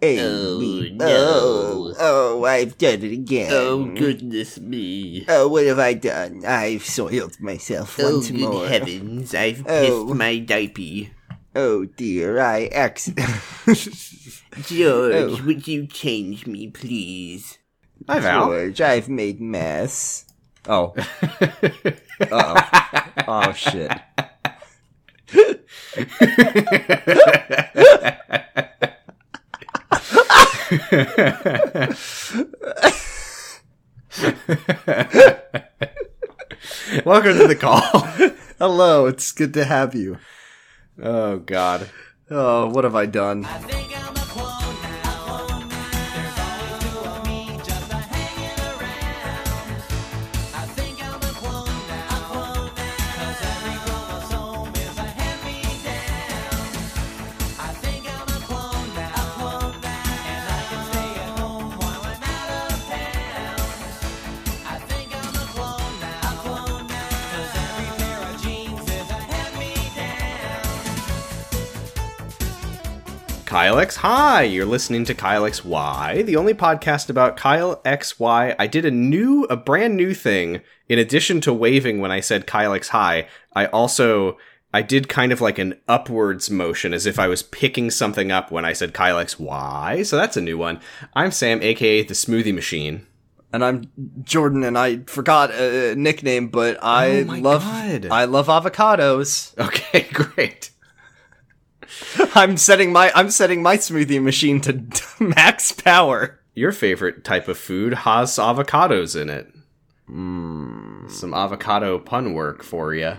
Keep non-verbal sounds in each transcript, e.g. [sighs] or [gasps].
hey, Oh, me. no. oh, oh, I've done it again. Oh goodness me! Oh, what have I done? I've soiled myself Oh once good more. heavens! I've Oh. pissed my diaper. Oh dear, I accident. [laughs] George, Oh. would you change me, please? Hi, Val. George, I've made mess. Oh. Uh-oh. Oh shit. [laughs] [laughs] Welcome to the call. [laughs] Hello, it's good to have you. oh God. Oh, what have I done? Kyle X Hi, you're listening to Kyle X Y, the only podcast about Kyle X Y. I did a new, a brand new thing. In addition to waving when I said Kyle X Hi, I also I did kind of like an upwards motion as if I was picking something up when I said Kyle X Y. So that's a new one. I'm Sam, aka the Smoothie Machine. And I'm Jordan, and I forgot a nickname, but oh I Oh love God. I love avocados. Okay, [laughs] great. [laughs] I'm setting my I'm setting my smoothie machine to [laughs] max power. Your favorite type of food has avocados in it. Hmm. Some avocado pun work for you.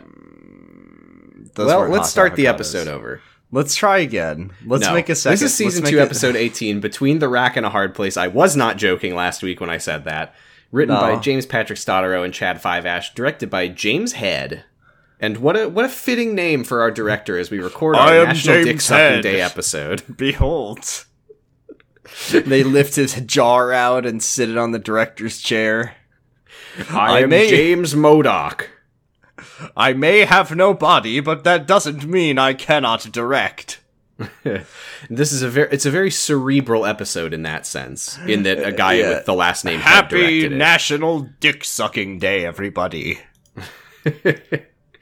Those well, let's hot start the episode over. Let's try again. Let's No. make a second. This is season two, it- episode 18, Between the Rack and a Hard Place. I was not joking last week when I said that. Written No. by James Patrick Stoteraux and Chad Fiveash, directed by James Head. And what a what a fitting name for our director as we record our I National James Dick Sucking Day episode. [laughs] Behold. [laughs] they lift his jar out and sit it on the director's chair. I, I am may- James Modoc. I may have no body, but that doesn't mean I cannot direct. [laughs] This is a very it's a very cerebral episode in that sense, in that a guy Yeah. with the last name Head Happy directed it. National Dick Sucking Day, everybody.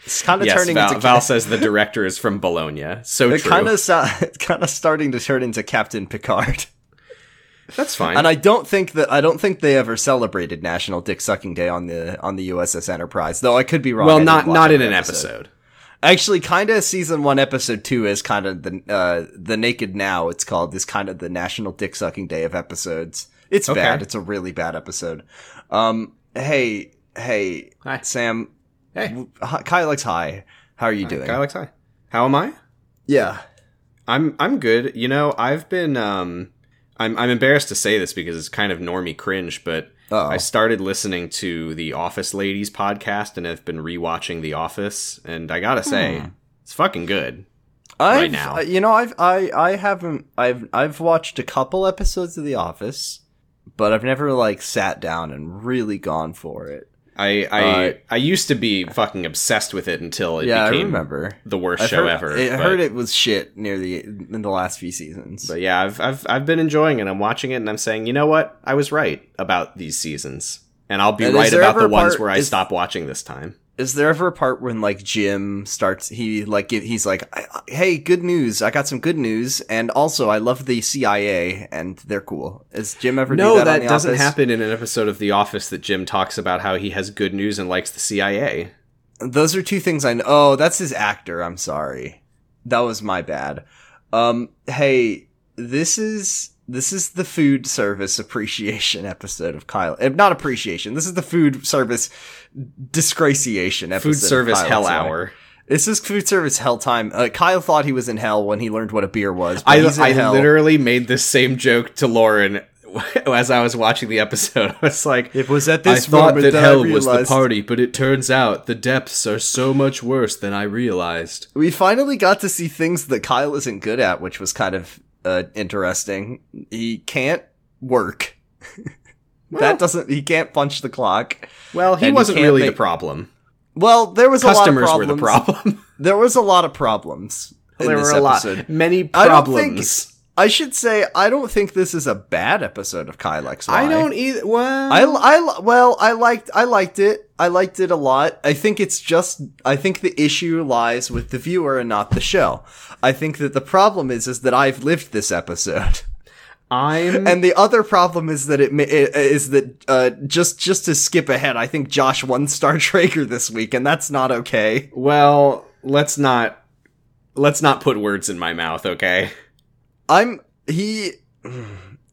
It's kind of Yes, turning Val, into Val says the director is from Bologna. So it true. kind of [laughs] it's kind of starting to turn into Captain Picard. That's fine. And I don't think that I don't think they ever celebrated National Dick Sucking Day on the on the USS Enterprise. Though I could be wrong. Well, didn't not in an episode. Actually, kind of season one, episode two is kind of the uh the Naked Now. It's called is kind of the National Dick Sucking Day of episodes. It's Okay. bad. It's a really bad episode. Um. Hey. Hey. Hi. Sam. Hey, w- hi- Kylex. Hi. How are you doing? Kyle X, hi. How am I? yeah. I'm I'm good. You know, I've been um I'm I'm embarrassed to say this because it's kind of normie cringe, but Uh-oh. I started listening to the Office Ladies podcast and have been rewatching The Office, and I gotta say, Hmm. it's fucking good. I've, right now. uh, You know, I've I I haven't I've I've watched a couple episodes of The Office, but I've never like sat down and really gone for it. I I Uh, I used to be fucking obsessed with it until it yeah, I became remember. the worst I've show heard, ever. I but- heard it was shit near the in the last few seasons. But yeah, I've I've I've been enjoying it. I'm watching it and I'm saying, you know what? I was right about these seasons. And I'll be And right about the a ones part- where I is- stop watching this time. Is there ever a part when like Jim starts? He like he's like, "Hey, good news! I got some good news, and also I love the CIA, and they're cool." Is Jim ever? do No, that, that, on The doesn't Office? happen in an episode of The Office that Jim talks about how he has good news and likes the CIA. Those are two things I know. Oh, that's his actor. I'm sorry. That was my bad. Um, hey, this is this is the food service appreciation episode of Kyle. eh, Not appreciation. This is the food service disgraciation episode. Food of service Kyle hell hour. This is food service hell time. Uh, Kyle thought he was in hell when he learned what a beer was. But I, I hell. literally made this same joke to Lauren [laughs] as I was watching the episode. [laughs] I was like, It was at I this thought moment that that hell I was the party, but it turns out the depths are so much worse than I realized. We finally got to see things that Kyle isn't good at, which was kind of uh, interesting. He can't work. [laughs] that doesn't. He can't punch the clock. Well, he wasn't can't really make- the problem. Well, there was a lot Customers lot were of the problems. problem. [laughs] There was a lot of problems. there were a lot, episode. many don't think- problems. I should say I don't think this is a bad episode of Kyle XY. I don't either. Well, I, I well I liked I liked it I liked it a lot I think it's just I think the issue lies with the viewer and not the show I think that the problem is is that I've lived this episode [laughs] I'm. and the other problem is that it ma- is that uh just just to skip ahead I think Josh won Star [laughs] Trager this week and that's not okay well, let's not. Let's not put words in my mouth, okay? I'm he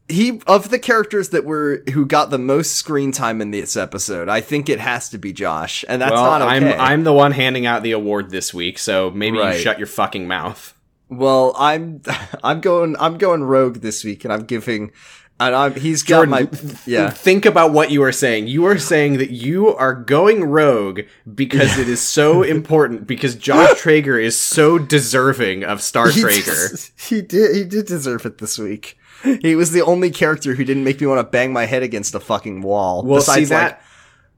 he of the characters that were who got the most screen time in this episode I think it has to be Josh and that's well, not okay I'm I'm the one handing out the award this week, so maybe Right. you shut your fucking mouth. Well, I'm [laughs] I'm going I'm going rogue this week, and I'm giving, and I'm he's got Jordan, my yeah. Think about what you are saying. You are saying that you are going rogue because it is so [laughs] important because Josh [laughs] Trager is so deserving of Star He Trager. he did he did deserve it this week. He was the only character who didn't make me want to bang my head against a fucking wall. Well, see Besides, that.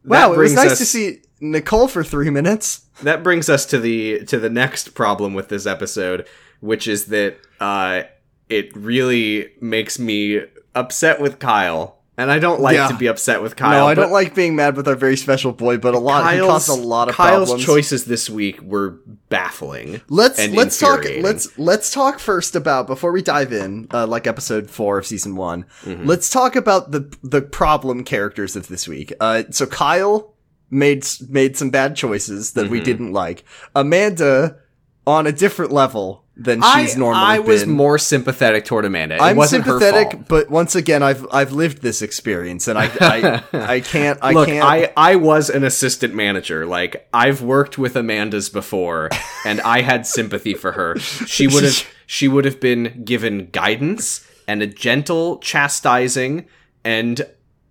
like, wow, that it was nice us- to see Nicole for three minutes. that brings us to the to the next problem with this episode, which is that uh, it really makes me upset with Kyle, and I don't like Yeah. to be upset with Kyle. no, I don't like being mad with our very special boy, but a lot he caused a lot of Kyle's problems. choices this week were baffling. Let's let's talk let's let's talk first about before we dive in, uh, like episode four of season one. Let's talk about the the problem characters of this week. Uh, so Kyle made made some bad choices that we didn't like. Amanda on a different level than she's I, normally I was been. more sympathetic toward Amanda. It I'm sympathetic, but once again, I've I've lived this experience, and I I, [laughs] I can't I Look, can't. I, I was an assistant manager. Like I've worked with Amanda's before, and I had sympathy for her. She would have [laughs] she would have been given guidance and a gentle chastising, and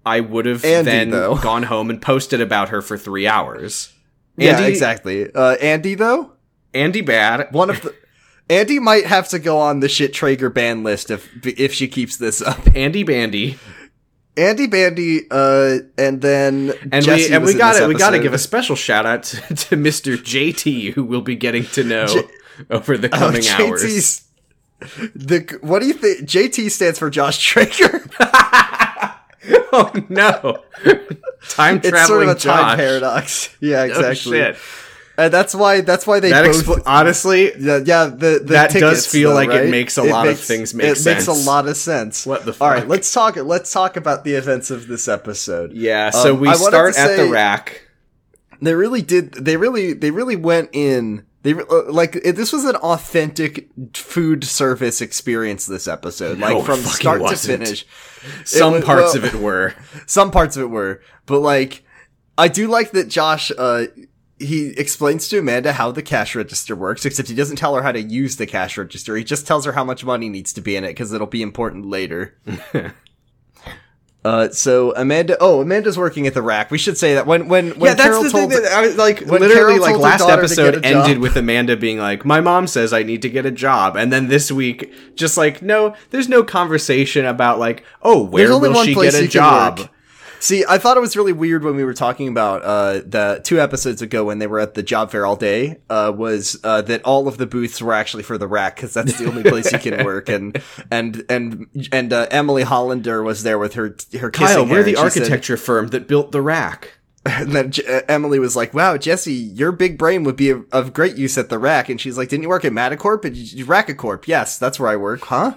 I would have Andy, then though. [laughs] gone home and posted about her for three hours. yeah, exactly. Uh, Andy though. Andy bad. One of the Andy might have to go on the shit Trager ban list if if she keeps this up. Andy Bandy, Andy Bandy, uh, and then and Jesse we and we got to we got to give a special shout out to, to Mr. JT, who we'll be getting to know J- over the Oh, coming hours. The what do you think? JT stands for Josh Trager. [laughs] oh no! Time it's traveling sort of a time paradox. Yeah, Oh, exactly. shit. And that's why that's why they That both. expl- honestly, yeah, yeah, the, the That does tickets, feel though, like it makes a lot of things make sense. it makes a lot of sense. What the All right, let's talk. Let's talk about the events of this episode. yeah. So Um, we start at the rack. They really did. They really, they really went in. They uh, like it, this was an authentic food service experience. This episode, No, like from start wasn't. to finish. Some wa- parts well- of it were. Some parts of it were, but like, I do like that Josh. uh he explains to Amanda how the cash register works, except he doesn't tell her how to use the cash register. He just tells her how much money needs to be in it because it'll be important later. [laughs] uh, so Amanda, oh, Amanda's working at the rack. We should say that when when when yeah, that's Carol the told thing that I was like. when Literally, like last episode get a job- ended with Amanda being like, "My mom says I need to get a job," and then this week, just like, no, there's no conversation about like, oh, where will she get a job? See, I thought it was really weird when we were talking about uh, the two episodes ago when they were at the job fair all day. Uh, was uh, that all of the booths were actually for the rack because that's the only place you can work, and [laughs] and and and uh, Emily Hollander was there with her her Kyle, hair, we're the she said- architecture firm that built the rack. [laughs] and then J- uh, Emily was like, "Wow, Jessi, your big brain would be of, of great use at the rack." And she's like, "Didn't you work at Madacorp? And you- Rackacorp? Yes, that's where I work, huh?"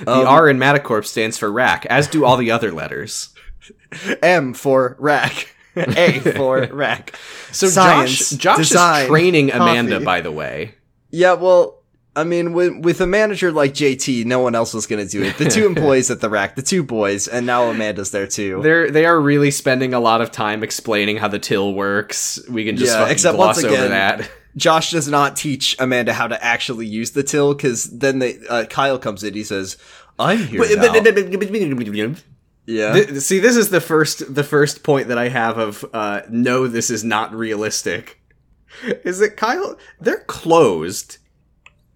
The Um, R in Madacorp stands for rack, as do all the other letters. M for rack. A for rack. So Science, Josh, Josh design, is training Amanda, coffee. by the way. Yeah, well, I mean, with with a manager like JT, no one else was going to do it. The two employees at the rack, the two boys, and now Amanda's there too. They're they are really spending a lot of time explaining how the till works. We can just Yeah, fucking except gloss once over again- that. Josh does not teach Amanda how to actually use the till because then they uh, Kyle comes in. He says, "I'm here now." Yeah, Th- See, this is the first the first point that I have of uh, no, this is not realistic. Is that Kyle? They're closed.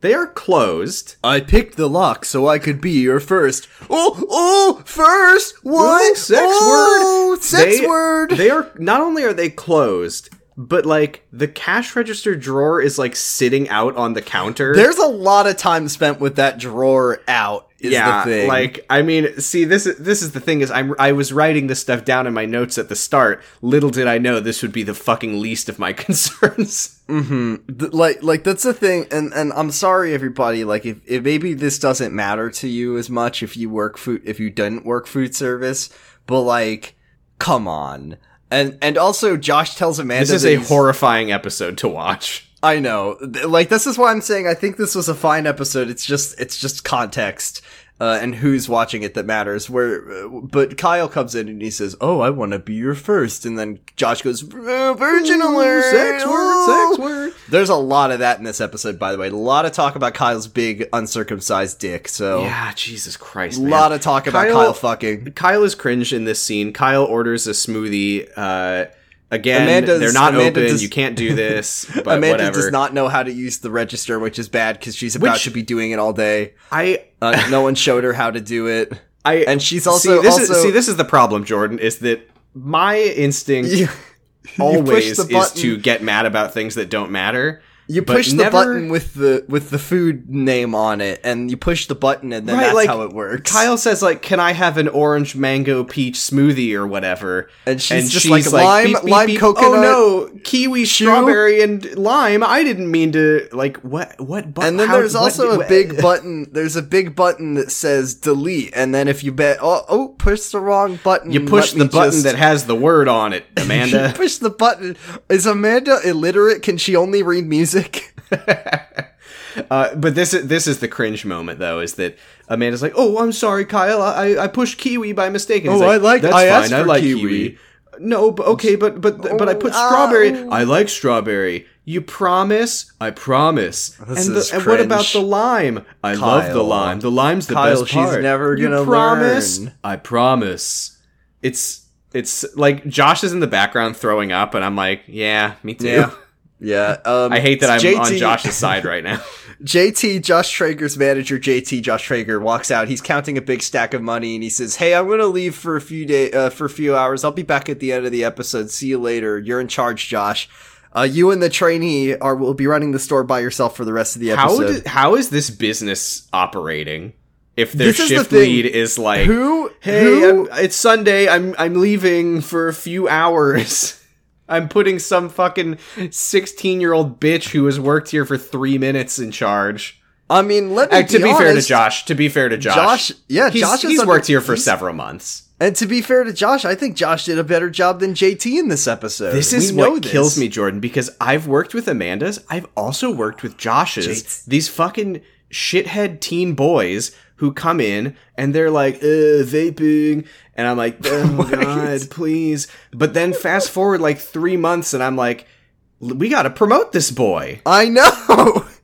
They are closed. I picked the lock so I could be your first. Oh, oh, first what? Ooh, sex oh, word. Sex They- word. They are not only are they closed, but like the cash register drawer is like sitting out on the counter. There's a lot of time spent with that drawer out. Is yeah, the thing. like I mean, see, this is this is the thing is I'm I was writing this stuff down in my notes at the start. Little did I know this would be the fucking least of my [laughs] concerns. Mm-hmm. Th- like like that's the thing and and i'm sorry everybody like if, if maybe this doesn't matter to you as much if you work food if you didn't work food service but like come on and and also josh tells amanda This is a horrifying episode to watch. I know like this is why i'm saying i think this was a fine episode it's just it's just context uh, and who's watching it that matters. Where, uh, but Kyle comes in and he says, "Oh, I want to be your first. and then Josh goes, "Uh, "Virgin alert, sex word, sex word. there's a lot of that in this episode, by the way. A lot of talk about Kyle's big uncircumcised dick. So Yeah, Jesus Christ, a lot of talk about Kyle- Kyle, fucking. Kyle is cringe in this scene. Kyle orders a smoothie. Uh, again, Amanda's- they're not Amanda open. does- you can't do this. [laughs] But Amanda whatever. does not know how to use the register, which is bad because she's about Which- to be doing it all day. I Uh, no one showed her how to do it. I And she's also- see, this also- is see this is the problem, Jordan, is that my instinct [laughs] You, always the is to get mad about things that don't matter. You push the never- button with the with the food name on it, and you push the button, and then Right, that's like, how it works. Kyle says like, "Can I have an orange mango peach smoothie or whatever?" And she's just like, "Lime- lime Oh coconut, no, kiwi, strawberry, and lime. I didn't mean to like what what. And then how- there's also a big [laughs] button. There's a big button that says delete, and then if you bet, oh, oh push the wrong button. You push the button just- that has the word on it, [laughs] you Amanda. push the button. Is Amanda illiterate? Can she only read music? [laughs] Uh, but this is this is the cringe moment though, is that Amanda's like, "Oh, I'm sorry, Kyle. I I pushed kiwi by mistake." And he's Oh, I like- That's I fine. asked I like kiwi." kiwi. No, but okay, but but but I put Oh, strawberry. ow. I like strawberry. You promise? I promise. This and, is the, and what about the lime? I love the lime. The lime's the Kyle, best she's never You gonna promise? learn. I promise. It's it's like Josh is in the background throwing up, and I'm like, yeah, me too. Yeah. Yeah, um, I hate that I'm JT on Josh's side right now. [laughs] JT, Josh Trager's manager, JT, Josh Trager, walks out. He's counting a big stack of money, and he says, "Hey, I'm gonna leave for a few day, uh, for a few hours. I'll be back at the end of the episode. See you later. You're in charge, Josh. Uh, you and the trainee are will be running the store by yourself for the rest of the How episode. how is this business operating? If their This is the shift lead is like, Who? hey, who? It's Sunday. I'm I'm leaving for a few hours. [laughs] I'm putting some fucking 16 year old bitch who has worked here for three minutes in charge. I mean, let me to be fair to Josh, to be fair to Josh, Josh- yeah, he's, Josh he's under- worked here for several months. And to be fair to Josh, I think Josh did a better job than JT in this episode. This is what this. kills me, Jordan, because I've worked with Amanda's. I've also worked with Josh's. Jates. These fucking shithead teen boys who come in and they're like, uh, vaping. And I'm like, oh [laughs] God, please. But then fast forward like three months and I'm like, we gotta promote this boy. I know. [laughs]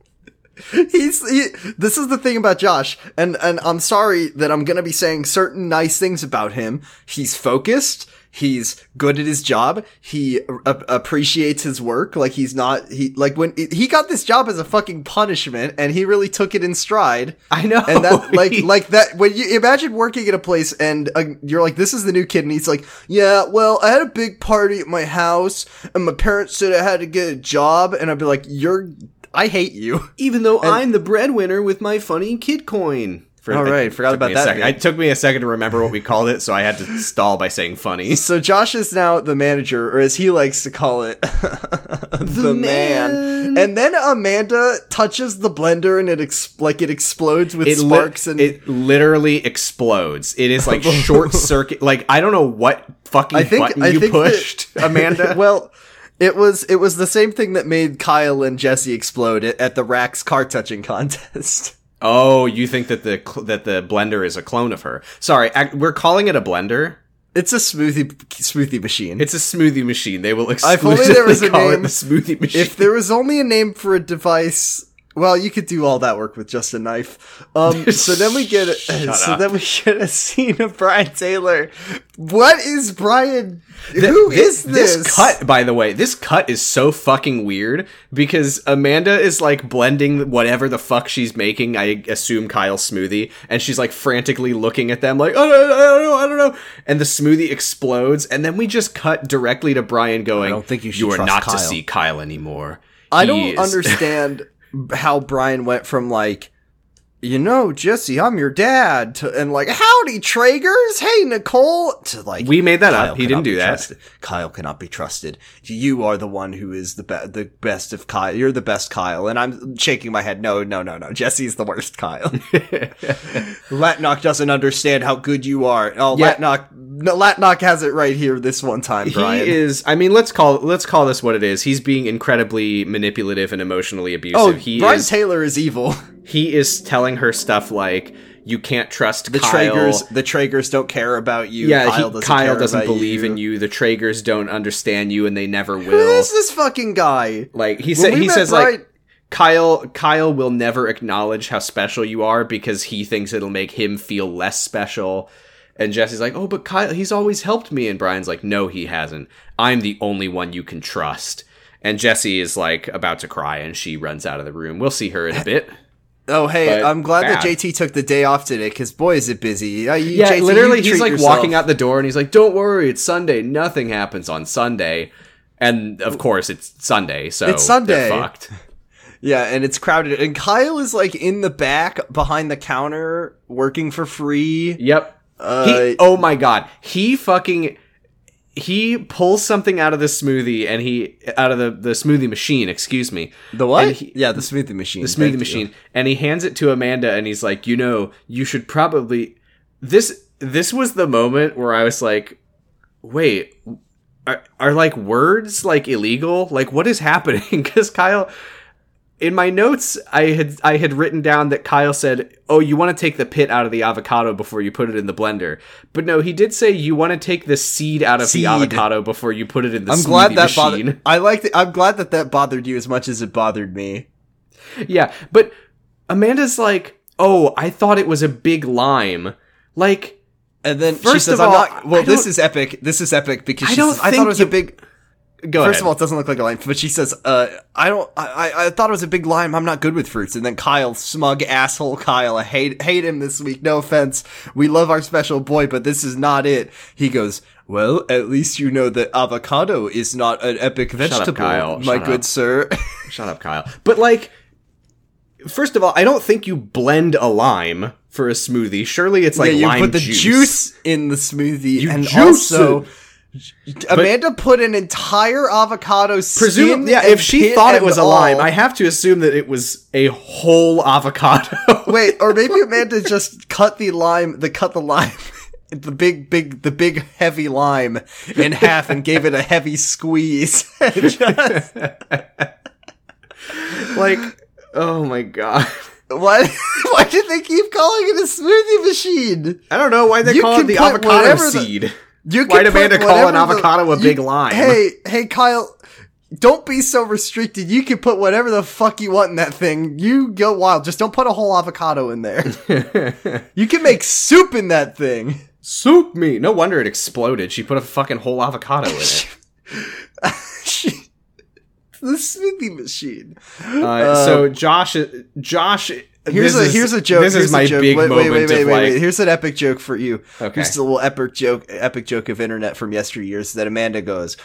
He's he, this is the thing about Josh, and and I'm sorry that I'm gonna be saying certain nice things about him. He's focused. He's good at his job. He a- appreciates his work. Like he's not he like when he got this job as a fucking punishment, and he really took it in stride. I know. And that [laughs] like like that when you imagine working at a place and uh, you're like this is the new kid and he's like yeah well I had a big party at my house and my parents said I had to get a job and I'd be like you're I hate you. even though I'm the breadwinner with my funny kid coin. For, All right, forgot about that second- It took me a second to remember what we called it, so I had to stall by saying funny. [laughs] So Josh is now the manager, or as he likes to call it, [laughs] the, man. man. And then Amanda touches the blender and it ex- like it explodes with it li- sparks and it literally explodes. It is like [laughs] short circuit. Like I don't know what fucking I think button I you think pushed, that- Amanda. well, it was it was the same thing that made Kyle and Jessi explode at, at the Rax car touching contest. Oh, you think that the cl- that the blender is a clone of her? Sorry, ac- we're calling it a blender. It's a smoothie smoothie machine. It's a smoothie machine. They will If only exclusively there was a [laughs] call name- it the smoothie machine. if there was only a name for a device, well, you could do all that work with just a knife. Um, so then we get a, [laughs] so up. then we get a scene of Brian Taylor. What is Brian? Who Th- is this? cut, by the way, this cut is so fucking weird because Amanda is like blending whatever the fuck she's making. I assume Kyle's smoothie, and she's like frantically looking at them, like, oh, I don't, I don't know, I don't know. And the smoothie explodes, and then we just cut directly to Brian going, I don't think you should You are trust not to see Kyle anymore. I He don't is-" understand [laughs] how Brian went from like you know, Jessi, I'm your dad. To, and like, howdy, Tragers. Hey, Nicole. To like, We made that Kyle up. He didn't do that. trusted. Kyle cannot be trusted. You are the one who is the be- the best of Kyle. You're the best Kyle. And I'm shaking my head. No, no, no, no. Jessi's the worst Kyle. [laughs] Latnok doesn't understand how good you are. Oh, Yeah. Latnok. No, Latnok has it right here this one time, Brian. He is. I mean, let's call let's call this what it is. He's being incredibly manipulative and emotionally abusive. oh, he Brian is. Taylor is evil. He is telling her stuff like you can't trust The Kyle. Tragers, the Tragers don't care about you. yeah, Kyle he- doesn't, Kyle doesn't believe you. in you. The Tragers don't understand you, and they never Who will. is this fucking guy? Like he said, he says Brian- like Kyle Kyle will never acknowledge how special you are because he thinks it'll make him feel less special. And Jessi's like, "Oh, but Kyle, he's always helped me." And Brian's like, "No, he hasn't. I'm the only one you can trust." And Jessi is like about to cry, and she runs out of the room. We'll see her in a bit. [laughs] Oh, hey, But I'm glad that. JT took the day off today because boy, is it busy. Uh, you, Yeah, JT, literally, you he's like yourself. walking out the door, and he's like, "Don't worry, it's Sunday. Nothing happens on Sunday." And of course, it's Sunday, so It's Sunday. Fucked. [laughs] Yeah, and it's crowded. And Kyle is like in the back behind the counter working for free. Yep. Uh, he, oh my god. He fucking he pulls something out of the smoothie and he out of the, the smoothie machine, excuse me. The what? He- yeah, the smoothie machine. the smoothie machine. And he hands it to Amanda and he's like, "You know, you should probably this this was the moment where I was like, "Wait, are, are like words like illegal? Like what is happening?" [laughs] Cuz Kyle in my notes I had I had written down that Kyle said, "Oh, you want to take the pit out of the avocado before you put it in the blender." But no, he did say you want to take the seed out of Seed. the avocado before you put it in the I'm glad that machine. bothered. I like. I'm glad that that bothered you as much as it bothered me. Yeah, but Amanda's like, "Oh, I thought it was a big lime." Like, And then she First says, of "I'm all, not." Well, this is epic. This is epic because I don't says, I thought it was you- a big. Go First ahead. of all, it doesn't look like a lime, but she says, "Uh, I don't. I, I, I thought it was a big lime. I'm not good with fruits." And then Kyle, smug asshole Kyle, I hate hate him this week. No offense, we love our special boy, but this is not it. He goes, "Well, at least you know that avocado is not an epic vegetable, Kyle. my Shut good up. sir." [laughs] shut up, Kyle. But like, first of all, I don't think you blend a lime for a smoothie. Surely it's like yeah, you lime put the juice. juice. in the smoothie, You and also. it. Amanda put an entire avocado. Presumably, yeah. If she thought it was a all. lime, I have to assume that it was a whole avocado. [laughs] Wait, or maybe [laughs] Amanda just cut the lime, the cut the lime, [laughs] the big, big, the big heavy lime in half and gave it a heavy squeeze. Just- like, oh my god. what? Why did they keep calling it a smoothie machine? I don't know why they You call it the avocado whatever the- seed. You can put Amanda call an whatever the- avocado a you- big lime? Hey, hey, Kyle. Don't be so restricted. You can put whatever the fuck you want in that thing. You go wild. Just don't put a whole avocado in there. [laughs] you can make soup in that thing. Soup me. No wonder it exploded. She put a fucking whole avocado in it. [laughs] the smoothie machine. Uh, so Josh, Josh, Here's this a is- here's a joke. This here's is my joke. big wait, moment wait, wait, wait, of wait, like, wait. Here's an epic joke for you. Okay. Here's a little epic joke, epic joke of internet from yesteryears that Amanda goes,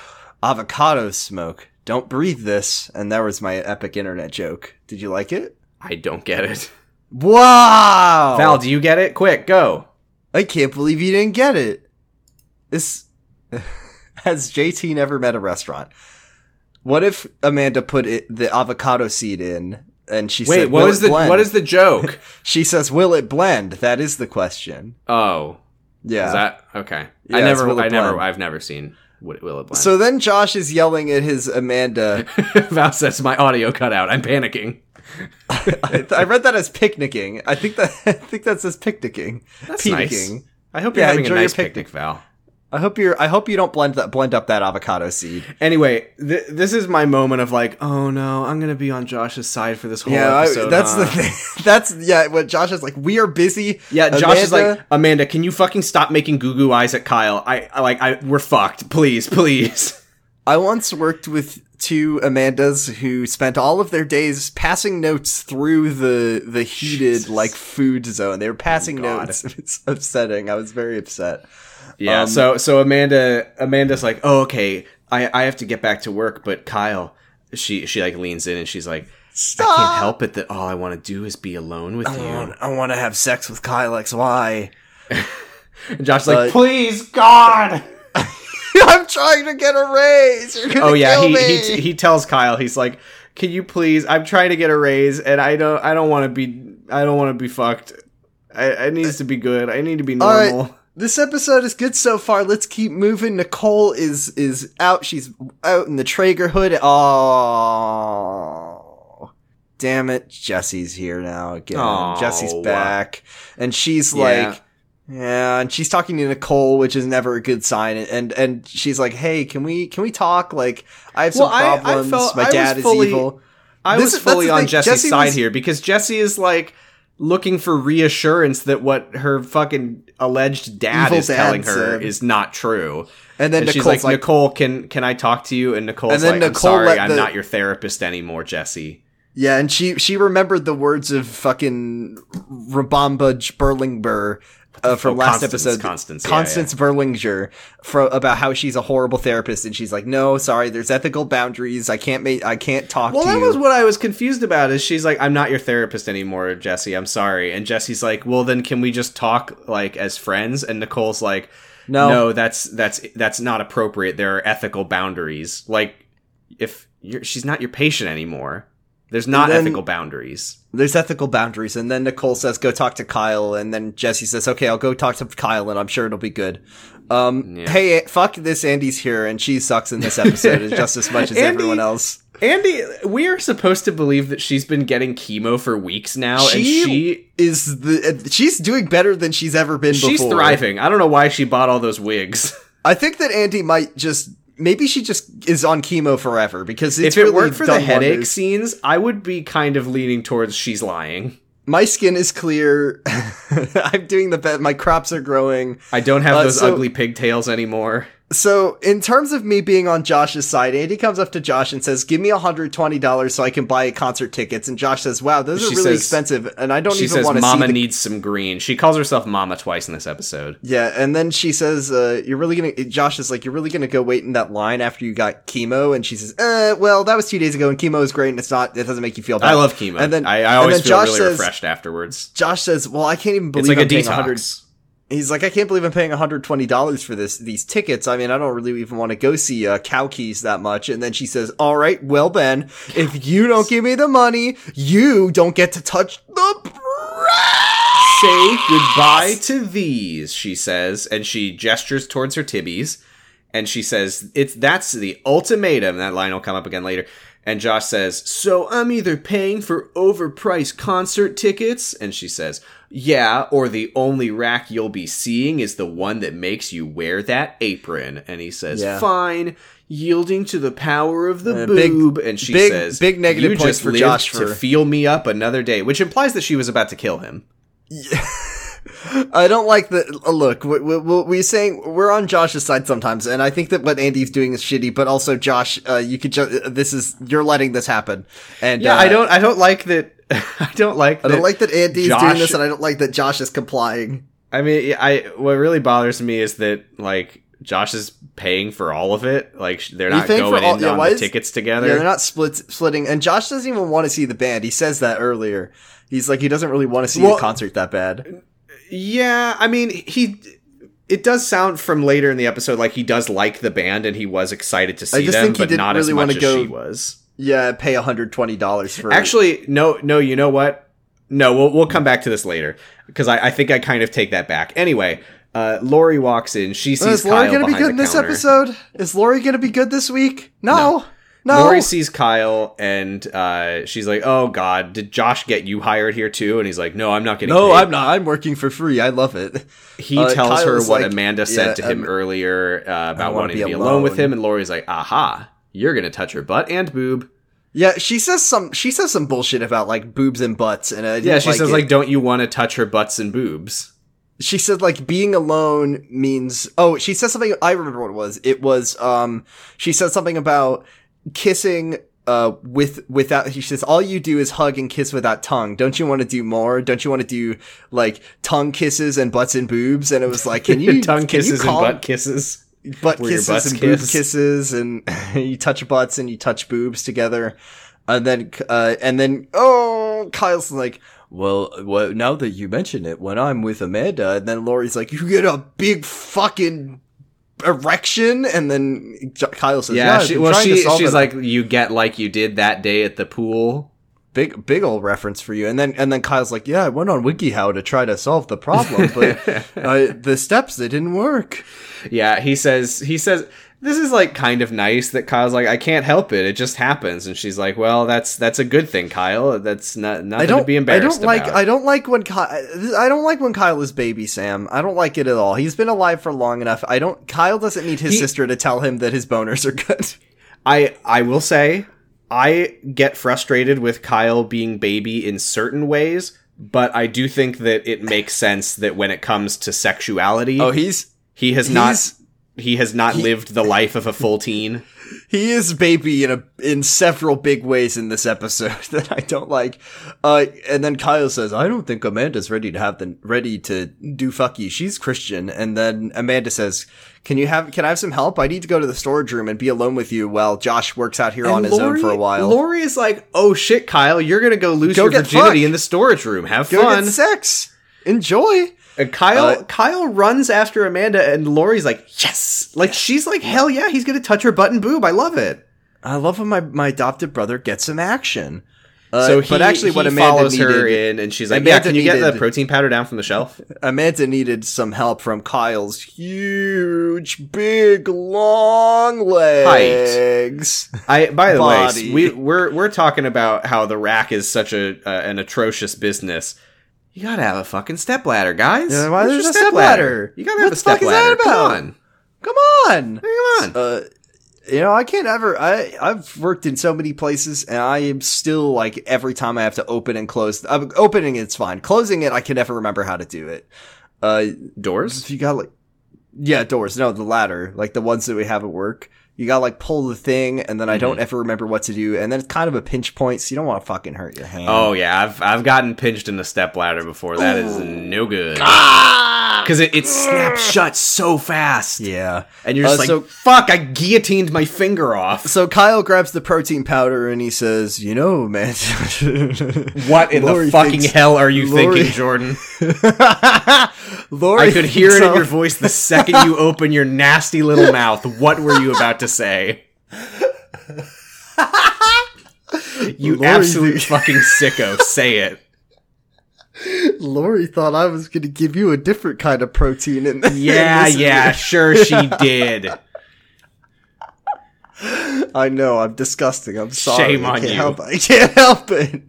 "Avocado smoke. Don't breathe this." And that was my epic internet joke. Did you like it? I don't get it. Wow, Val, do you get it? Quick, go. I can't believe you didn't get it. This [laughs] has JT never met a restaurant. What if Amanda put it, the avocado seed in, and she Wait, said, what "Will the blend?" what is the joke? [laughs] She says, "Will it blend?" That is the question. oh, Yeah. is that okay? Yeah, I never, I never, I've never seen Will Will It Blend. so then Josh is yelling at his Amanda. [laughs] Val says my audio cut out. I'm panicking. [laughs] I, I read that as picnicking. I think that I think that says picnicking. That's Picnicking. nice. I hope you're Yeah, having a nice picnic. picnic, Val. I hope you're. I hope you don't blend that blend up that avocado seed. Anyway, th- this is my moment of like, oh no, I'm gonna be on Josh's side for this whole Yeah, I, episode. that's the thing. [laughs] That's yeah. What Josh is like. We are busy. Yeah, Josh is like, Amanda, can you fucking stop making goo goo eyes at Kyle? I, I like, I we're fucked. Please, please. [laughs] I once worked with two Amandas who spent all of their days passing notes through the the heated Jesus. like food zone. They were passing oh God. notes. [laughs] It's upsetting. I was very upset. Yeah. Um, so so Amanda Amanda's like, oh okay, I I have to get back to work, but Kyle, she she like leans in and she's like, Stop. I can't help it that all I want to do is be alone with I you. want, I want to have sex with Kyle XY. [laughs] And Josh's But- like, please, God. [laughs] I'm trying to get a raise. You're gonna oh yeah, kill he, me. he he tells Kyle, he's like, can you please? I'm trying to get a raise, and I don't I don't want to be I don't want to be fucked. I, it needs to be good. I need to be All right. This episode is good so far. Let's keep moving. Nicole is is out. She's out in the Trager hood. Oh, damn it! Jessi's here now again. Oh. Jessi's back, and she's Yeah. like, yeah, and she's talking to Nicole, which is never a good sign. And and she's like, hey, can we can we talk? Like, I have some Well, I- I problems. felt- My dad is fully- evil. I This was is- fully on. Jessi's Jessi side was- here because Jessi is like looking for reassurance that what her fucking alleged dad Evil is dad telling her said. is not true. And then And she's like, like, Nicole, can can I talk to you? And Nicole's And then like, Nicole I'm sorry, I'm the- not your therapist anymore, Jessi. Yeah, and she she remembered the words of fucking Rabamba Berlingber uh, from Oh, last Constance, episode. Constance, yeah, Constance Berlinger from about how she's a horrible therapist, and she's like, "No, sorry, there's ethical boundaries. I can't make, I can't talk Well, to that you." was what I was confused about. Is she's like, I'm not your therapist anymore, Jessi. I'm sorry. And Jessi's like, well, then can we just talk like as friends? And Nicole's like, No. no, that's that's that's not appropriate. There are ethical boundaries. Like, if you're, she's not your patient anymore, there's not then- ethical boundaries. there's ethical boundaries, and then Nicole says, "Go talk to Kyle," and then Jessi says, "Okay, I'll go talk to Kyle, and I'm sure it'll be good." Um, Yeah. hey, fuck this, Andy's here, and she sucks in this episode [laughs] just as much as Andy- everyone else. Andy, we are supposed to believe that she's been getting chemo for weeks now, and She she is the she's doing better than she's ever been she's before. thriving. I don't know why she bought all those wigs. I think that Andy might just maybe she just is on chemo forever because it's if it really worked for the headache wonders. scenes, I would be kind of leaning towards she's lying. My skin is clear. [laughs] I'm doing the best. My crops are growing. I don't have Uh, those so- ugly pigtails anymore. So, in terms of me being on Josh's side, Andy comes up to Josh and says, "Give me $120 so I can buy concert tickets." And Josh says, "Wow, those She are really says- expensive, and I don't She even says want to see Mama the needs some green. She calls herself Mama twice in this episode. Yeah, and then she says, uh, "You're really gonna." Josh is like, "You're really gonna go wait in that line after you got chemo?" And she says, "Uh, well, that was two days ago, and chemo is great, and it's not. It doesn't make you feel bad." I love chemo. And then I, I always feel Josh really says, refreshed afterwards. Josh says, "Well, I can't even believe It's like I'm a detox. 100 He's like, "I can't believe I'm paying 120 dollars for this these tickets. I mean, I don't really even want to go see uh, Cow Keys that much." And then she says, "All right, well, Ben, if you don't give me the money, you don't get to touch the." Say goodbye to these, she says, and she gestures towards her tibbies, and she says, "It's that's the ultimatum." That line will come up again later. And Josh says, "So I'm either paying for overpriced concert tickets," and she says, "Yeah, or the only rack you'll be seeing is the one that makes you wear that apron." And he says, Yeah. "Fine." Yielding to the power of the Uh, big- boob, and she big- says, big negative "You points just for Josh to for- feel me up another day," which implies that she was about to kill him. [laughs] I don't like the uh, look. We, we, we- we're saying we're on Josh's side sometimes, and I think that what Andy's doing is shitty. But also, Josh, uh, you could just this is you're letting this happen. And Yeah, uh, I don't. I don't like that. [laughs] I don't like. I don't like that Andy's Josh- doing this, and I don't like that Josh is complying. I mean, I. What really bothers me is that like Josh is paying for all of it. Like they're you not going all- in yeah, on the is- tickets Yeah, together. they're not split splitting, and Josh doesn't even want to see the band. He says that earlier. He's like he doesn't really want to see Well- the concert that bad. Yeah, I mean, he. It does sound from later in the episode like he does like the band and he was excited to see just them, think he but didn't not really as much as go- she was. Yeah, pay hundred twenty dollars for Actually, no, no. You know what? No, we'll we'll come back to this later because I, I think I kind of take that back. Anyway, uh, Lori walks in. She sees Is Lori Kyle gonna be good in this counter. episode? Is Lori gonna be good this week? No, no. Lori sees Kyle and uh, she's like, "Oh God, did Josh get you hired here too?" And he's like, "No, I'm not getting no, paid." I'm not. I'm working for free. I love it. He Uh, tells her what like, Amanda said yeah, to him um, earlier uh, about wanting to be alone. with him, and Lori's like, "Aha, you're gonna touch her butt and boob." Yeah, she says some. She says some bullshit about like boobs and butts, and Yeah, she says it. like, "Don't you want to touch her butts and boobs?" she said like being alone means oh she says something i remember what it was it was um she said something about kissing uh with without she says all you do is hug and kiss without tongue. Don't you want to do more? Don't you want to do like tongue kisses and butts and boobs? And it was like can [laughs] you tongue can you kisses and butt kisses. butt kisses and boob kisses and you touch butts and you touch boobs together. And then, uh, and then, oh, Kyle's like, well, well, now that you mention it, when I'm with Amanda, and then Lori's like, you get a big fucking erection, and then Kyle says, yeah, Yeah, she, well, she she's it." like, you get like you did that day at the pool. big, big old reference for you. And then, and then Kyle's like, yeah, I went on WikiHow to try to solve the problem, but [laughs] uh, the steps, they didn't work. Yeah, he says he says this is like kind of nice that Kyle's like I can't help it, it just happens, and she's like, well, that's that's a good thing, Kyle. That's not I nothing don't to be embarrassed I don't like about. I don't like when Kyle I don't like when Kyle is baby Sam. I don't like it at all. He's been alive for long enough. I don't Kyle doesn't need his He- sister to tell him that his boners are good. I I will say I get frustrated with Kyle being baby in certain ways, but I do think that it makes sense that when it comes to sexuality, Oh, he's he has not he's- he has not lived the life of a full teen. [laughs] he is baby in a in several big ways in this episode [laughs] that I don't like. Uh, and then Kyle says, "I don't think Amanda's ready to have the ready to do fucky. She's Christian." And then Amanda says, "Can you have can I have some help? I need to go to the storage room and be alone with you while Josh works out here on his own for a while. Lori is like, "Oh shit, Kyle, you're gonna go lose Go your virginity fucked. in the storage room. Have go fun." get sex, enjoy." And Kyle Uh, Kyle runs after Amanda, and Lori's like, "Yes!" Like she's like, "Hell yeah, he's gonna touch her butt and boob. I love it." I love when my, my adopted brother gets some action. Uh, so he, but actually, what Amanda follows her needed, in, and she's like, "Yeah, Amanda can you get the protein powder down from the shelf?" Amanda needed some help from Kyle's huge, big, long legs. Height. I by the Body. way, we we're we're talking about how the rack is such a uh, an atrocious business. You gotta have a fucking stepladder, guys. Yeah, why Where's there's a stepladder? You gotta have What have the a fuck is that stepladder. about? Come on, Come on. come on. Uh, you know, I can't ever. I I've worked in so many places, and I am still like every time I have to open and close. Uh, opening it's fine. Closing it, I can never remember how to do it. Uh, Doors. if you got like yeah doors no the ladder like the ones that we have at work you gotta like pull the thing and then i don't ever remember what to do and then it's kind of a pinch point so you don't want to fucking hurt your hand Oh yeah, I've I've gotten pinched in a stepladder before. That is no good. Ah! Because it, it snaps shut so fast. yeah And you're just Uh, like, so- fuck, I guillotined my finger off. so kyle grabs the protein powder and he says you know man [laughs] What in Lori the fucking thinks- hell are you Lori- thinking, Jordan? [laughs] Lori I could hear it thinks in your voice the second you open your nasty little mouth. What were you about to say? [laughs] you Lori absolute [laughs] fucking sicko. Say it. Lori thought I was gonna give you a different kind of protein in Yeah, [laughs] in this- yeah, sure she did. I know, I'm disgusting. I'm sorry. Shame I on can't you. Help, I can't help it.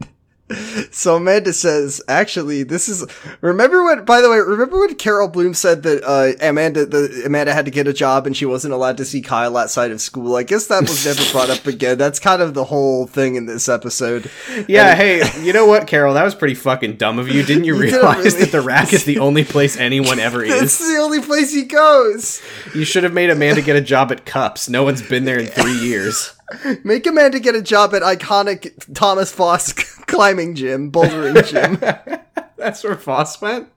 So Amanda says, actually, this is. Remember when? By the way, remember when Carol Bloom said that uh, Amanda, the Amanda had to get a job and she wasn't allowed to see Kyle outside of school. I guess that was never brought up again. That's kind of the whole thing in this episode. Yeah, hey, you know what, Carol? That was pretty fucking dumb of you. Didn't you [laughs] You realize really- that the rack is the only place anyone ever [laughs] is? the only place he goes. You should have made Amanda get a job at Cups. No one's been there in three years. [laughs] Make Amanda get a job at iconic Thomas Foss [laughs] climbing gym, bouldering [laughs] gym. That's where Foss went.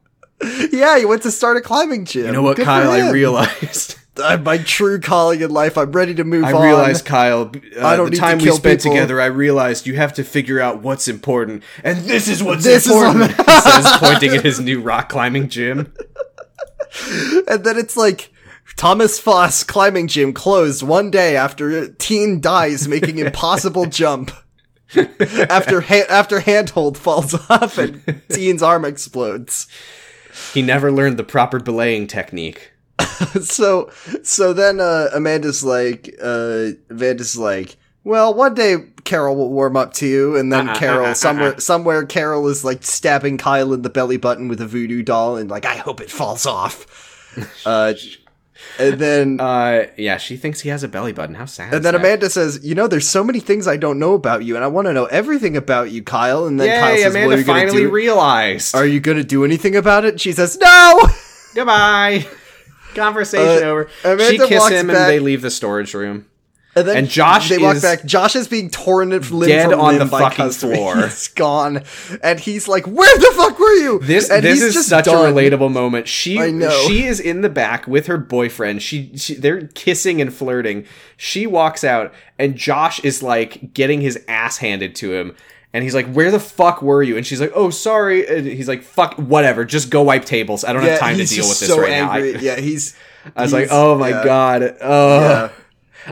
yeah, he went to start a climbing gym. You know what, Good Kyle? I realized. uh, my true calling in life. I'm ready to move I on. I realized, Kyle. Uh, I don't the time we spent people. together, I realized you have to figure out what's important, and this is what's This is important. what- he says, pointing at his new rock climbing gym. and then it's like Thomas Foss climbing gym closed one day after a teen dies making impossible [laughs] jump. after ha- after handhold falls off and teen's arm explodes. He never learned the proper belaying technique. [laughs] so so then uh, Amanda's like uh, Amanda's like well one day Carol will warm up to you and then Uh-uh, Carol uh-uh, somewhere uh-uh. somewhere Carol is like stabbing Kyle in the belly button with a voodoo doll and like I hope it falls off. [laughs] uh, and then [laughs] Uh, yeah, she thinks he has a belly button. How sad. and then that? Amanda says, "You know, there's so many things I don't know about you, and I want to know everything about you, Kyle." And then Kyle says, Amanda "What are you finally do? realized. are you going to do anything about it?" She says, "No." Goodbye. [laughs] Conversation Uh, over. Amanda she kiss walks him back- and they leave the storage room. And then And Josh they walk is back. Josh is being torn limb dead from on limb the by fucking Custody. [laughs] floor. He's gone, and he's like, "Where the fuck were you?" This and this he's is just such done. a relatable moment. She I know. she is in the back with her boyfriend. She, she they're kissing and flirting. She walks out and Josh is like getting his ass handed to him. And he's like, "Where the fuck were you?" And she's like, "Oh, sorry." And he's like, "Fuck, whatever. Just go wipe tables. I don't Yeah, have time to deal with this so right angry. now." I, yeah, he's. [laughs] I was like, "Oh my yeah. god. Oh, Yeah.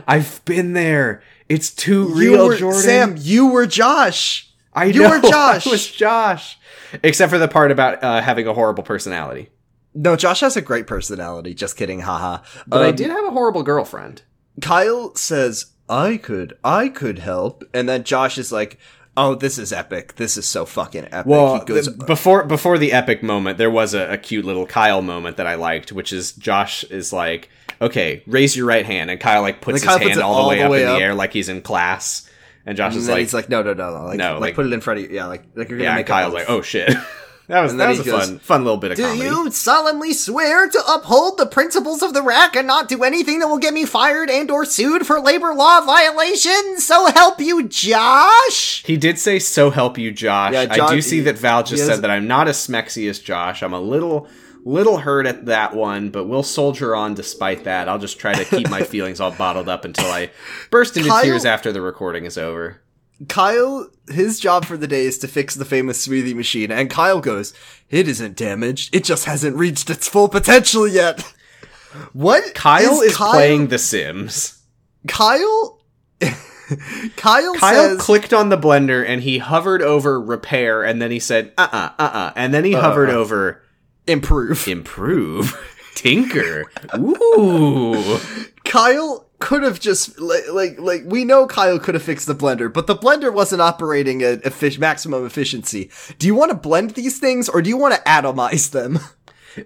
I've been there. It's too You real, were, Jordan." Sam, you were Josh. I you know, [laughs] were Josh. I was Josh. Except for the part about uh, having a horrible personality. No, Josh has a great personality. Just kidding, haha. But I Um, did have a horrible girlfriend. Kyle says, "I could, I could help," and then Josh is like, "Oh, this is epic. This is so fucking epic." Well, goes, the- before before the epic moment, there was a, a cute little Kyle moment that I liked, which is Josh is like, "Okay, raise your right hand," and Kyle like puts Kyle his puts hand all the way the up way in the air like he's in class, and Josh and is like, he's like, "No, no, no, no, like, No, like, like- put it in front of you. Yeah, like, like you're gonna "Yeah," make Kyle's like, "Oh shit." [laughs] That was that was a goes, fun fun little bit of Do comedy. you solemnly swear to uphold the principles of the rack and not do anything that will get me fired and or sued for labor law violations? So help you, Josh! He did say, "So help you, Josh." Yeah, I do see that Val just said that I'm not as smexy as Josh. I'm a little, little hurt at that one, but we'll soldier on despite that. I'll just try to keep my [laughs] feelings all bottled up until I burst into Kyle- tears after the recording is over. Kyle, his job for the day is to fix the famous smoothie machine, and Kyle goes, "It isn't damaged. It just hasn't reached its full potential yet." What? Kyle is, Kyle, playing The Sims. Kyle. [laughs] Kyle, Kyle says, clicked on the blender and he hovered over repair, and then he said, "Uh, uh, uh, uh," and then he hovered over "Improve." improve, tinker. Ooh. [laughs] Kyle could have just like, like like we know Kyle could have fixed the blender, but the blender wasn't operating at effic- maximum efficiency. Do you want to blend these things or do you want to atomize them?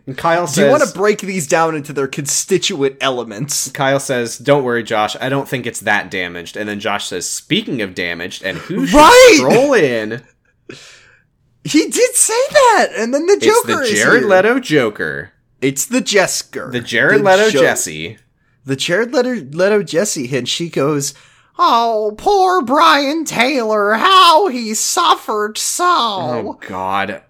And Kyle Do you want to break these down into their constituent elements? Kyle says, "Don't worry, Josh. I don't think it's that damaged." And then Josh says, "Speaking of damaged, and who should Right! stroll in? [laughs] He did say that, and then the It's Joker the is Jared. Leto Joker, It's the Jesker. the Jared Leto Jo- Jessi." The Jared Leto, Leto Jessi, and she goes, "Oh, poor Brian Taylor, how he suffered so." Oh God!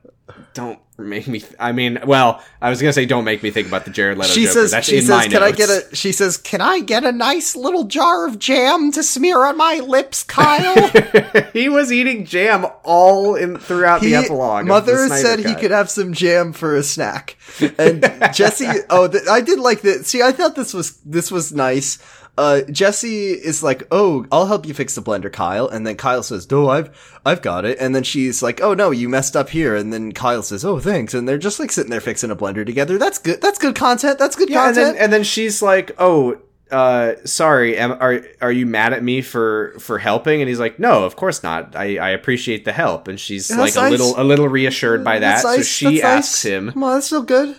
Don't make me. Th- I mean, well, I was gonna say, don't make me think about the Jared Leto she Joker. says, That's she says, can I get a, she says, can I get a nice little jar of jam to smear on my lips, Kyle? [laughs] he was eating jam all in throughout the He- epilogue. of Mother the said he could have some jam for a snack, and Jessi. Oh, I did like that. See, I thought this was this was nice. Uh, Jessi is like, "Oh, I'll help you fix the blender, Kyle," and then Kyle says, "No, I've I've got it." And then she's like, "Oh no, you messed up here." And then Kyle says, "Oh, thanks." And they're just like sitting there fixing a blender together. That's good. That's good content. That's good Yeah, and content. then and then she's like, "Oh, uh, sorry, am, are are you mad at me for for helping?" And he's like, "No, of course not. I, I appreciate the help." And she's Yeah, like that's a little a little reassured by that. That's So nice, she that's nice. asks him, Come on, that's still good.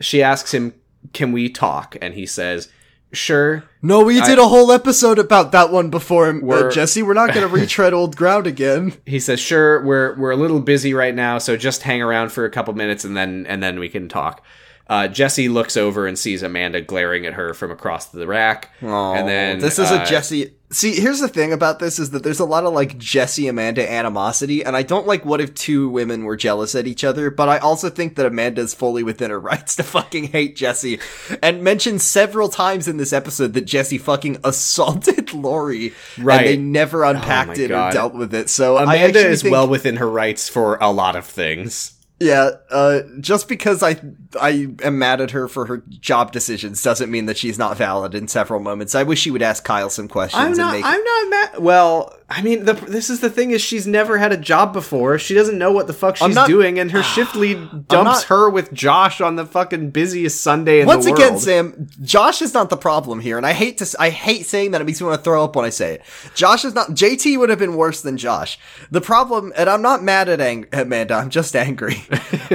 she asks him, "Can we talk?" And he says, "Sure." No, we did a whole episode about that one before, uh, We're- Jessi. We're not going [laughs] to retread old ground again. He says, "Sure, we're we're a little busy right now, so just hang around for a couple minutes and then and then we can talk." Uh, Jessi looks over and sees Amanda glaring at her from across the rack, and then this is uh, a Jessi. See, here's the thing about this is that there's a lot of like Jessi Amanda animosity, and I don't like what if two women were jealous at each other, but I also think that Amanda's fully within her [laughs] rights to fucking hate Jessi, and mentioned several times in this episode that Jessi fucking assaulted [laughs] Lori, Right. And they never oh unpacked my it God. or dealt with it. So Amanda is think- well within her rights for a lot of things. Yeah, uh, just because I I am mad at her for her job decisions doesn't mean that she's not valid in several moments. I wish she would ask Kyle some questions I'm and not. make I'm not mad. Well, I mean, the, this is the thing: is she's never had a job before. She doesn't know what the fuck she's not- doing, and her [sighs] shift lead dumps not- her with Josh on the fucking busiest Sunday in the world. Once again. Sam, Josh is not the problem here, and I hate to I hate saying that. It makes me want to throw up when I say it. Josh is not. JT would have been worse than Josh. The problem, and I'm not mad at Ang- Amanda. I'm just angry. [laughs]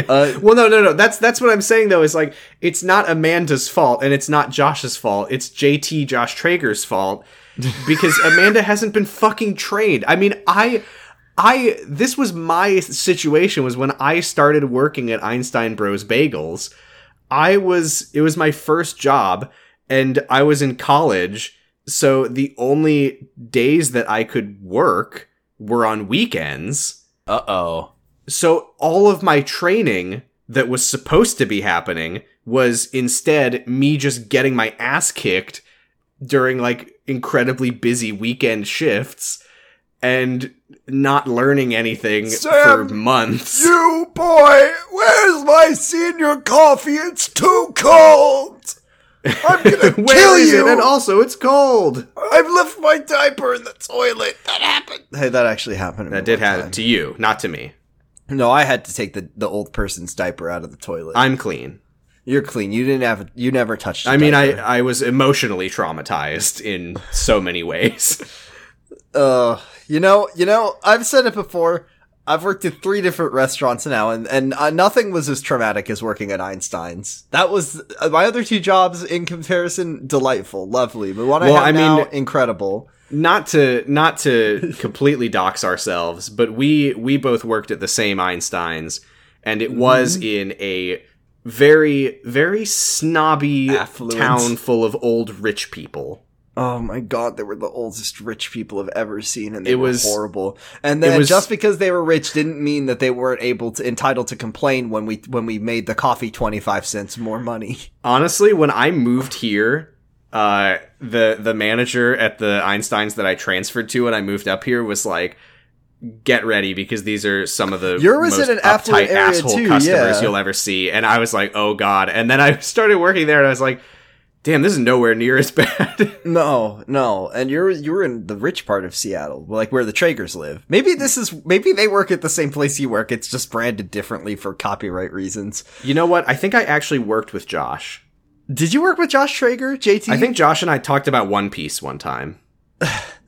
uh, Well, no, no, no. That's that's what I'm saying though. Is like it's not Amanda's fault and it's not Josh's fault. It's JT Josh Trager's fault because Amanda hasn't been fucking trained. I mean, I. I this was my situation was when I started working at Einstein Bros Bagels. I was it was my first job and I was in college So the only days that I could work were on weekends. Uh oh. So all of my training that was supposed to be happening was instead me just getting my ass kicked during like incredibly busy weekend shifts and not learning anything for months. You boy, where's my senior coffee? It's too cold. I'm gonna [laughs] Where kill is you. it? And also, it's cold. I've left my diaper in the toilet. That happened. Hey, that actually happened. to me That did happen time. to you, not to me. No, I had to take the, the old person's diaper out of the toilet. I'm clean. You're clean. You didn't have. You never touched. I mean, I, diaper. I was emotionally traumatized in so many ways. [laughs] Uh, you know, you know, I've said it before. I've worked at three different restaurants now, and and uh, nothing was as traumatic as working at Einstein's. That was uh, my other two jobs. In comparison, delightful, lovely. But what Well, I have I now, mean- incredible. not to not to [laughs] completely dox ourselves, but we we both worked at the same Einsteins, and it was Mm-hmm. in a very very snobby Affluent. town full of old rich people. Oh my god, they were the oldest rich people I've ever seen, and they It were was- horrible. And then was- just because they were rich didn't mean that they weren't able to entitled to complain when we when we made the coffee twenty five cents more money. [laughs] Honestly, when I moved here, uh, the the manager at the Einsteins that I transferred to when I moved up here was like, "Get ready because these are some of the Yours was most an uptight asshole too, customers yeah. you'll ever see." And I was like, "Oh God!" And then I [laughs] started working there, and I was like, "Damn, this is nowhere near as [laughs] bad." No, no, and you're you're in the rich part of Seattle, like where the Tragers live. Maybe this is maybe they work at the same place you work. It's just branded differently for copyright reasons. you know what? I think I actually worked with Josh. Did you work with Josh Trager, JT? I think Josh and I talked about One Piece one time. [laughs]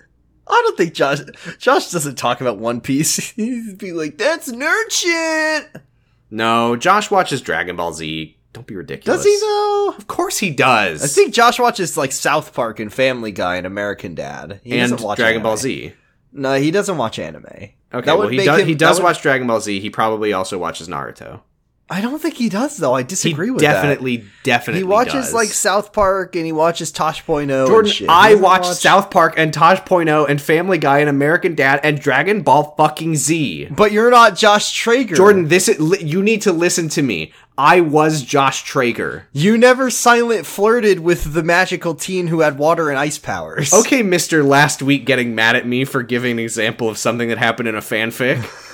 I don't think Josh Josh doesn't talk about One Piece. [laughs] He'd be like, "That's nerd shit." No, Josh watches Dragon Ball Z. Don't be ridiculous. Does he though? Of course he does. I think Josh watches like South Park and Family Guy and American Dad. He and doesn't watch Dragon Ball. Z. No, he doesn't watch anime. Okay, That well he does. him- he does would- watch Dragon Ball Z. He probably also watches Naruto. I don't think he does though. I He disagree with that. definitely, definitely. He watches does. like South Park and he watches Tosh Point oh. Jordan. I watched watch- South Park and Tosh Point oh and Family Guy and American Dad and Dragon Ball fucking Z. but you're not Josh Trager. Jordan, this is, li- you need to listen to me. I was Josh Trager. you never silent flirted with the magical teen who had water and ice powers. Okay, Mister. Last week, getting mad at me for giving an example of something that happened in a fanfic. [laughs]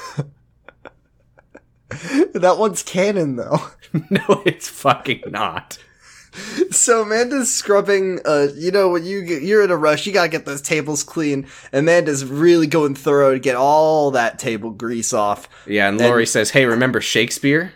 that one's canon though. [laughs] no, it's fucking not. So Amanda's scrubbing. Uh, you know when you get, you're in a rush, you gotta get those tables clean. Amanda's really going thorough to get all that table grease off, Yeah, and Lori says, "Hey, remember Shakespeare?"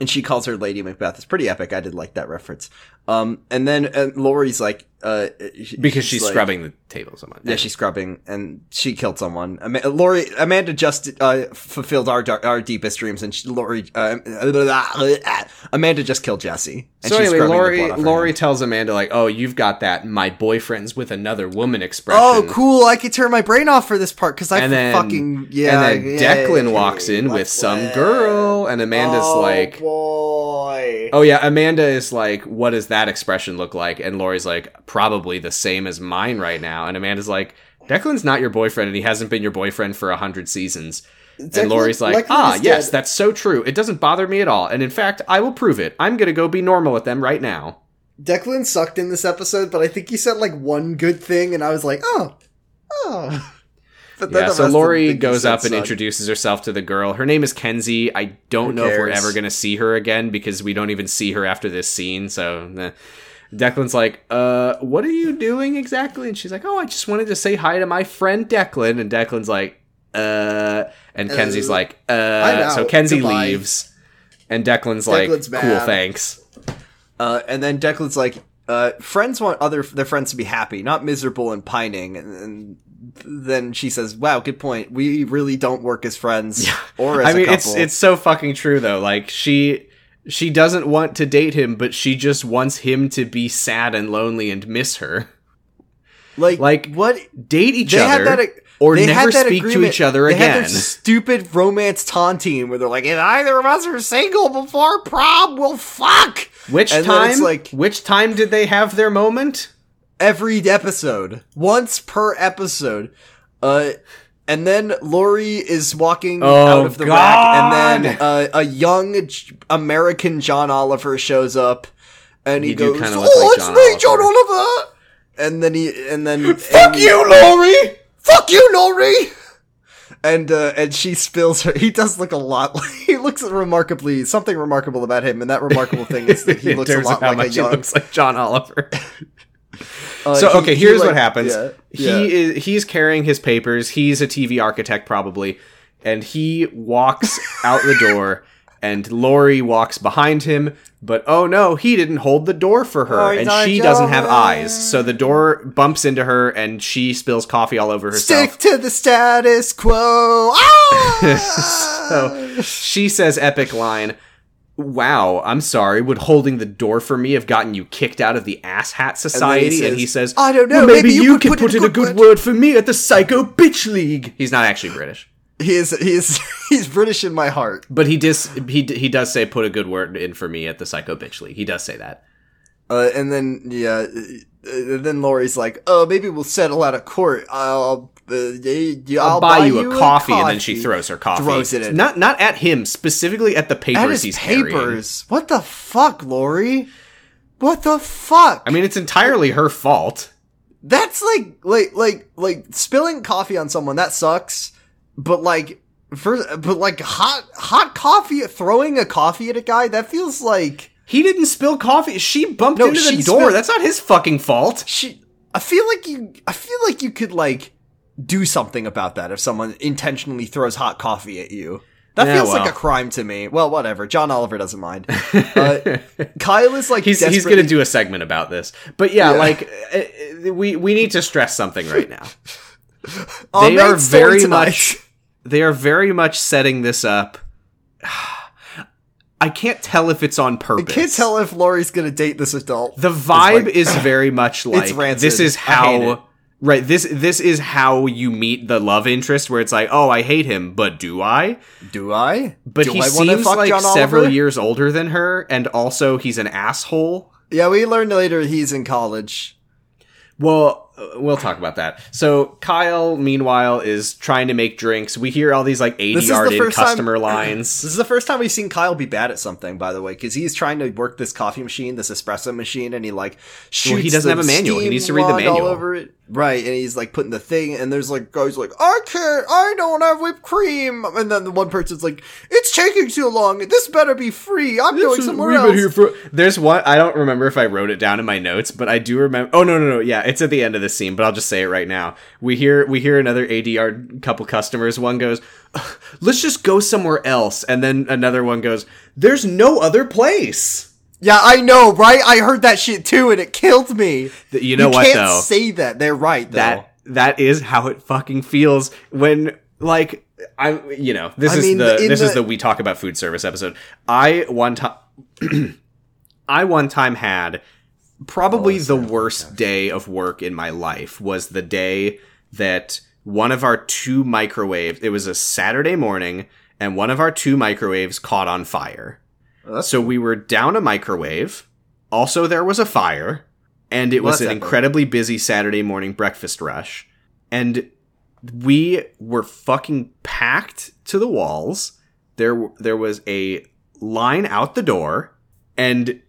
and she calls her Lady Macbeth. It's pretty epic. I did like that reference. Um, and then and Lori's like, uh, she- Because she's like- scrubbing the table so much. Yeah, she's scrubbing, and she killed someone. Ama- Lori, Amanda just uh, fulfilled our dar- our deepest dreams, and she, Lori, uh, [laughs] Amanda just killed Jesse. And So she's anyway, scrubbing Lori blood off her Lori hand. tells Amanda like, "Oh, you've got that my boyfriend's with another woman expression." Oh, cool! I could turn my brain off for this part because I And then fucking yeah. and then yeah, Declan yeah, walks in with let's some play. girl, and Amanda's oh, like, boy. "Oh yeah." Amanda is like, "What does that expression look like?" And Lori's like, "Probably the same as mine right now." And Amanda's like, "Declan's not your boyfriend, and he hasn't been your boyfriend for a hundred seasons." Declan- and Lori's like, "Ah, yes, dead. that's so true. It doesn't bother me at all, and in fact, I will prove it. I'm gonna go be normal with them right now." Declan sucked in this episode, but I think he said like one good thing, and I was like, oh, oh. [laughs] Yeah, so rest of the Lori goes up and introduces herself to the girl. Her name is Kenzie. I don't Who know if we're ever going to see her again because we don't even see her after this scene. So eh. Declan's like, uh, what are you doing exactly? And she's like, oh, I just wanted to say hi to my friend Declan. And Declan's like, uh, and Kenzie's Uh, like, uh, so. Kenzie Goodbye. leaves. And Declan's like, Declan's cool, mad. thanks. Uh, and then Declan's like, uh, friends want other their friends to be happy, not miserable and pining. And, and then she says, "Wow, good point. We really don't work as friends yeah. or as I mean, a couple." it's it's so fucking true though. Like she she doesn't want to date him, but she just wants him to be sad and lonely and miss her. like like, what Date each they other had that. or they never speak to each other they Had again. stupid romance taunting where they're like, "If either of us are single before prom, we'll fuck." Which and time? like- which time did they have their moment? Every episode, once per episode. Uh, and then Lori is walking Oh, out of the rack, and then uh, a young J- American John Oliver shows up, and he You goes, "Oh, like it's John me, John Oliver." Oliver." And then he, and then [laughs] Fuck and- you, Lori! fuck you, Lori. And uh, and she spills her. He does look a lot. Like, [laughs] he looks remarkably something remarkable about him, and that remarkable thing is that he [laughs] looks a lot like a young. looks like John Oliver. [laughs] uh, so he- okay, he, here's like- what happens. yeah, he yeah. is he's carrying his papers. He's a TV architect probably, and he walks [laughs] out the door. And Lori walks behind him, but oh no, he didn't hold the door for her, Oh, and she doesn't have eyes. So the door bumps into her, and she spills coffee all over herself. Stick to the status quo. [laughs] Ah! So she says epic line, Wow, I'm sorry, would holding the door for me have gotten you kicked out of the Ass Hat Society? And, he says, "I don't know, "Well, maybe, maybe you you could could put put, in a good word." word for me at the Psycho Bitch League. He's not actually British. he is he is [laughs] he's British in my heart. But he dis he he does say put a good word in for me at the Psycho Bitch League. He does say that. Uh, and then yeah, uh, then Lori's like, "Oh, maybe we'll settle out of court. I'll uh, yeah, I'll, buy, you a coffee, and then she throws her coffee. Throws it in. Not not at him, specifically at the papers At his he's carrying. papers. What the fuck, Lori? What the fuck? I mean, it's entirely her fault. That's like like like like spilling coffee on someone that sucks. But like for but like hot hot coffee throwing a coffee at a guy that feels like He didn't spill coffee. She bumped No, into the door. spilled- That's not his fucking fault. she. I feel like you. I feel like you could like do something about that if someone intentionally throws hot coffee at you. That Yeah, feels well. like a crime to me. Well, whatever. John Oliver doesn't mind. [laughs] Uh, Kyle is like he's he's gonna do a segment about this. But yeah, Yeah. like uh, uh, we we need to stress something right now. [laughs] They are very tonight- much they are very much setting this up. [sighs] I can't tell if it's on purpose. I can't tell if Lori's gonna date this adult. The vibe like- is very much like this is I hate it. how right this this is how you meet the love interest where it's like oh I hate him but do I Do I? but Do he I seems like John several Oliver? years older than her and also he's an asshole Yeah, we learned later he's in college. Well, Uh, we'll talk about that. So Kyle, meanwhile, is trying to make drinks. We hear all these like eighty This is the yard in first time- customer [clears throat] lines. This is the first time we've seen Kyle be bad at something, by the way, because he's trying to work this coffee machine, this espresso machine, and he like shoots. he doesn't have a manual. He needs to read the manual. all over it. Right, and he's like putting the thing, and there's like guys like, I can't, I don't have whipped cream, and then the one person's like, it's taking too long. This better be free. I'm going somewhere else. for. There's one. I don't remember if I wrote it down in my notes, but I do remember. Oh no, no, no. Yeah, it's at the end of the scene, but I'll just say it right now. We hear we hear another ADR couple customers. One goes, "Let's just go somewhere else," and then another one goes, "There's no other place." Yeah, I know, right? I heard that shit too, and it killed me. Th- you know you what, can't though? say that. They're right, though. that that is how it fucking feels when like I you know this I is mean, the this is the- the we talk about food service episode. I one time [clears throat] I one time had probably oh, the worst day of work in my life was the day that one of our two microwaves it was a Saturday morning and one of our two microwaves caught on fire. That's So we were down a microwave. Also, there was a fire, and it Well, was an epic. incredibly busy Saturday morning breakfast rush. And we were fucking packed to the walls. There, there was a line out the door, and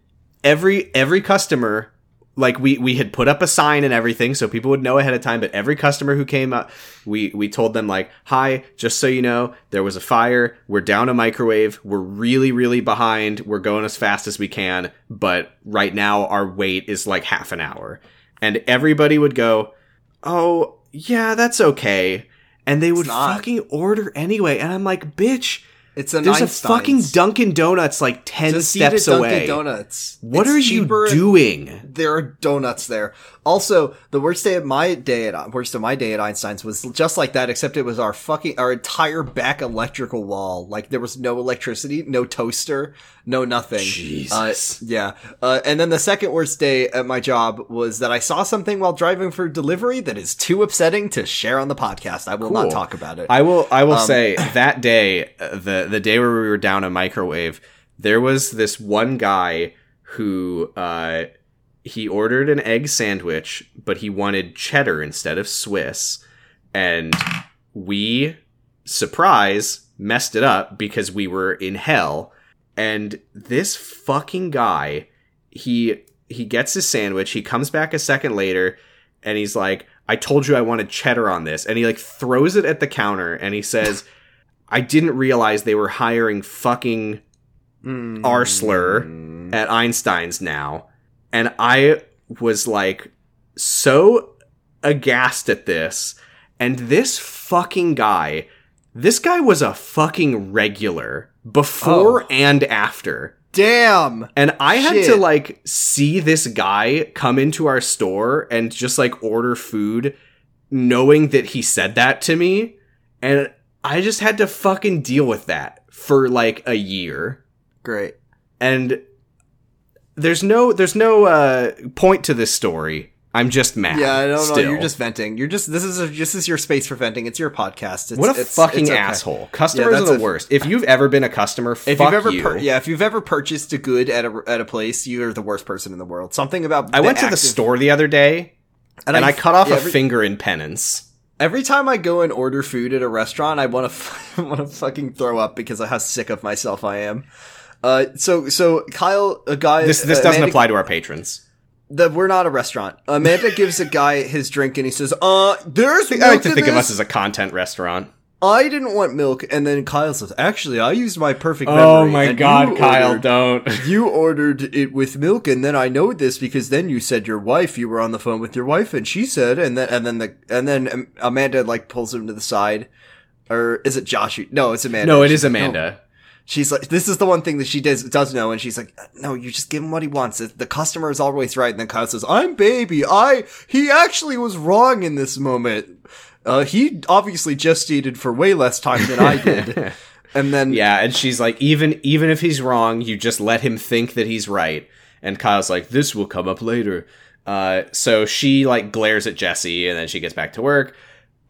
every every customer like we we had put up a sign and everything so people would know ahead of time but every customer who came up we we told them like hi just so you know there was a fire. We're down a microwave. We're really really behind. We're going as fast as we can but right now our wait is like half an hour. And everybody would go oh yeah that's okay. And they would fucking order anyway. And i'm like bitch it's a there's a fucking dunkin donuts like 10 Just steps Dunkin' away Donuts. what It's are you doing There are donuts there. Also, the worst day of my day at worst of my day at Einstein's was just like that, except it was our fucking our entire back electrical wall. Like there was no electricity, no toaster, no nothing. Jesus. Uh, yeah. Uh, and then the second worst day at my job was that I saw something while driving for delivery that is too upsetting to share on the podcast. I will not talk about it. I will. I will Um, say [coughs] that day, uh, the day where we were down a microwave, there was this one guy who uh, he ordered an egg sandwich, but he wanted cheddar instead of Swiss. And we, surprise, messed it up because we were in hell. And this fucking guy, he he gets his sandwich, he comes back a second later, and he's like, I told you I wanted cheddar on this. And he like throws it at the counter and he says, I didn't realize they were hiring fucking Mm. Arsler at Einstein's now. And I was like so aghast at this. And this fucking guy, this guy was a fucking regular before Oh. and after. Damn. And I had to like see this guy come into our store and just like order food knowing that he said that to me. And I just had to fucking deal with that for like a year. Great. And there's no there's no uh point to this story. I'm just mad. Yeah, I don't know. still. You're just venting. You're just this is a, this is your space for venting. It's your podcast. It's, what a it's- fucking it's okay. asshole. Customers that's are the worst. If you've ever been a customer, If fuck you've ever, you. pur- yeah, if you've ever purchased a good at a at a place, you are the worst person in the world. Something about I went to the store the other day and, I, cut off yeah, a finger in penance. Every time I go and order food at a restaurant, I want to want to fucking throw up because of how sick of myself I am. Uh, so so Kyle, a guy. This this uh, doesn't Amanda- apply to our patrons. The, we're not a restaurant. Amanda gives a guy his drink and he says, "Uh, there's I like to in think of us as a content restaurant. I didn't want milk." And then Kyle says, "Actually, I used my perfect oh memory." Oh my god, Kyle, ordered- don't. [laughs] You ordered it with milk, and then I know this because then you said your wife. You were on the phone with your wife, and she said, and then and then the and then Amanda like pulls him to the side, or is it Josh? No, it's Amanda. No, it is like, "No." Amanda. She's like, this is the one thing that she does does know, and she's like, no, you just give him what he wants. The customer is always right. And then Kyle says, I'm baby. I he actually was wrong in this moment. Uh, he obviously gestated for way less time than I did. [laughs] and then Yeah, and she's like, even even if he's wrong, you just let him think that he's right. And Kyle's like, this will come up later. Uh, so she like glares at Jessi, and then she gets back to work.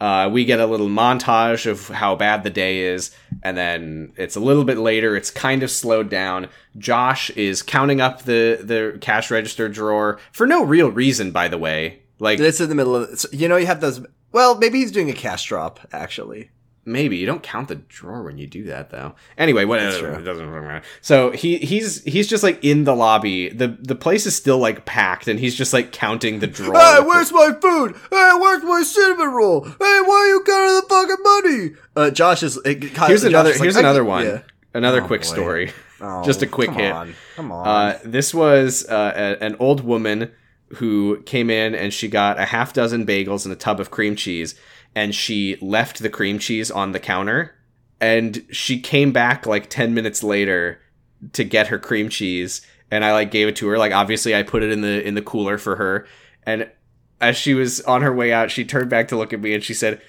Uh, we get a little montage of how bad the day is, and then it's a little bit later. It's kind of slowed down. Josh is counting up the the cash register drawer for no real reason, by the way. Like it's in the middle of you know you have those. Well, maybe he's doing a cash drop actually. Maybe you don't count the drawer when you do that, though. Anyway, whatever. It doesn't really matter. So he he's he's just like in the lobby. the The place is still like packed, and he's just like counting the drawer. Hey, where's my food? Hey, where's my cinnamon roll? Hey, why are you counting the fucking money? Uh, Josh is. Kyle, here's Josh another is like, here's another one. yeah. Another Oh, quick boy. story. Oh, [laughs] Just a quick come hit. On. Come on. Uh, this was uh, a, an old woman who came in and she got a half dozen bagels and a tub of cream cheese, and she left the cream cheese on the counter. And she came back like ten minutes later to get her cream cheese, and I like gave it to her. Like obviously, I put it in the in the cooler for her. And as she was on her way out, she turned back to look at me and she said,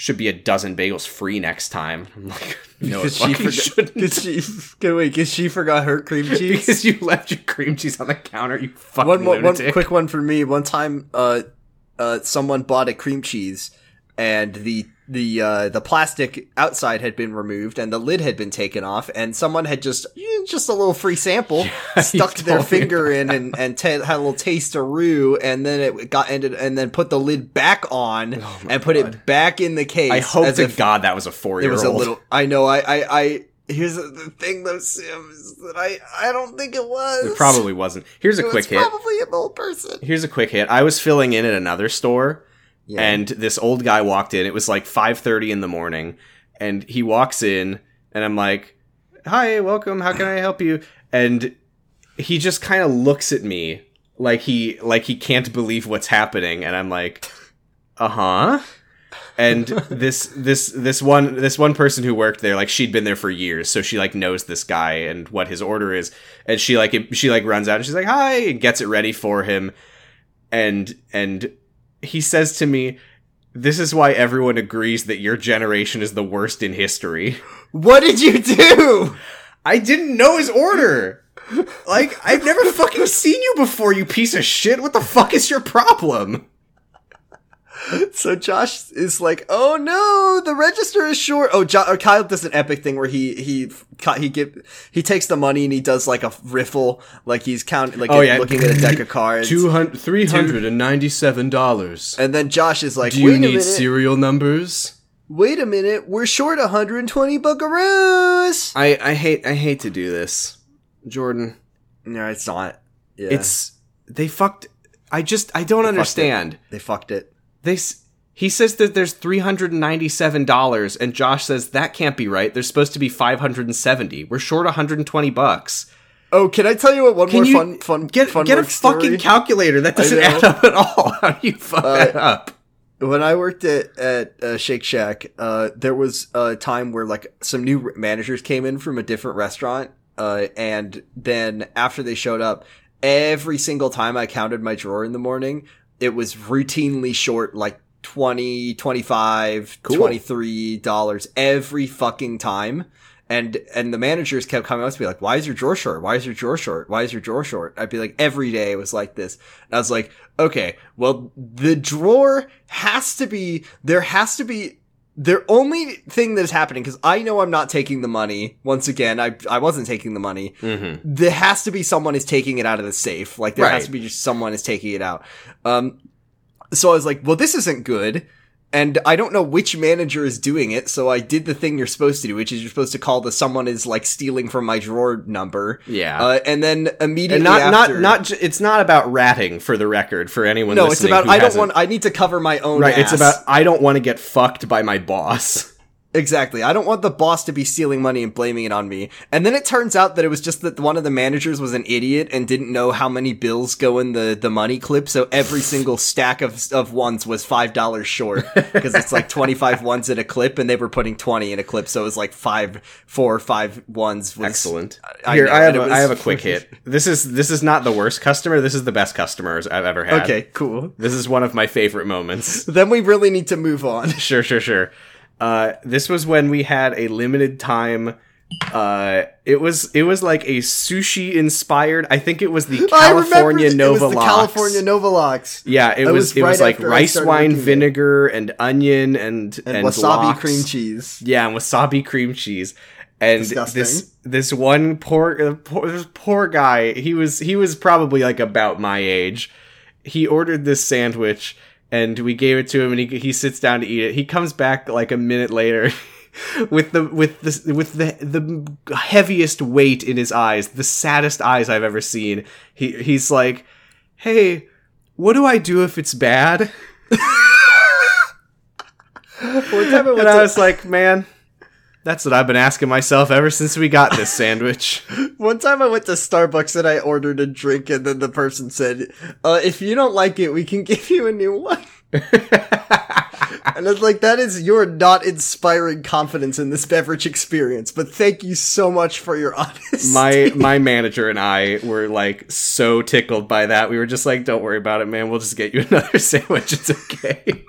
"Should be a dozen bagels free next time." I'm like, [laughs] "No, Because she fucking forgot. shouldn't." Because she, okay, wait, because she forgot her cream [laughs] cheese. because you left your cream cheese on the counter, you fucking one, one lunatic. quick one for me. One time, uh, uh, someone bought a cream cheese, and the the uh, the plastic outside had been removed, and the lid had been taken off, and someone had just just a little free sample [laughs] stuck their finger in and and ta had a little taste of roux, and then it got ended, and then put the lid back on and put it back in the case. Oh I hope to God that was a four year old. it was a little. I know. I I. I Here's the thing, though, Sim, is that I, I don't think it was. It probably wasn't. Here's a It quick was hit. probably an old person. Here's a quick hit. I was filling in at another store, Yeah. and this old guy walked in. It was like 5:30 in the morning, and he walks in, and I'm like, "Hi, welcome. How can I help you?" And he just kind of looks at me like he like he can't believe what's happening, and I'm like, "Uh huh." and [laughs] this this this one this one person who worked there like she'd been there for years so she like knows this guy and what his order is and she like she like runs out and she's like hi and gets it ready for him and and he says to me this is why everyone agrees that your generation is the worst in history. What did you do? i didn't know his order. Like i've never fucking seen you before you piece of shit. What the fuck is your problem [laughs] So Josh is like, "Oh no, the register is short." Oh, jo- Kyle does an epic thing where he he he get he takes the money and he does like a riffle, like he's counting, like Oh, yeah. looking at a deck of cards. Two hundred, three hundred and ninety-seven dollars. And then Josh is like, Do you need serial numbers? wait a minute, we're short 120 buckaroos." I, I hate I hate to do this, Jordan. No, it's not. Yeah, It's they fucked. I just I don't understand. they fucked it. They he says that there's three hundred and ninety seven dollars, and Josh says that can't be right. There's supposed to be five hundred and seventy. We're short one hundred and twenty bucks. Oh, can I tell you what? One Can more fun, fun, get fun get a story? fucking calculator? That doesn't add up at all. [laughs] How do you fuck Uh, that up? when I worked at at uh, Shake Shack, uh, there was a time where like some new managers came in from a different restaurant, uh, and then after they showed up, every single time I counted my drawer in the morning, it was routinely short like 20 25 Cool. 23 dollars every fucking time. And and the managers kept coming up to me like why is your drawer short? Why is your drawer short? Why is your drawer short? I'd be like every day it was like this. And i was like okay well the drawer has to be there has to be the only thing that is happening because i know i'm not taking the money once again i i wasn't taking the money Mm-hmm. there has to be someone is taking it out of the safe. Like there Right. has to be just someone is taking it out. Um, so I was like, well, this isn't good. And I don't know which manager is doing it, so I did the thing you're supposed to do, which is you're supposed to call the someone is like stealing from my drawer number. Yeah. Uh, and then immediately and not after, not not. It's not about ratting for the record for anyone. no, it's about I don't want I need to cover my own Right. It's about I don't want to get fucked by my boss. Exactly. I don't want the boss to be stealing money and blaming it on me. And then it turns out that it was just that one of the managers was an idiot and didn't know how many bills go in the, the money clip. So every [laughs] single stack of, of ones was $5 short because it's like 25 ones in a clip and they were putting 20 in a clip. So it was like five, four or five ones. Was, Excellent. I Here, know, I have a, was- I have a quick hit. [laughs] This is this is not the worst customer. This is the best customers I've ever had. Okay, cool. This is one of my favorite moments. Then we really need to move on. Sure, sure, sure. Uh, this was when we had a limited time. Uh, it was it was like a sushi inspired. I think it was the California Nova It was the Lox. California Novalox. Yeah, it That was, was it was like rice wine vinegar and onion and And, and, wasabi cream cheese. Yeah, and wasabi cream cheese. And Disgusting. this this one poor, uh, poor this poor guy, he was he was probably like about my age. He ordered this sandwich and we gave it to him and he he sits down to eat it. He comes back like a minute later [laughs] with the with the with the the heaviest weight in his eyes, the saddest eyes I've ever seen. He he's like, "Hey, what do I do if it's bad?" [laughs] One time I went And I was like, man, that's what I've been asking myself ever since we got this sandwich. [laughs] One time I went to Starbucks and I ordered a drink and then the person said, uh, if you don't like it, we can [laughs] give you a new one. [laughs] and it's like, that is, you're not inspiring confidence in this beverage experience, but thank you so much for your honesty. my my manager and I were like so tickled by that. We were just like, "Don't worry about it, man. We'll just get you another sandwich. It's okay."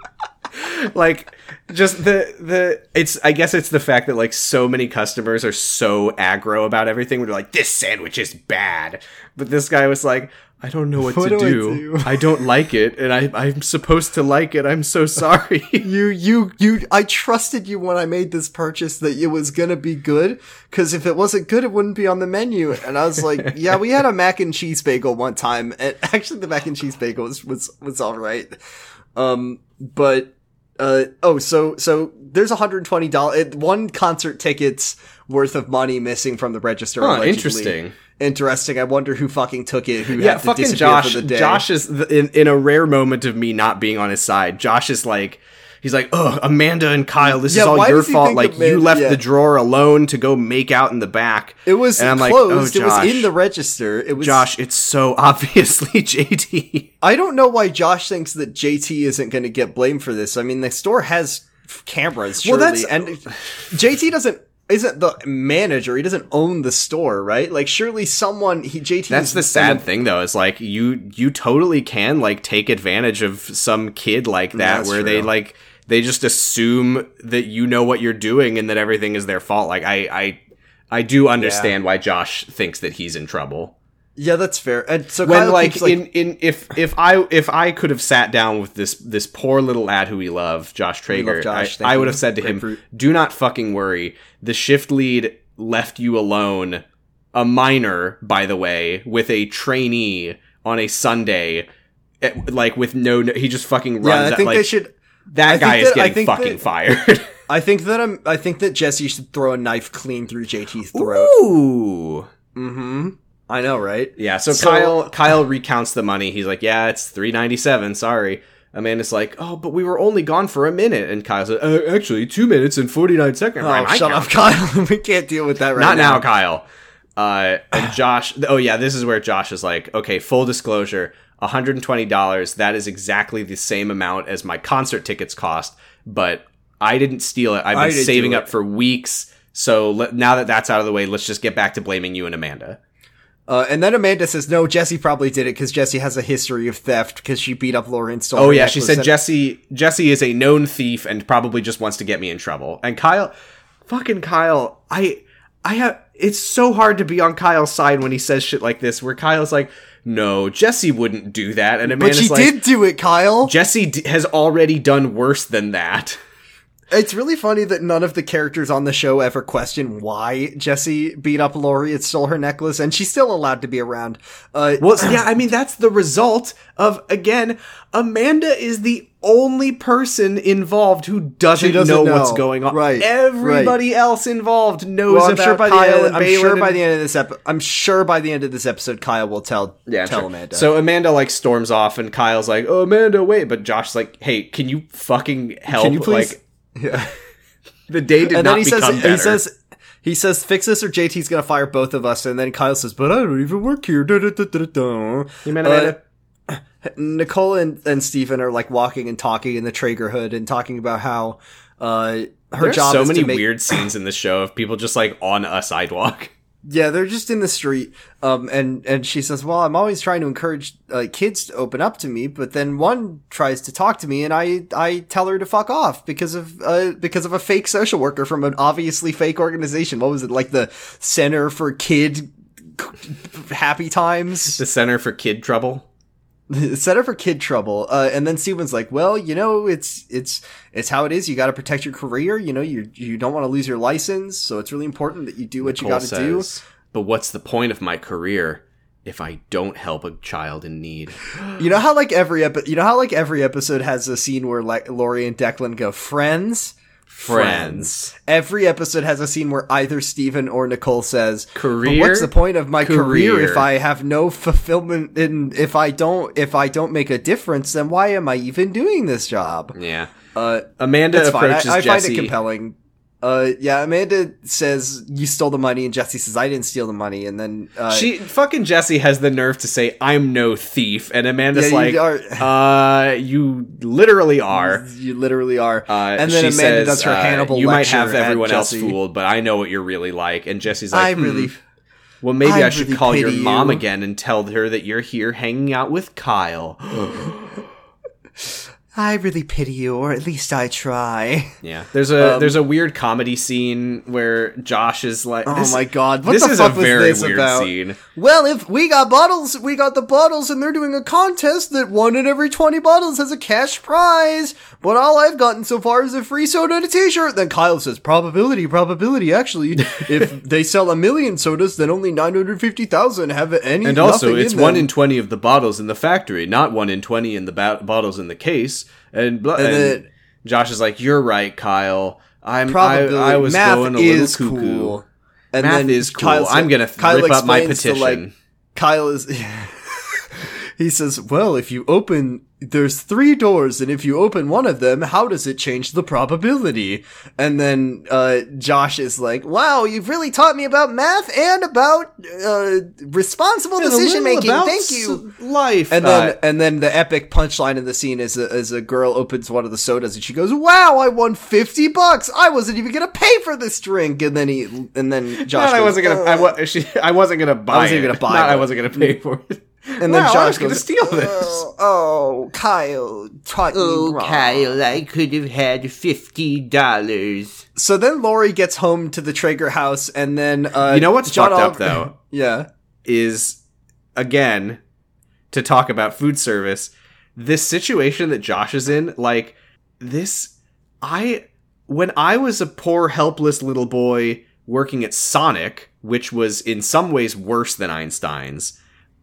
[laughs] like just the the it's I guess it's the fact that like so many customers are so aggro about everything. We're like, "This sandwich is bad," but this guy was like. I don't know what, What to do I do. do?" I don't like it, and I, I'm supposed to like it. I'm so sorry. [laughs] you, you, you, I trusted you when I made this purchase that it was gonna be good, cause if it wasn't good, it wouldn't be on the menu. And I was like, [laughs] yeah, we had a mac and cheese bagel one time, and actually the mac and cheese bagel was, was, was alright. Um, but, uh, oh, so, so there's $120, one concert ticket's worth of money missing from the register. Huh, allegedly. interesting. Interesting. I wonder who fucking took it, who yeah, had fucking Josh. for the day. Josh is in in a rare moment of me not being on his side. Josh is like. He's like, oh, Amanda and Kyle, this Yeah, is all your fault. Like, you left yeah. the drawer alone to go make out in the back. it was And I'm like, closed. oh, it was in the register. It was Josh, it's so [laughs] obviously JT. I don't know why Josh thinks that JT isn't going to get blamed for this. I mean, the store has cameras, Well, that's- and JT doesn't isn't the manager. He doesn't own the store, right? Like, surely someone he JT. That's the someone- sad thing, though. Is like you you totally can like take advantage of some kid like that, where they like they just assume that you know what you're doing and that everything is their fault. Like I I I do understand why Josh thinks that he's in trouble. Yeah, that's fair. And so when like, keeps, like in in if if I if I could have sat down with this this poor little lad who we love, Josh Trager, love Josh, I, I would have said to him, "Do not fucking worry. The shift lead left you alone, a minor, by the way, with a trainee on a Sunday." eh, Like with no, no, he just fucking runs. yeah, I at, think like, they should. That I guy is that- I getting think fucking that- fired. [laughs] I think that I'm. I think that Jessi should throw a knife clean through JT's throat. Ooh. Mm-hmm. I know, right? Yeah, so, So- Kyle Kyle recounts the money. He's like, "Yeah, it's three ninety seven. Sorry." Amanda's like, "Oh, but we were only gone for a minute." And Kyle said, uh, "Actually, two minutes and forty nine seconds." Oh, Right, I shut up, [laughs] Kyle. we can't deal with that right now. Not now. now, Kyle. Uh, and Josh. Oh yeah, this is where Josh is like, "Okay, full disclosure, one hundred and twenty dollars. That is exactly the same amount as my concert tickets cost, but I didn't steal it. I've been saving up for weeks." So let, now that that's out of the way, let's just get back to blaming you and Amanda. Uh, and then Amanda says, "No, Jessi probably did it because Jessi has a history of theft because she beat up stole." Oh yeah, she said and- Jessi Jessi is a known thief and probably just wants to get me in trouble. And Kyle, fucking Kyle, I I have it's so hard to be on Kyle's side when he says shit like this. Where Kyle's like, "No, Jessi wouldn't do that," and But Amanda's she like, did do it, Kyle. "Jessi d- has already done worse than that." It's really funny that none of the characters on the show ever question why Jessi beat up Lori and stole her necklace, and she's still allowed to be around. Uh, Well, yeah, I mean that's the result of again, Amanda is the only person involved who doesn't, doesn't know, know. what's going on. Right, Everybody else involved knows well, I'm about sure by Kyle the end. and I'm Balin sure and- by the end of this episode. I'm sure by the end of this episode, Kyle will tell Yeah, tell sure. Amanda. So Amanda like storms off, and Kyle's like, "Oh, Amanda, wait!" But Josh's like, "Hey, can you fucking help?" Can you please? Like, Yeah. [laughs] the day did and not then he says become better. he says he says fix this or JT's gonna fire both of us. And then Kyle says, "But I don't even work here." Da, da, da, da, da. You meant Uh, Amanda? [laughs] Nicole and, and Stephen are like walking and talking in the Trager hood and talking about how uh her There's job so is many to make weird scenes in the show of people just like on a sidewalk. Yeah, they're just in the street. Um, and and she says, "Well, I'm always trying to encourage uh, kids to open up to me, but then one tries to talk to me, and I I tell her to fuck off because of uh because of a fake social worker from an obviously fake organization. What was it like the Center for Kid Happy Times? The Center for Kid Trouble. [laughs] Center for Kid Trouble. Uh, and then Stephen's like, well, you know, it's it's it's how it is. You got to protect your career. You know, you you don't want to lose your license, so it's really important that you do what you got to do. But what's the point of my career if I don't help a child in need? [gasps] You know how like every epi- you know how like every episode has a scene where like Lori and Declan go friends. Friends. Every episode has a scene where either Stephen or Nicole says, "But Career? what's the point of my career. Career. if I have no fulfillment in if I don't if I don't make a difference? Then why am I even doing this job?" Yeah. Uh, Amanda That's fine. I, approaches I find it compelling. Uh, yeah, Amanda says you stole the money, and Jessi says I didn't steal the money, and then uh, She fucking Jessi has the nerve to say I'm no thief, and Amanda's Yeah, like, you are- [laughs] uh, you literally are. you literally are. Uh, and then Amanda says, does her uh, Hannibal You might have everyone else fooled, but I know what you're really like. And Jessi's like, I "Hmm, really, well, maybe I I, should really call your mom you." again and tell her that you're here hanging out with Kyle." [gasps] [gasps] [laughs] I really pity you, or at least I try. yeah, there's a Um, there's a weird comedy scene where Josh is like, Oh my god, what this the is fuck a was very this weird about? scene. Well, if we got bottles, we got the bottles, and they're doing a contest that one in every 20 bottles has a cash prize. But all I've gotten so far is a free soda and a t-shirt. Then Kyle says, probability, probability. Actually, [laughs] if they sell a million sodas, then only 950,000 have any And also, it's one in twenty of the bottles in the factory, not one in twenty in the ba- bottles in the case. And, blah, and, then- Josh is like, "You're right, Kyle. I'm. I. I was Math going a is little cuckoo. cool. And Math then is cool. Kyle I'm gonna Kyle rip up my explains to, petition. like, Kyle is. [laughs] he says, "Well, if you open, there's three doors, and if you open one of them, how does it change the probability?" And then uh, Josh is like, "Wow, you've really taught me about math and about uh, responsible And decision making. Thank you." Life. And Uh, then, and then the epic punchline in the scene is a, is a girl opens one of the sodas and she goes, "Wow, I won fifty bucks! I wasn't even gonna pay for this drink." And then he, and then Josh, not I wasn't gonna. I, "Uh, wa- she, I wasn't gonna buy. I wasn't it. gonna buy Not I wasn't gonna pay for it. And then Wow, I Josh was gonna steal this. Oh, oh, Kyle taught me wrong. Kyle, I could have had fifty dollars. So then Lori gets home to the Trager house, and then uh, You know what's John fucked up though [laughs] yeah, is again to talk about food service. This situation that Josh is in, like this, I when I was a poor, helpless little boy working at Sonic, which was in some ways worse than Einstein's,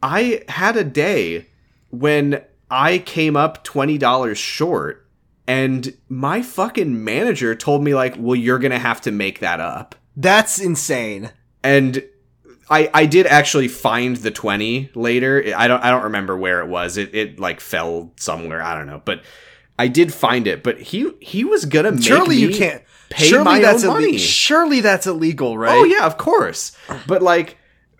I had a day when I came up twenty dollars short, and my fucking manager told me like, "Well, you're gonna have to make that up." That's insane. and I I did actually find the 20 later. I don't I don't remember where it was. It it like fell somewhere. I don't know. But I did find it. But he he was gonna make Surely you can't pay surely my that's own money. Surely that's illegal, right? Oh yeah, of course. But like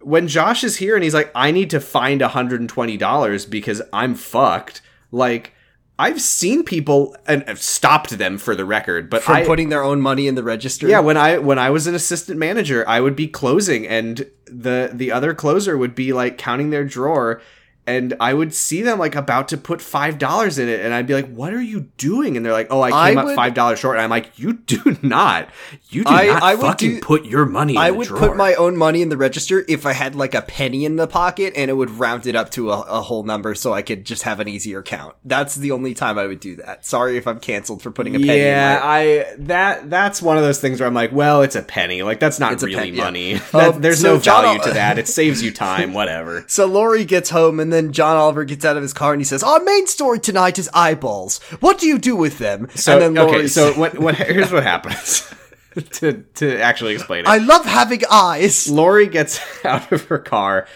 when Josh is here and he's like, I need to find $120 because I'm fucked. Like I've seen people and I've stopped them for the record, but From I, putting their own money in the register. yeah, when I when I was an assistant manager, I would be closing and the the other closer would be like counting their drawer and I would see them like about to put five dollars in it, and I'd be like, "What are you doing?" And they're like, "Oh, I I came up would- five dollars short." And I'm like, "You do [laughs] not, you do I- not I would fucking do- put your money." In I the would drawer. put my own money in the register if I had like a penny in the pocket and it would round it up to a, a whole number so I could just have an easier count. That's the only time I would do that. Sorry if I'm canceled for putting a penny yeah, my I that that's one of those things where I'm like, well, it's a penny. Like that's not It's really pen- yeah. money. Um, [laughs] there's so no value Ol- to that. It [laughs] saves you time. Whatever. So Lori gets home and then John Oliver gets out of his car and he says, Our main story tonight is eyeballs. What do you do with them? So and then okay, so what, what here's what happens [laughs] to to actually explain it. I love having eyes. Lori gets [laughs] out of her car,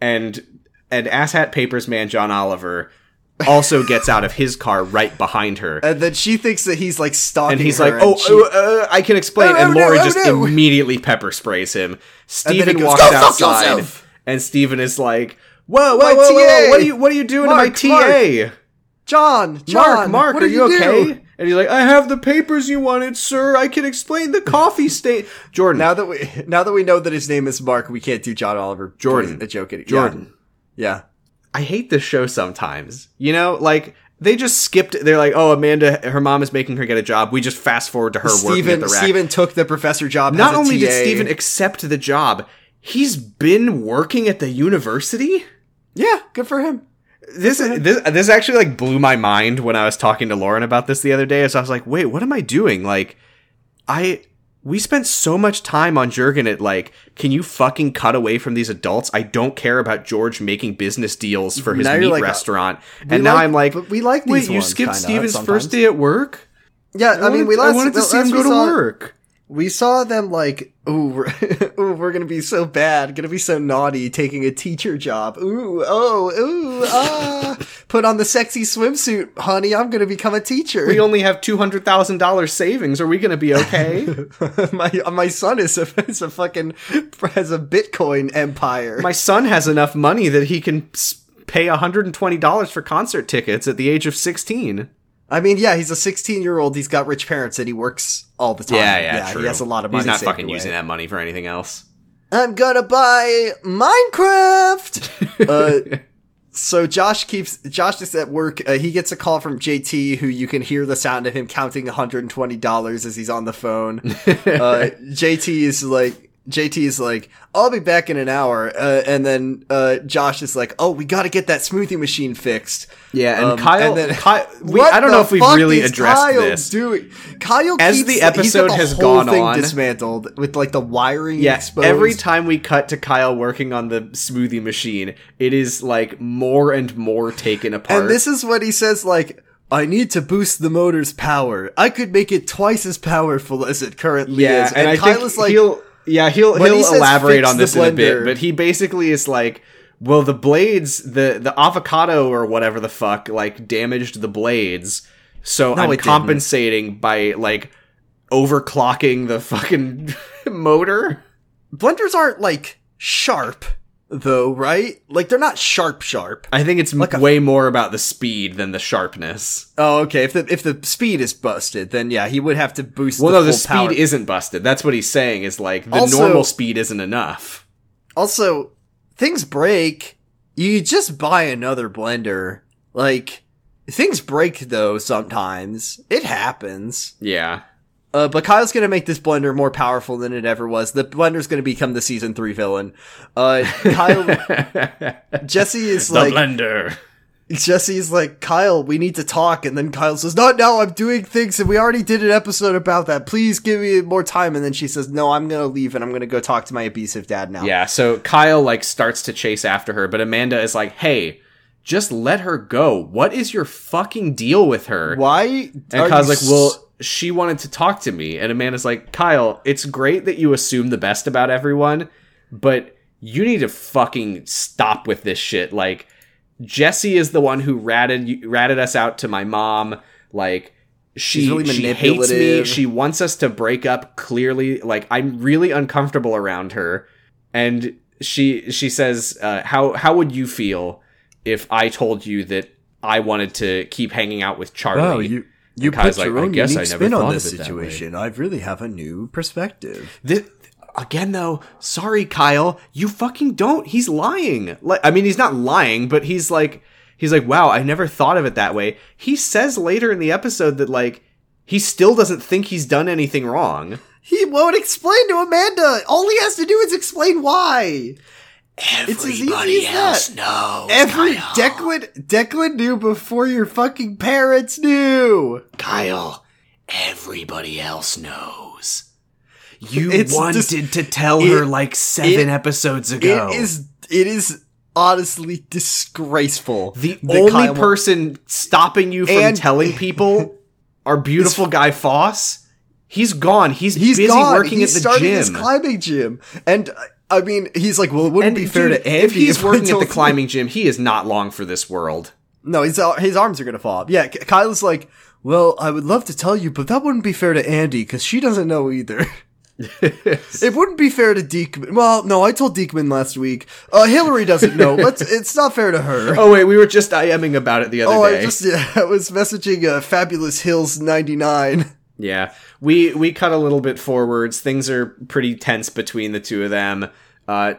and and asshat papers man John Oliver also gets out of his car right behind her. And then she thinks that he's like stalking And he's like, "Oh, she- oh, uh, I can explain." Oh, and no, Lori oh, just no. immediately pepper sprays him. then Stephen he goes, walks "Go fuck outside, yourself!" and Stephen is like, "Whoa, whoa, whoa, whoa, What are you, what are you doing Mark, to my TA?" John, John, Mark, Mark, are did you okay? And he's like, I have the papers you wanted, sir. I can explain the coffee [laughs] state. Jordan, Now that we now that we know that his name is Mark, we can't do John Oliver. Jordan. The joke. Jordan. Yeah. I hate this show sometimes. You know, like they just skipped. They're like, oh, Amanda, her mom is making her get a job. We just fast forward to her working at the rack. Stephen took the professor job. Not as a only did TA. Stephen accept the job, he's been working at the university. Yeah, good for him. This this this actually like blew my mind when I was talking to Lauren about this the other day. So I was like, wait, what am I doing? Like, I we spent so much time on Jurgen at like, can you fucking cut away from these adults? I don't care about George making business deals for his Now meat like, restaurant. And now like- I'm like, but we like wait, these you ones skipped kinda Stephen's sometimes. first day at work. Yeah, I, mean, we wanted- last I wanted to see last him go we to work. We saw them like, ooh, we're, [laughs] ooh, we're gonna be so bad, gonna be so naughty, taking a teacher job. Ooh, oh, ooh, ah! Put on the sexy swimsuit, honey. I'm gonna become a teacher. We only have two hundred thousand dollars savings. Are we going to be okay? [laughs] my my son is a is a fucking has a Bitcoin empire. My son has enough money that he can pay hundred and twenty dollars for concert tickets at the age of sixteen. I mean, yeah, he's a 16 year old. He's got rich parents and he works all the time. Yeah, yeah. Yeah. He has a lot of money. He's not fucking away. using that money for anything else. I'm gonna buy Minecraft. [laughs] uh, so Josh keeps Josh is at work. Uh, he gets a call from JT, who you can hear the sound of him counting 120 dollars as he's on the phone. [laughs] uh, JT is like. JT is like, I'll be back in an hour, uh, and then uh, Josh is like, "Oh, we got to get that smoothie machine fixed." Yeah, and Um, Kyle, and then- Kyle [laughs] we, I don't know if we've really addressed Kyle this. Doing? Kyle As keeps, the episode the has whole gone thing on- dismantled with like the wiring Yeah, exposed. every time we cut to Kyle working on the smoothie machine, it is like more and more taken apart. And this is what he says like I need to boost the motor's power. I could make it twice as powerful as it currently yeah, is. and, I Kyle think is like he'll yeah he'll When he'll he elaborate on this in a bit, but he basically is like, well, the blades, the the avocado or whatever the fuck, like damaged the blades, so No, I'm it didn't. compensating by like overclocking the fucking [laughs] motor. blenders aren't like sharp though, right? Like they're not sharp sharp. I think it's Like a- way more about the speed than the sharpness. Oh, okay. If the if the speed is busted, then yeah, he would have to boost Well, the no, the speed power. isn't busted. That's what he's saying. Is like the Also- normal speed isn't enough. Also, things break. You just buy another blender. Like things break though sometimes. It happens. Yeah. Uh, but Kyle's gonna make this blender more powerful than it ever was. The blender's gonna become the season three villain. Uh, Kyle, [laughs] Jessi is like the like, blender. Jessi's like, Kyle, we need to talk. And then Kyle says, Not now, I'm doing things and we already did an episode about that. Please give me more time. And then she says, No, I'm going to leave and I'm going to go talk to my abusive dad now. Yeah, so Kyle like starts to chase after her, but Amanda is like, "Hey, just let her go. What is your fucking deal with her?" Why? And Kyle's like, "Well, she wanted to talk to me." And Amanda's like, "Kyle, it's great that you assume the best about everyone, but you need to fucking stop with this shit. Like, Jessi is the one who ratted ratted us out to my mom. Like." She, really she hates me. She wants us to break up clearly. Like I'm really uncomfortable around her. And she she says, uh, "How how would you feel if I told you that I wanted to keep hanging out with Charlie?" Wow, you you put your like, own unique I never spin on this of it that situation. I really have a new perspective. Again though, sorry Kyle, you fucking don't. He's lying. Like I mean, he's not lying, but he's like he's like, "Wow, I never thought of it that way." He says later in the episode that like he still doesn't think he's done anything wrong. He won't explain to Amanda. All he has to do is explain why. It's as easy as that. knows. Every Declan Declan knew before your fucking parents knew. Kyle, everybody else knows. You It's wanted dis- to tell it- her like seven it- episodes ago. It is it is honestly disgraceful. the only Kyle- person stopping you from telling people [laughs] our beautiful guy Foss. He's gone. He's, he's busy gone. working he's at the gym. his climbing gym, and uh, I mean, he's like, well, it wouldn't and be fair dude, to Andy if he's I working at the [laughs] climbing gym, he is not long for this world. No, his his arms are gonna fall off. Yeah, K- Kyle's like, well, I would love to tell you, but that wouldn't be fair to Andy because she doesn't know either. [laughs] [laughs] it wouldn't be fair to Deekman. Well, no, I told Deekman last week. Uh, Hillary doesn't know. Let's. It's not fair to her. oh wait, we were just IMing about it the other Oh, day. I just yeah, I was messaging uh, Fabulous Hills ninety nine. Yeah, we we cut a little bit forwards. Things are pretty tense between the two of them. Uh,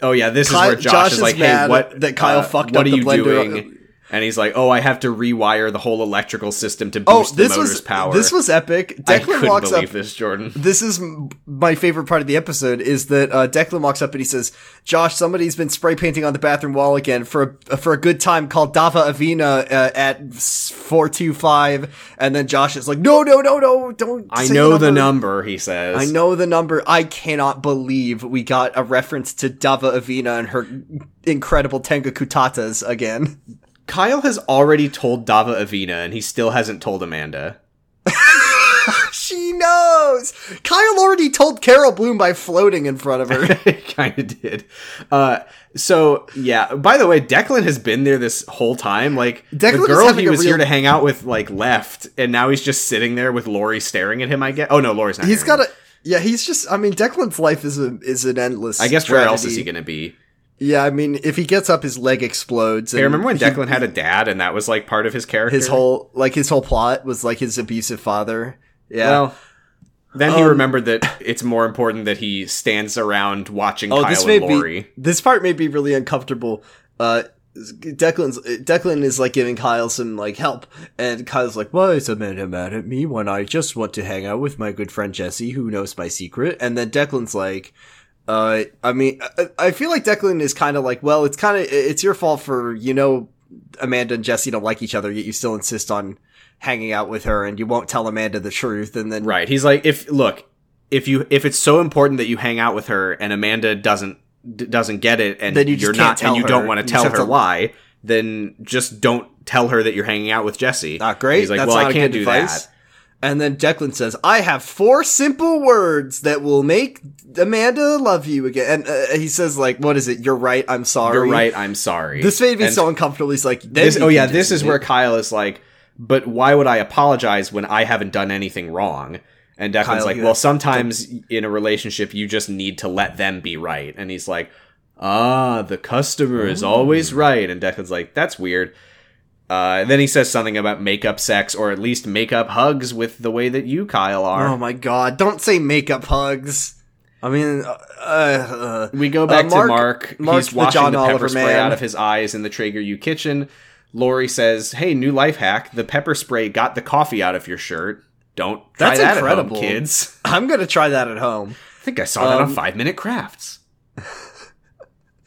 oh yeah, this Ky- is where Josh, Josh is is like, "Hey, what? that Kyle uh, fucked what up are the you blender." doing?" And he's like, "Oh, I have to rewire the whole electrical system to Oh, boost the motor's was power." this was epic. I Declan couldn't walks believe up. this, Jordan. This is my favorite part of the episode is that uh, Declan walks up and he says, "Josh, somebody's been spray painting on the bathroom wall again for a, for a good time called Dava Avina uh, at four two five. And then Josh is like, "No, no, no, no, don't." I know the number. He says. I know the number. I cannot believe we got a reference to Dava Avina and her incredible Tenga Kutatas again. Kyle has already told Dava Avina, and he still hasn't told Amanda. [laughs] She knows. Kyle already told Carol Bloom by floating in front of her. [laughs] He kind of did. Uh, so yeah. By the way, Declan has been there this whole time. Like Declan the girl he was real- here to hang out with, like left, and now he's just sitting there with Lori staring at him. I guess. Oh no, Lori's not. He's got a yeah. He's just. I mean, Declan's life is a is an endless. I guess where else is he going to be? Yeah, I mean, if he gets up, his leg explodes. And remember when he- Declan had a dad, and that was like part of his character. his whole like his whole plot was like his abusive father. Yeah. Well, then he Um, remembered that it's more important that he stands around watching oh, Kyle this and may Lori. be this part may be really uncomfortable. Uh, Declan's Declan is like giving Kyle some like help, and Kyle's like, "Why is Amanda mad at me when I just want to hang out with my good friend Jessi, who knows my secret?" And then Declan's like, "Uh, I mean, I, I feel like Declan is kind of like, well, it's kind of it's your fault for you know Amanda and Jessi don't like each other, yet you still insist on hanging out with her, and you won't tell Amanda the truth, and then Right. He's like, if look, if you if it's so important that you hang out with her, and Amanda doesn't d- doesn't get it, and Then you you're can't and you her. don't want to tell her to- why, then just don't tell her that you're hanging out with Jessi. Not great. He's like, That's well, I can't do advice. that. And then Declan says, "I have four simple words that will make Amanda love you again." And uh, he says, "Like, what is it? You're right. I'm sorry. You're right. I'm sorry. This made me And so uncomfortable. He's like, This, oh yeah, this is where Kyle is like, but why would I apologize when I haven't done anything wrong? And Declan's Kyle, like, well, sometimes in a relationship you just need to let them be right. And he's like, ah, the customer is always right. And Declan's like, that's weird. Uh, and then he says something about makeup sex, or at least makeup hugs with the way that you, Kyle, are. Oh my god! Don't say makeup hugs. I mean, uh, uh, We go back Uh, to Mark- Mark. Mark's He's the washing John the, Oliver pepper spray man. out of his eyes in the Trager U kitchen. Lori says, "Hey, new life hack: the pepper spray got the coffee out of your shirt." Don't try That's that incredible. at home, kids. I'm gonna try that at home. I think I saw that on Um, Five Minute Crafts.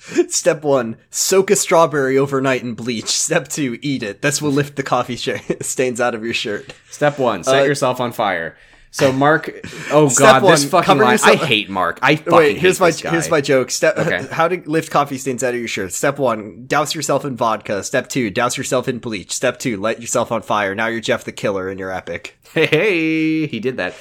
[laughs] Step one: soak a strawberry overnight in bleach. [laughs] Step two: eat it. This will lift the coffee sh- [laughs] stains out of your shirt. Step one: set uh, yourself on fire. So Mark, oh god, this fucking line. yourself- I hate Mark. I fucking Wait, here's hate my here's my joke. Step Okay. how to lift coffee stains out of your shirt. Step one: douse yourself in vodka. Step two: douse yourself in bleach. Step two: light yourself on fire. Now you're Jeff the Killer and you're epic. Hey, hey, he did that.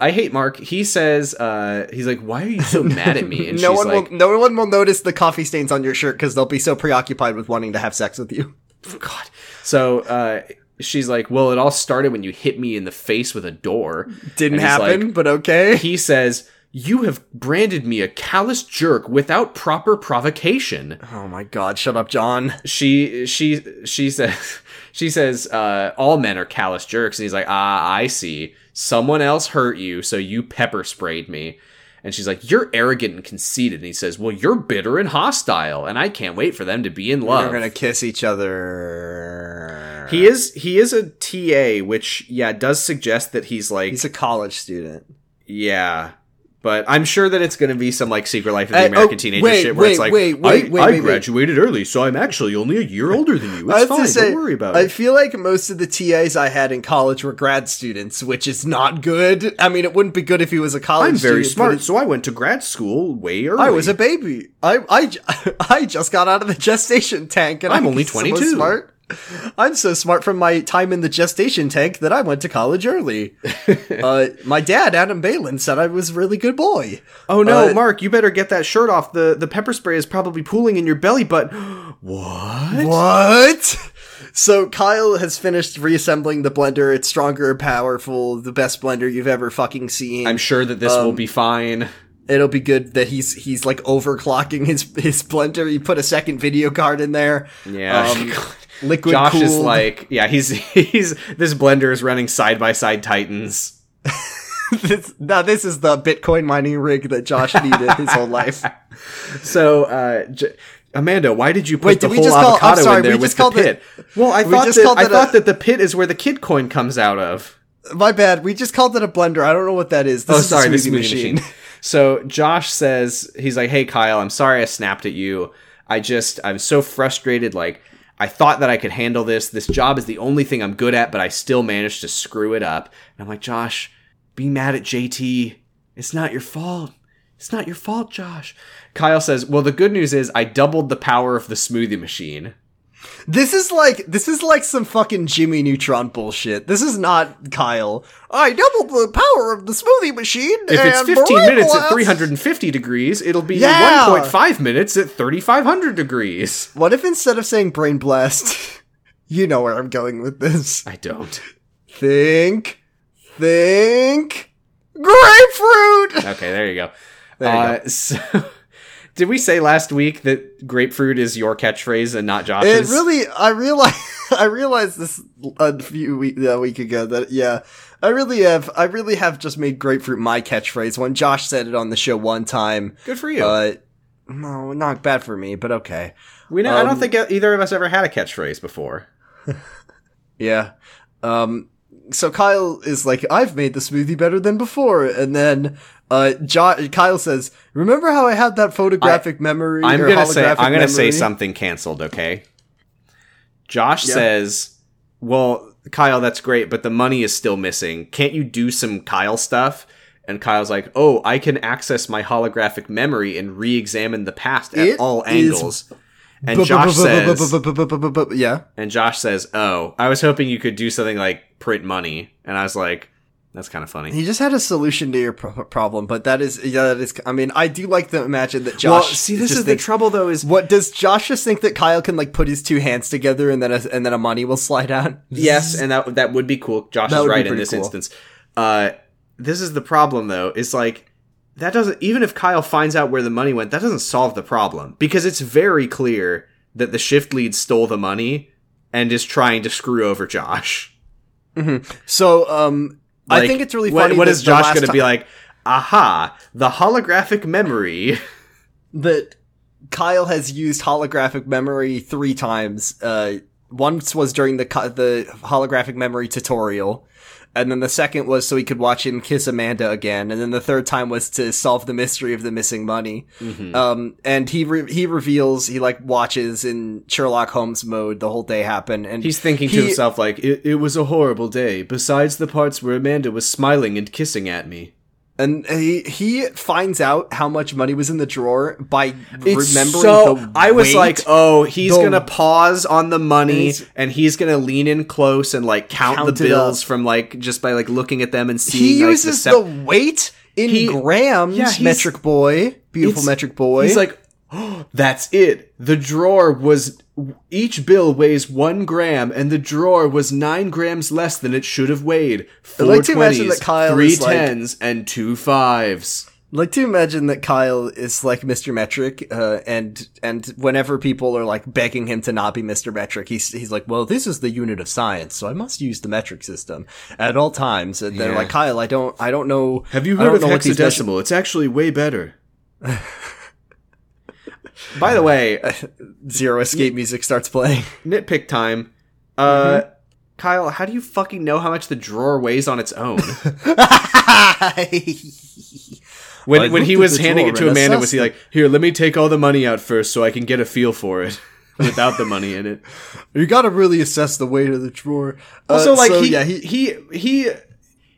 I hate Mark. He says, uh, he's like, why are you so [laughs] mad at me? And no one like, will no one will notice the coffee stains on your shirt because they'll be so preoccupied with wanting to have sex with you. [laughs] God. So uh, she's like, well, it all started when you hit me in the face with a door. Didn't happen, like- but okay. He says, you have branded me a callous jerk without proper provocation. oh my god! Shut up, John. She she she says [laughs] she says uh, all men are callous jerks, and he's like, ah, I see. Someone else hurt you, so you pepper sprayed me. And she's like, "You're arrogant and conceited." And he says, "Well, you're bitter and hostile, and I can't wait for them to be in love." They're gonna kiss each other. He is he is a TA, which yeah does suggest that he's like He's a college student. yeah. But I'm sure that it's going to be some like Secret Life of the Uh, American oh, Teenager wait, shit where it's like wait, I, wait, wait, I wait, wait. graduated early, so I'm actually only a year [laughs] older than you. I It's fine. to say, Don't worry about I it. feel like most of the TAs I had in college were grad students, which is not good. I mean, it wouldn't be good if he was a college. I'm very student, smart, it- so I went to grad school way early. I was a baby. I I [laughs] I just got out of the gestation tank, and I'm I'm only so 22. smart. [laughs] I'm so smart from my time in the gestation tank that I went to college early. [laughs] uh, my dad, Adam Baylin, said I was a really good boy. Oh no, Uh, Mark, you better get that shirt off. The the pepper spray is probably pooling in your belly but [gasps] What? What? So Kyle has finished reassembling the blender. It's stronger powerful. The best blender you've ever fucking seen. I'm sure that this Um, will be fine. It'll be good that he's he's like overclocking his his blender. He put a second video card in there. Yeah. Um, [laughs] liquid Josh is like, yeah, he's [laughs] he's this blender is running side by side Titans. [laughs] this, now this is the Bitcoin mining rig that Josh needed his whole life. [laughs] So, uh, J- Amanda, why did you put Wait, the whole just call- avocado sorry, in there we with just the called it- pit? well, I we thought that I thought that the pit is where the kid coin comes out of. My bad. We just called it a blender. I don't know what that is. This oh, is sorry, a this smoothie smoothie machine. So Josh says he's like, "Hey Kyle, I'm sorry I snapped at you. I just I'm so frustrated. Like I thought that I could handle this. This job is the only thing I'm good at, but I still managed to screw it up." And I'm like, "Josh, be mad at JT. It's not your fault. It's not your fault, Josh." Kyle says, "Well, the good news is I doubled the power of the smoothie machine." This is like this is like some fucking Jimmy Neutron bullshit. This is not Kyle. I doubled the power of the smoothie machine. If it's 15 Brain minutes at 350 degrees, it'll be Yeah. 1.5 minutes at 3500 degrees. What if instead of saying brain blast, [laughs] you know where I'm going with this? I don't. Think, think, grapefruit. Okay, there you go. There you uh, [laughs] So, did we say last week that grapefruit is your catchphrase and not It Josh's? really, I realized, [laughs] I realized this a few week, a week ago that yeah, I really have, I really have just made grapefruit my catchphrase. When Josh said it on the show one time, Good for you. uh, no, not bad for me, but okay. we know, I don't um, think either of us ever had a catchphrase before. [laughs] Yeah. Um so Kyle is like, I've made the smoothie better than before, and then uh jo- Kyle says, Remember how I had that photographic memory? I'm gonna say I'm gonna say something canceled. Okay. Josh Yeah. says, "Well, Kyle, that's great, but the money is still missing. Can't you do some Kyle stuff?" And Kyle's like, "Oh, I can access my holographic memory and re-examine the past at It all angles." And Josh says, Yeah. and Josh says, "Oh, I was hoping you could do something like print money." And I was like, "That's kind of funny." He just had a solution to your pro- problem, but that is, yeah, that is, I mean, I do like to imagine that Josh. well, see, this is the trouble though. Is What does Josh just think that Kyle can like put his two hands together and then a, and then a money will slide out? [laughs] Yes, [laughs] and that that would be cool. Josh That is right in this cool. instance. Uh, this is the problem, though. Is like that doesn't even if Kyle finds out where the money went, that doesn't solve the problem because it's very clear that the shift lead stole the money and is trying to screw over Josh. So, um, I think it's really funny. What that is Josh going to be like? Aha! The holographic memory. [laughs] that Kyle has used holographic memory three times. Uh, once was during the the holographic memory tutorial, And then the second was so he could watch him kiss Amanda again. And then the third time was to solve the mystery of the missing money. Mm-hmm. Um, and he re- he reveals he like watches in Sherlock Holmes mode the whole day happen, and He's thinking to himself like, it, "It was a horrible day. Besides the parts where Amanda was smiling and kissing at me." And he he finds out how much money was in the drawer by It's remembering so the I was weight. like, oh, he's the- gonna pause on the money He's- and he's gonna lean in close and like count, Count the bills from like just by like looking at them and seeing he like, uses the, the, weight in He- grams. Yeah, metric boy, beautiful metric boy. He's like, [gasps] that's it. The drawer was each bill weighs one gram, and the drawer was nine grams less than it should have weighed. Four like to imagine that 20s, Kyle three is like- and two fives. like to imagine that Kyle is like Mr. Metric, uh, and and whenever people are like begging him to not be Mr. Metric, he's he's like, well, this is the unit of science, so I must use the metric system at all times. And they're Yeah. like, Kyle, I don't, I don't know. Have you heard of these measure- hexadecimal? It's actually way better. [laughs] [laughs] By the way, [laughs] Zero escape music starts playing. [laughs] nitpick time. Uh, Kyle, how do you fucking know how much the drawer weighs on its own? When when he was handing it to Amanda, was he like, "Here, let me take all the money out first, so I can get a feel for it without the money in it." you got to really assess the weight of the drawer. Also, Uh, like so, he, yeah, he. he he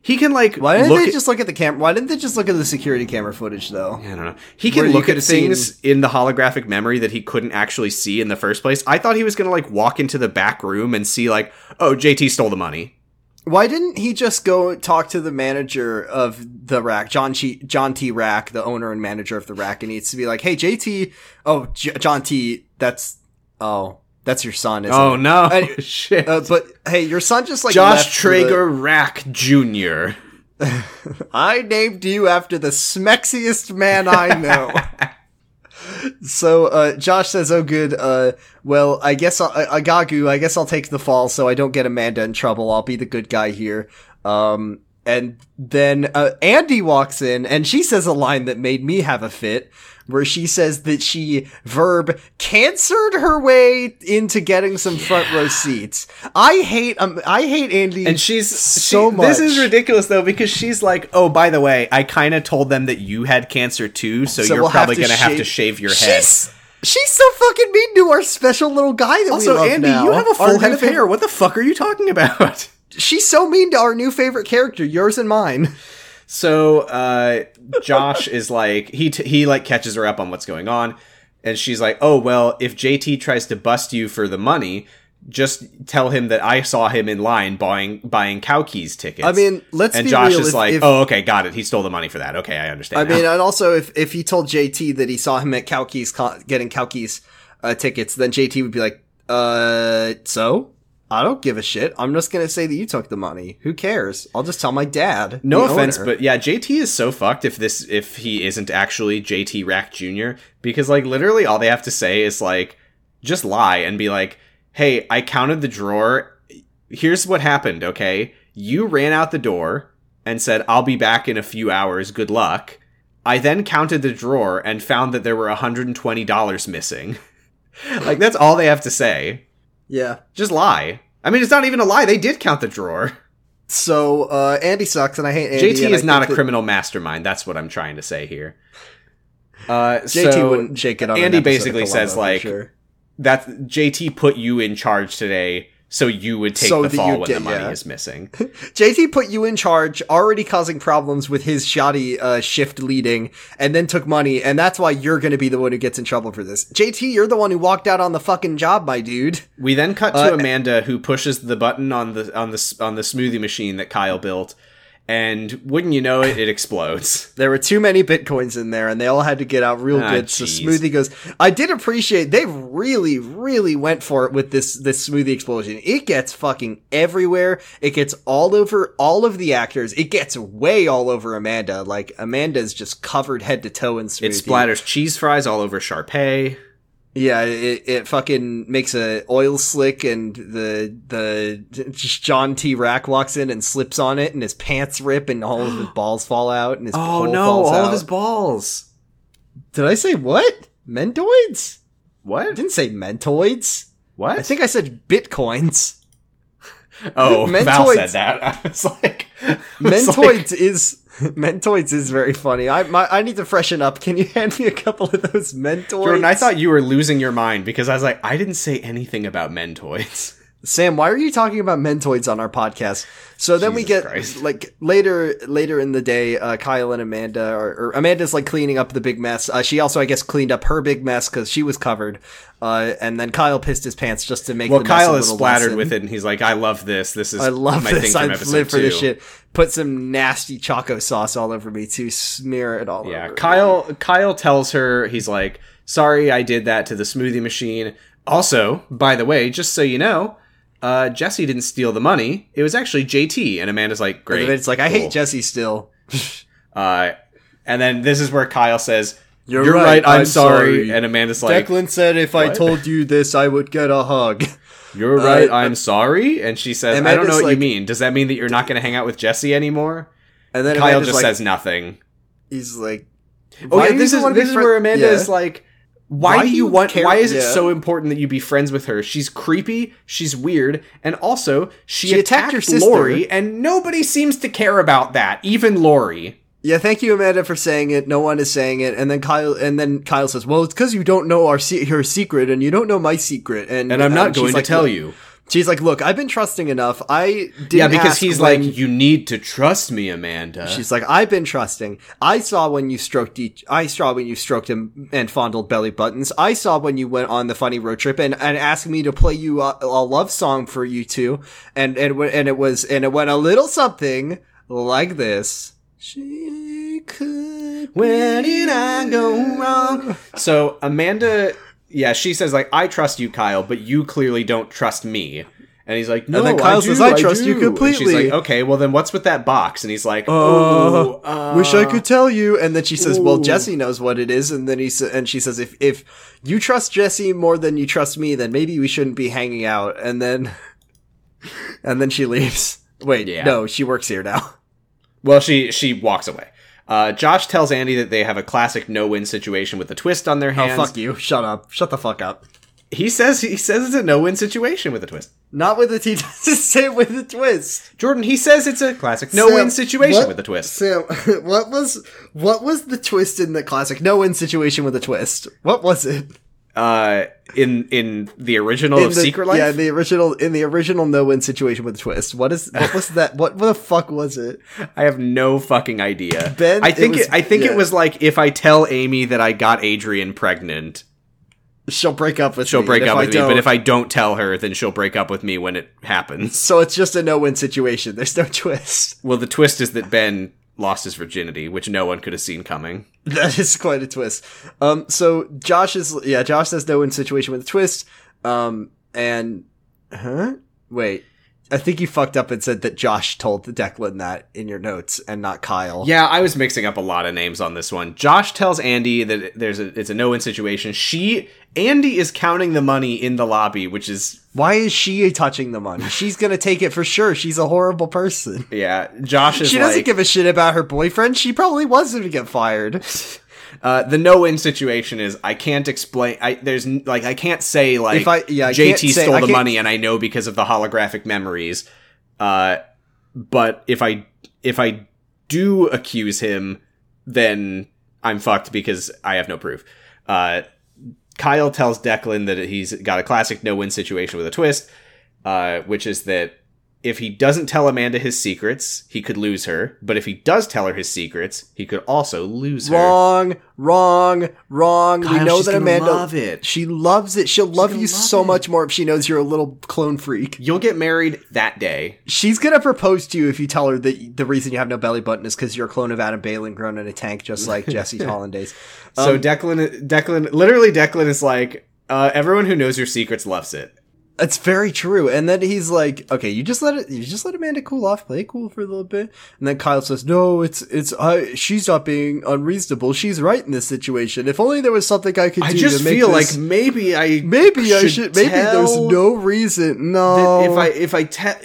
he can like Why didn't look they at, just look at the camera? Why didn't they just look at the security camera footage though? I don't know. He can you look at things in the holographic memory that he couldn't actually see in the first place. I thought he was gonna like walk into the back room and see like, oh, JT stole the money. Why didn't he just go talk to the manager of the rack, John T, John T. Rack, the owner and manager of the rack, and needs to be like, "Hey, JT, oh J- John T, that's oh that's your son, isn't Oh it? no, And- [laughs] shit. Uh, but hey, your son just like Josh for the- Traeger Rack Jr. [laughs] I named you after the smexiest man I know. [laughs] so uh, Josh says, "Oh, good. Uh, well, I guess I'll, uh, Agagu. I guess I'll take the fall, so I don't get Amanda in trouble. I'll be the good guy here." Um, and then uh, Andy walks in, and she says a line that made me have a fit. Where she says that she verb cancered her way into getting some front row seats. I hate um, I hate Andy And she's so she- much. This is ridiculous though because she's like, "Oh, by the way, I kind of told them that you had cancer too, so, So you're we'll probably to gonna have to shave your head." She's she's so fucking mean to our special little guy that Also, we love Andy, now. you have a Our full head of favorite- hair. What the fuck are you talking about? She's so mean to our new favorite character, yours and mine. So uh, Josh is like he t- he like catches her up on what's going on, and she's like, "Oh well, if JT tries to bust you for the money, just tell him that I saw him in line buying buying cow keys tickets." I mean, let's and be Josh real. is if- like, if- "Oh, okay, got it. He stole the money for that. Okay, I understand." I now." mean, and also if if he told JT that he saw him at Kalki's co- getting Kalki's uh, tickets, then JT would be like, "Uh, so." I don't give a shit. I'm just gonna say that you took the money. Who cares? I'll just tell my dad. No offense, owner. but yeah, JT is so fucked if this if he isn't actually JT Rack Jr. because like literally all they have to say is like just lie and be like, "Hey, I counted the drawer. Here's what happened, okay? You ran out the door and said, "I'll be back in a few hours. Good luck." I then counted the drawer and found that there were $120 missing. [laughs] like that's all they have to say. Yeah. Just lie. I mean, it's not even a lie. They did count the drawer. So uh, Andy sucks, and I hate Andy. JT is not a that criminal mastermind. That's what I'm trying to say here. Uh, JT so wouldn't shake it on. an Andy basically says like sure. that JT put you in charge today, so you would take So the fall when the money yeah. is missing. [laughs] JT put you in charge, already causing problems with his shoddy uh, shift leading, and then took money, and that's why you're going to be the one who gets in trouble for this. JT, you're the one who walked out on the fucking job, my dude. We then cut to Uh, Amanda, who pushes the button on the on the on the smoothie machine that Kyle built, and wouldn't you know it, it explodes. [laughs] There were too many bitcoins in there, and they all had to get out real Ah, good. So. Smoothie goes. I did appreciate they really, really went for it with this this smoothie explosion. It gets fucking everywhere. It gets all over all of the actors. It gets way all over Amanda. Like Amanda's just covered head to toe in smoothie. It splatters cheese fries all over Sharpay. Yeah, it, it fucking makes a oil slick, and the the just John T. Rack walks in and slips on it, and his pants rip, and all of his [gasps] balls fall out, and his Oh no! All out. of his balls. Did I say what? Mentoids? I What? didn't say mentoids. What? I think I said bitcoins. [laughs] Oh, [laughs] Val Mentoids- said that. [laughs] I was like, I was like- Mentoids is [laughs] Mentoids is very funny. I my, I need to freshen up. Can you hand me a couple of those Mentoids? Jordan, I thought you were losing your mind because I was like, I didn't say anything about Mentoids. [laughs] Sam, why are you talking about Mentoids on our podcast? So then we get Christ. like later later in the day, uh, Kyle and Amanda are or Amanda's like cleaning up the big mess. Uh, she also, I guess, cleaned up her big mess because she was covered. Uh, and then Kyle pissed his pants just to make. Well, the mess Kyle is splattered lessen. with it, and he's like, I love this. This is I love my this. thing I from episode live for two. this shit. Put some nasty choco sauce all over me to smear it all Yeah, over. Yeah, Kyle. Kyle tells her he's like, "Sorry, I did that to the smoothie machine." Also, by the way, just so you know, uh, Jessi didn't steal the money. It was actually JT. And Amanda's like, "Great." And it's like I cool." hate Jessi still. [laughs] Uh, and then this is where Kyle says, You're "You're, right, right. I'm, I'm sorry. sorry. And Amanda's like, Declan said if I told you this, I would get a hug. [laughs] "You're right. uh, I'm sorry." And she says, "I don't know Amanda's what you mean. Does that mean that you're not going to hang out with Jessi anymore?" And then Kyle Amanda's just like, says nothing. he's like, Oh "Why yeah, do this you is wanna this is fri- where Amanda Yeah. is like, why, Why do do you you want? care- Why is it yeah. so important that you be friends with her? She's creepy. She's weird, and also she, She attacked attacked, your sister. Lori, and nobody seems to care about that. Even Lori. Yeah, thank you, Amanda, for saying it. No one is saying it, and then Kyle, and then Kyle says, "Well, it's because you don't know our se- her secret, and you don't know my secret." And And I'm not um, she's going like, to tell you. She's like, "Look, I've been trusting enough. I didn't Yeah, because he's when- like, you need to trust me, Amanda. She's like, I've been trusting. I saw when you stroked each. I saw when you stroked him and fondled belly buttons. I saw when you went on the funny road trip and, and asked me to play you a, a love song for you two, and and and it was and it went a little something like this. She could. Where did I go wrong? So Amanda, yeah, she says like, I trust you, Kyle, but you clearly don't trust me. And he's like, no, and then Kyle I says, do, "I trust you do." And she's like, okay, well then what's with that box? And he's like, Uh, oh, uh, wish I could tell you. And then she says, "Well, Jessi knows what it is." And then he sa- and she says, "If if you trust Jessi more than you trust me, then maybe we shouldn't be hanging out." And then [laughs] and then she leaves. Wait, Yeah. no, she works here now. Well, she she walks away. Uh, Josh tells Andy that they have a classic no-win situation with a twist on their hands. Oh, fuck you! Shut up! Shut the fuck up! He says he says it's a no-win situation with a twist. Not with a T. [laughs] Just say it with a twist. Jordan, he says it's a classic no-win situation what- with a twist. Sam, [laughs] what was what was the twist in the classic no win situation with a twist? What was it? Uh, in in the original In of the- Secret Life, Yeah, in the original in the original no win situation with twist. What is what was that? What, what the fuck was it? [laughs] I have no fucking idea. Ben, I think it it was- I think yeah. it was like if I tell Amy that I got Adrian pregnant, She'll break up with she'll me. break up with me. But if I don't tell her, then she'll break up with me when it happens. so it's just a no win situation. There's no [laughs] twist. Well, the twist is that Ben lost his virginity, which no one could have seen coming. [laughs] That is quite a twist. Um, so Josh is yeah, Josh says no win situation with a twist. Um, and huh? Wait, I think you fucked up and said that Josh told the Declan that in your notes and not Kyle. Yeah, I was mixing up a lot of names on this one. Josh tells Andy that there's a it's a no-win situation. She Andy is counting the money in the lobby, which is Why is she touching the money? She's gonna take it for sure. She's a horrible person. yeah. Josh is She doesn't like, give a shit about her boyfriend. She probably was going to get fired. [laughs] Uh, the no-win situation is I can't explain. I there's like I can't say like If I- yeah, I JT say- stole the money and I know because of the holographic memories. Uh, but if I if I do accuse him, then I'm fucked because I have no proof. Uh, Kyle tells Declan that he's got a classic no-win situation with a twist, uh, which is that if he doesn't tell Amanda his secrets, he could lose her. But if he does tell her his secrets, he could also lose her. Wrong, wrong, wrong. we know she's that Amanda love it. She loves it. She'll love you love so it. much more if she knows you're a little clone freak. You'll get married that day. She's gonna propose to you if you tell her that the reason you have no belly button is because you're a clone of Adam Baylin grown in a tank, just like [laughs] Jessi Hollandaise. so Um, Declan, Declan, literally Declan is like, uh, everyone who knows your secrets loves it. It's very true. And then he's like, "Okay, you just let it. You just let Amanda cool off, play cool for a little bit." And then Kyle says, "No, it's it's. I. She's not being unreasonable. She's right in this situation. If only there was something I could I do just to make feel this- like maybe I maybe I should. Maybe there's no reason. No. if I if I tell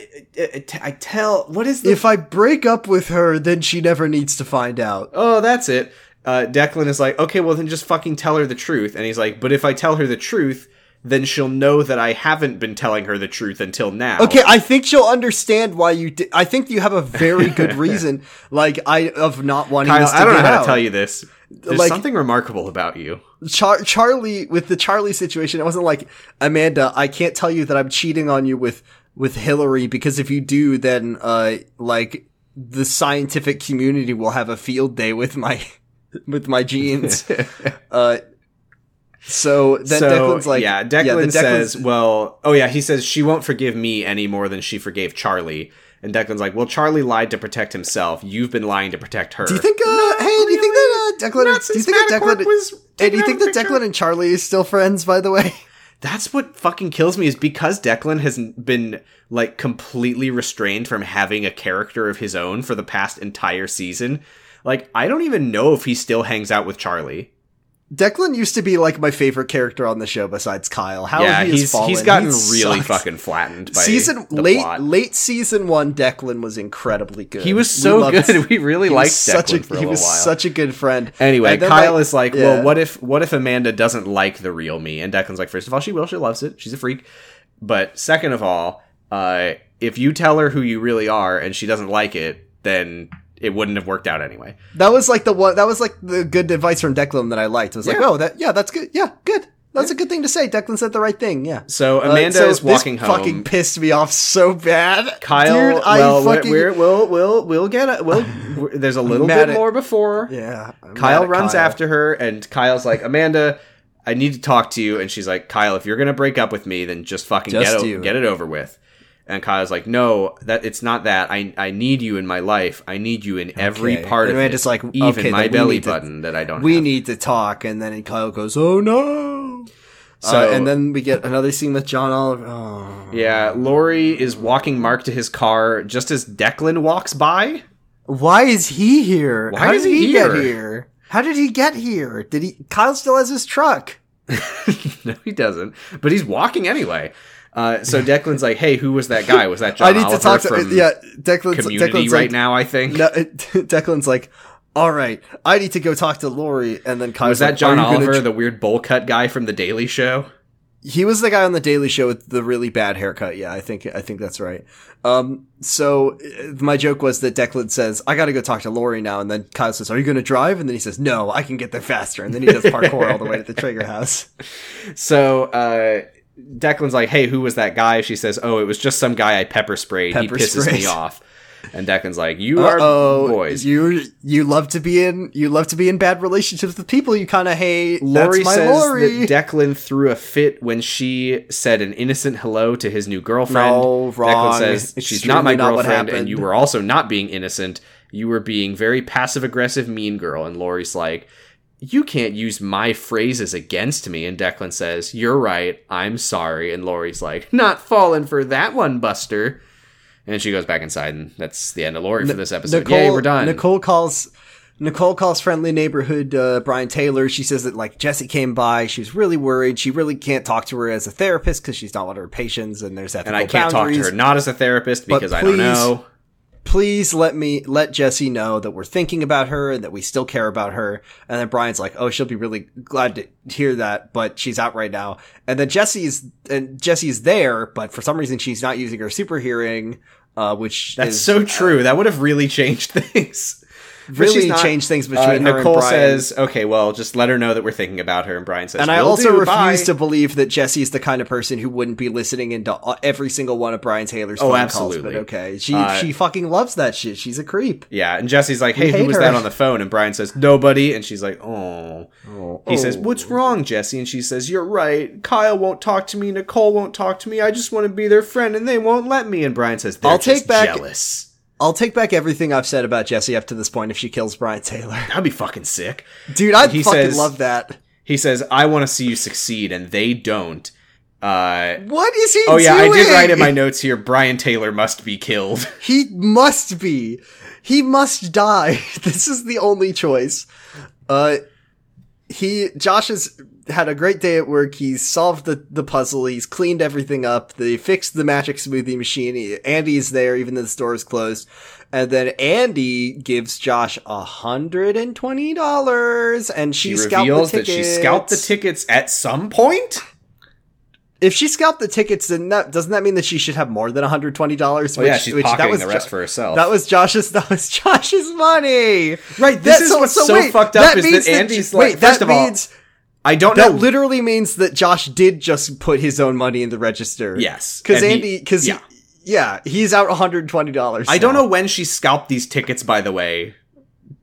I tell what is the if I break up with her, then she never needs to find out. oh that's it. Uh, Declan is like, okay, well then just fucking tell her the truth, and he's like, but if I tell her the truth, then she'll know that I haven't been telling her the truth until now. Okay, I think she'll understand why you did. I think you have a very good [laughs] reason, like I of not wanting Kyle, I don't know how out. to tell you this. There's Like- something remarkable about you. Char- Charlie with the Charlie situation, it wasn't like Amanda. I can't tell you that I'm cheating on you with with Hillary because if you do, then uh, like the scientific community will have a field day with my [laughs] with my genes. [laughs] uh, so then so Declan's like, yeah, the Declan Declan's- says, "Well, oh yeah," he says she won't forgive me any more than she forgave Charlie." And Declan's like, "Well, Charlie lied to protect himself. You've been lying to protect her." Do you think? Uh, hey, do you think that uh, Declan? Not do you think that Manticore Declan? was hey, do you think that picture? Declan and Charlie is still friends? By the way. That's what fucking kills me is because Declan has been like completely restrained from having a character of his own for the past entire season. Like I don't even know if he still hangs out with Charlie. Declan used to be like my favorite character on the show besides Kyle. How yeah, he has he's fallen. he's gotten He really sucks. fucking flattened by season late plot. late season one. Declan was incredibly good. He was so loved- good. [laughs] We really liked such Declan a for a he was while. such a good friend. Anyway, Kyle like- is like, yeah. "Well, what if what if Amanda doesn't like the real me?" And Declan's like, first of all, she will. She loves it. She's a freak. But second of all, uh, if you tell her who you really are and she doesn't like it, then it wouldn't have worked out anyway. That was like the one. That was like the good advice from Declan that I liked. It was like, oh, that yeah, that's good. Yeah, good. That's a good thing to say. Declan said the right thing. Yeah. So Uh, Amanda so is walking this home. Fucking pissed me off so bad, Kyle, Dude, I well, fucking we're, we'll we'll we'll get it. We'll, [sighs] there's a little bit at- more before. yeah. I'm Kyle runs Kyle. after her, and Kyle's like, Amanda, I need to talk to you. And she's like, Kyle, if you're gonna break up with me, then just fucking Just get, o- get it over with. And Kyle's like, No, that it's not that. I I need you in my life. I need you in every Okay. part And of it, like, even okay, my belly need to- button that I don't. We have. need to talk, and then Kyle goes, "Oh no!" So- Uh, and then we get another scene with John Oliver. Oh. Yeah, Lori is walking Mark to his car just as Declan walks by. Why is he here? Why How is did he he get here? here? How did he get here? Did he? Kyle still has his truck. [laughs] no, he doesn't. But he's walking anyway. Uh, so Declan's like, "Hey, who was that guy? Was that [laughs] John I need Oliver to talk to from yeah. Declan's, Community Declan's right like, now?" I think. No, [laughs] Declan's like, all right, I need to go talk to Lori, and then Kyle's was that like, John "Are Oliver, tr-" the weird bowl cut guy from The Daily Show? he was the guy on the Daily Show with the really bad haircut. Yeah, I think I think that's right. Um, so uh, my joke was that Declan says, "I got to go talk to Lori now," and then Kyle says, "Are you going to drive?" And then he says, "No, I can get there faster." And then he does parkour all the way to the Trager [laughs] house. So uh, Declan's like, "Hey, who was that guy?" She says, "Oh, it was just some guy I pepper sprayed. he pisses sprayed. me off." And Declan's like, "You are Oh, boys." you you love to be in you love to be in bad relationships with people you kind of hate. Lori That's my says Lori. that Declan threw a fit when she said an innocent hello to his new girlfriend. No, wrong. Declan says she's not my not girlfriend, and you were also not being innocent. You were being very passive aggressive, mean girl. And Lori's like, you can't use my phrases against me. And Declan says, you're right. I'm sorry. And Lori's like, not falling for that one, Buster. And she goes back inside, and that's the end of Lori for this episode. Yay, we're done. Nicole calls Nicole calls friendly neighborhood uh, Brian Taylor. She says that like Jessi came by. She was really worried. She really can't talk to her as a therapist because she's not one of her patients, and there's ethical and I can't talk to her not as a therapist because I don't know. Please let me let Jessi know that we're thinking about her and that we still care about her. And then Brian's like, "Oh, she'll be really glad to hear that, but she's out right now." And then Jessi's and Jessi's there, but for some reason she's not using her super hearing, uh, which That's is, so true. that would have really changed [laughs] things. Really not- changed things Uh, between her Nicole says, "Okay, well, just let her know that we're thinking about her." And Brian says, And I also do, refuse bye." to believe that Jessi's the kind of person who wouldn't be listening into uh, every single one of Brian Taylor's Oh, phone absolutely. calls. But okay, she Uh, she fucking loves that shit. She's a creep. Yeah, and Jessi's like, "Hey, who was her. that on the phone?" And Brian says, "Nobody." And she's like, "Oh." He Oh. says, "What's wrong, Jessi?" And she says, "You're right. Kyle won't talk to me. Nicole won't talk to me. I just want to be their friend, and they won't let me." And Brian says, I'll take back- jealous." I'll take back everything I've said about Jessi up to this point if she kills Brian Taylor. That'd be fucking sick. Dude, I He fucking says- love that. He says, "I want to see you succeed," and they don't. Uh, What is he oh yeah, I did doing? write in my notes here. Brian Taylor must be killed. [laughs] He must be. He must die. [laughs] This is the only choice. Uh, he, Josh has had a great day at work. He's solved the, the puzzle. He's cleaned everything up. They fixed the magic smoothie machine. He, Andy's there, even though the store is closed. And then Andy gives Josh a hundred and twenty dollars, and she, She scalped reveals the that tickets. she scalped the tickets at some point. if she scalped the tickets, then that doesn't that mean that she should have more than one hundred twenty dollars? Well, yeah, she's pocketing the rest Jo- for herself. That was Josh's. [laughs] That was Josh's money. Right, this That- is what's so fucked up is that Andy's wait, like- first that of all, means I don't that know. That literally means that Josh did just put his own money in the register. Yes, because and he- Andy, because yeah. yeah. he's out one hundred twenty dollars. I don't know when she scalped these tickets. By the way,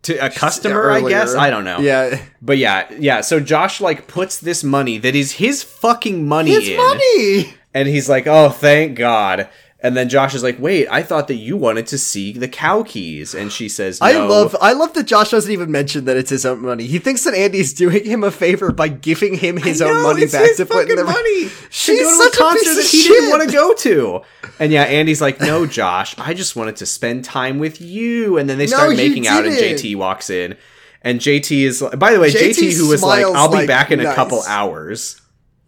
to a customer, I guess. I don't know. Yeah, But yeah, yeah. So Josh like puts this money that is his fucking money his in, money. and he's like, "Oh, thank God." And then Josh is like, "Wait, I thought that you wanted to see the cow keys." And she says, I love I love that Josh doesn't even mention that it's his own money. He thinks that Andy's doing him a favor by giving him his I own money back to put in the money. [laughs] She's to go to such a concert that he didn't want to go to. And yeah, Andy's like, "No, Josh, I just wanted to spend time with you." And then they start you making out, and. JT walks in. And JT is, by the way, JT JT, who was like, "I'll be like, back in a couple hours."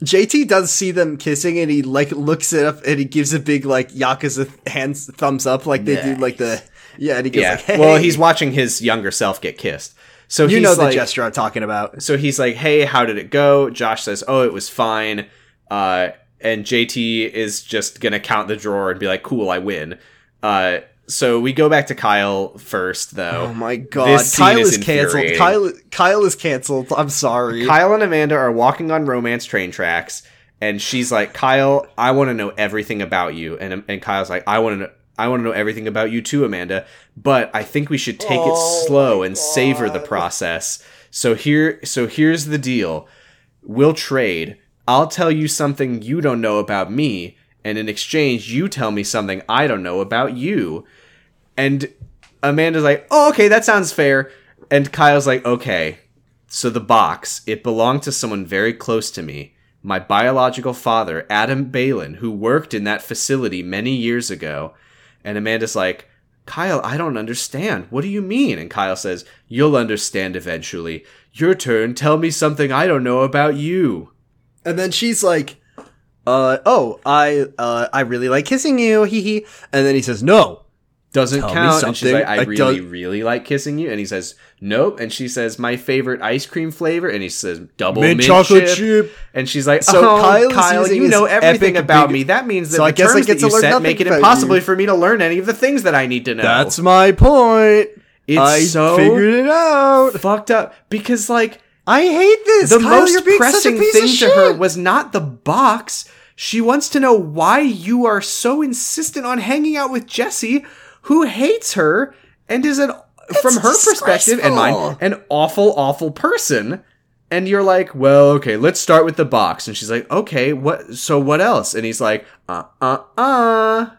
JT does see them kissing and he like looks it up and he gives a big like Yakuza hands thumbs up like they do like the yeah and he goes Yeah. like hey Well, he's watching his younger self get kissed. So you know the like, gesture I'm talking about. so he's like, "Hey, how did it go?" Josh says, "Oh, it was fine." Uh, and JT is just gonna count the drawer and be like, "Cool, I win." Uh, so we go back to Kyle first, though. Oh my god, Kyle is is, canceled. Kyle Kyle is canceled. I'm sorry. Kyle and Amanda are walking on romance train tracks, and she's like, "Kyle, I want to know everything about you," and and Kyle's like, "I want to know." I want to know everything about you too, Amanda, but I think we should take Oh it slow and savor the process. So here so here's the deal. We'll trade. I'll tell you something you don't know about me, and in exchange you tell me something I don't know about you. And Amanda's like, "Oh, okay, that sounds fair." And Kyle's like, "Okay, so the box, it belonged to someone very close to me, my biological father, Adam Baylin, who worked in that facility many years ago. And Amanda's like, Kyle, I don't understand. What do you mean? And Kyle says, You'll understand eventually. Your turn. Tell me something I don't know about you. And then she's like, uh, oh, I, uh, I really like kissing you, hee hee. And then he says, no. Doesn't Tell count. And she's like, I I really, don't- really like kissing you. And he says, Nope. And she says, My favorite ice cream flavor. And he says, Double Mint mint, chocolate chip. chip. And she's like, So oh, Kyle Kyle, you know everything about big- me. That means that So the I guess I get that you set make it impossible for me to learn any of the things that I need to know. That's my point. it's I so figured it out. fucked up because like I hate this. the Kyle, you're most being such a pressing thing to her was not the box. She wants to know why you are so insistent on hanging out with Jessi, who hates her and is an from her perspective and mine an awful awful person. And you're like, well, okay, let's start with the box. And she's like, okay, what? So what else? And he's like, uh, uh, uh.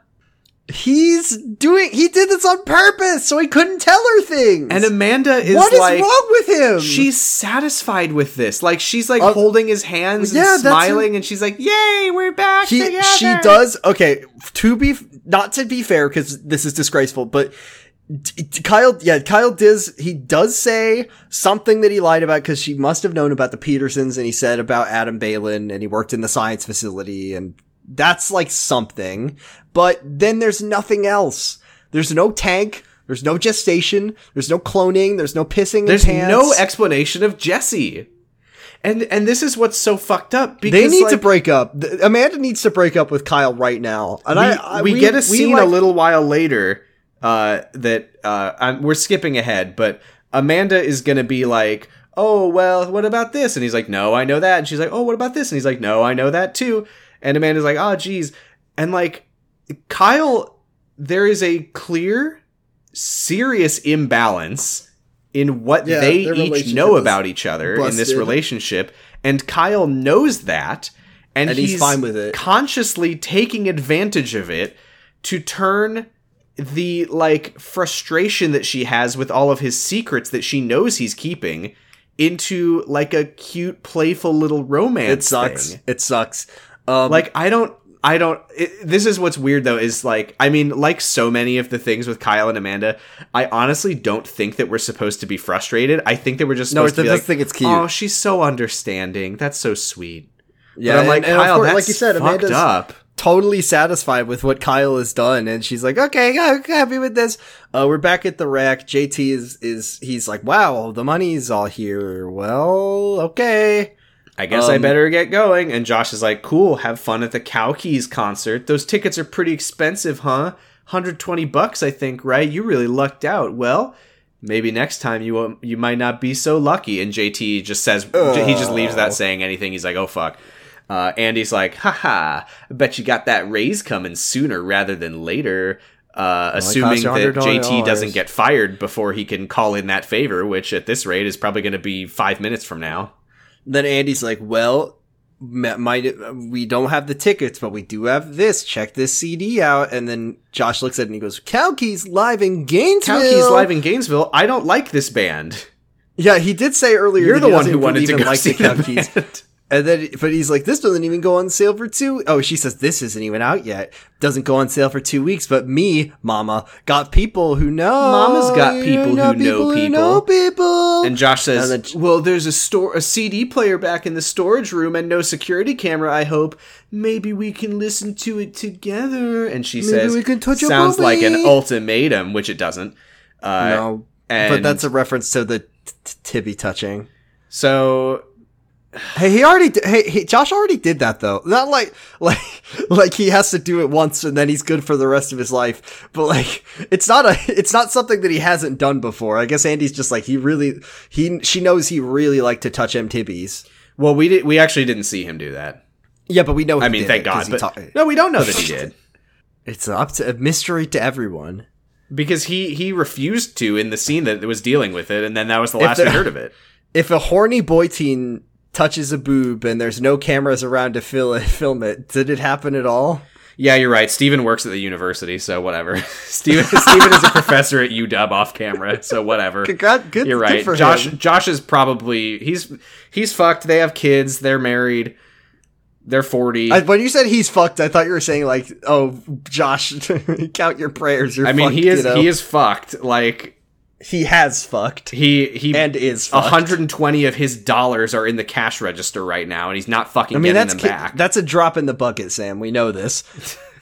He's doing. He did this on purpose, so he couldn't tell her things. And Amanda is what is like, wrong with him? she's satisfied with this. Like she's like Uh, holding his hands yeah, and smiling, and she's like, "Yay, we're back he, together." she does okay to be not to be fair because this is disgraceful but Kyle, yeah, Kyle does. He does say something that he lied about because she must have known about the Petersons, and he said about Adam Baylin, and he worked in the science facility, and that's like something. But then there's nothing else. There's no tank. There's no gestation. There's no cloning. There's no pissing. There's in pants. There's no explanation of Jessi. And and this is what's so fucked up because They need to break up. Amanda needs to break up with Kyle right now. And we, I, I we, get a we scene like- a little while later uh, that uh, I'm, we're skipping ahead, but Amanda is gonna be like, "Oh well, what about this?" And he's like, "No, I know that." And she's like, "Oh, what about this?" And he's like, "No, I know that too." And Amanda's like, "Oh, geez," and like Kyle, there is a clear, serious imbalance in what Yeah, they each know about each other in this relationship, and Kyle knows that. And, And he's fine with it. consciously taking advantage of it to turn the like frustration that she has with all of his secrets that she knows he's keeping into like a cute playful little romance It sucks. thing. It sucks. Um, like i don't i don't it, this is what's weird though is like i mean like so many of the things with kyle and amanda i honestly don't think that we're supposed to be frustrated i think that we're just No, supposed to be like think it's cute. oh she's so understanding that's so sweet yeah, but i'm like and- and kyle course, that's like you said, Amanda's up totally satisfied with what Kyle has done, and she's like, "Okay, I'm happy with this." Uh, we're back at the rack. JT is is he's like, "Wow, the money's all here." Well, okay. I guess I Um, better get going. And Josh is like, cool, have fun at the Cow Keys concert. Those tickets are pretty expensive, huh? 120 bucks, I think, right? You really lucked out. Well, maybe next time you won't, you might not be so lucky. And JT just says, he just leaves that saying anything. He's like, oh, fuck. Uh, Andy's like, haha, I bet you got that raise coming sooner rather than later. Uh, assuming that JT doesn't get fired before he can call in that favor, which at this rate is probably going to be five minutes from now. Then Andy's like, "Well, might we don't have the tickets, but we do have this. Check this CD out." And then Josh looks at it and he goes, "Cowkeys live in Gainesville." Cowkeys live in Gainesville. I don't like this band. Yeah, he did say earlier. You're the he one who wanted to go like see the the Cowkeys. And then, but he's like, this doesn't even go on sale for two. Oh, she says this isn't even out yet. Doesn't go on sale for two weeks. But me, Mama, got people who know. Mama's got people who know people. know people. And Josh says, And then- "Well, there's a store, a CD player back in the storage room, and no security camera. I hope maybe we can listen to it together." And she says, we can touch "Sounds like an ultimatum," which it doesn't. Uh, no, and but that's a reference to the t- tibby touching. so Hey, he already. Di- hey, he, Josh already did that though. Not like like [laughs] like he has to do it once and then he's good for the rest of his life. But like, it's not a. [laughs] It's not something that he hasn't done before. I guess Andy's just like he really. He she knows he really liked to touch M tibbies. well, we did. We actually didn't see him do that. Yeah, but we know. I mean, did thank God. But ta- no, we don't know that he [laughs] did it's up to a mystery to everyone. because he he refused to in the scene that was dealing with it, and then that was the last we heard of it. If a horny boy teen touches a boob and there's no cameras around to fill it, [laughs] film it, did it happen at all? Yeah, you're right. Stephen works at the university, so whatever. [laughs] Stephen [laughs] Stephen is a professor at UW off camera, so whatever. Good, good, good You're right. for Josh him. Josh is probably he's he's fucked. They have kids. They're married. They're 40. I, I, when you said he's fucked, I thought you were saying like, "Oh, Josh, count your prayers." You're mean, fucked, he is you know? he is fucked. Like he has fucked he he and is fucked. 120 of his dollars are in the cash register right now, and he's not fucking I mean, getting that's them ki- back. that's a drop in the bucket, Sam. We know this.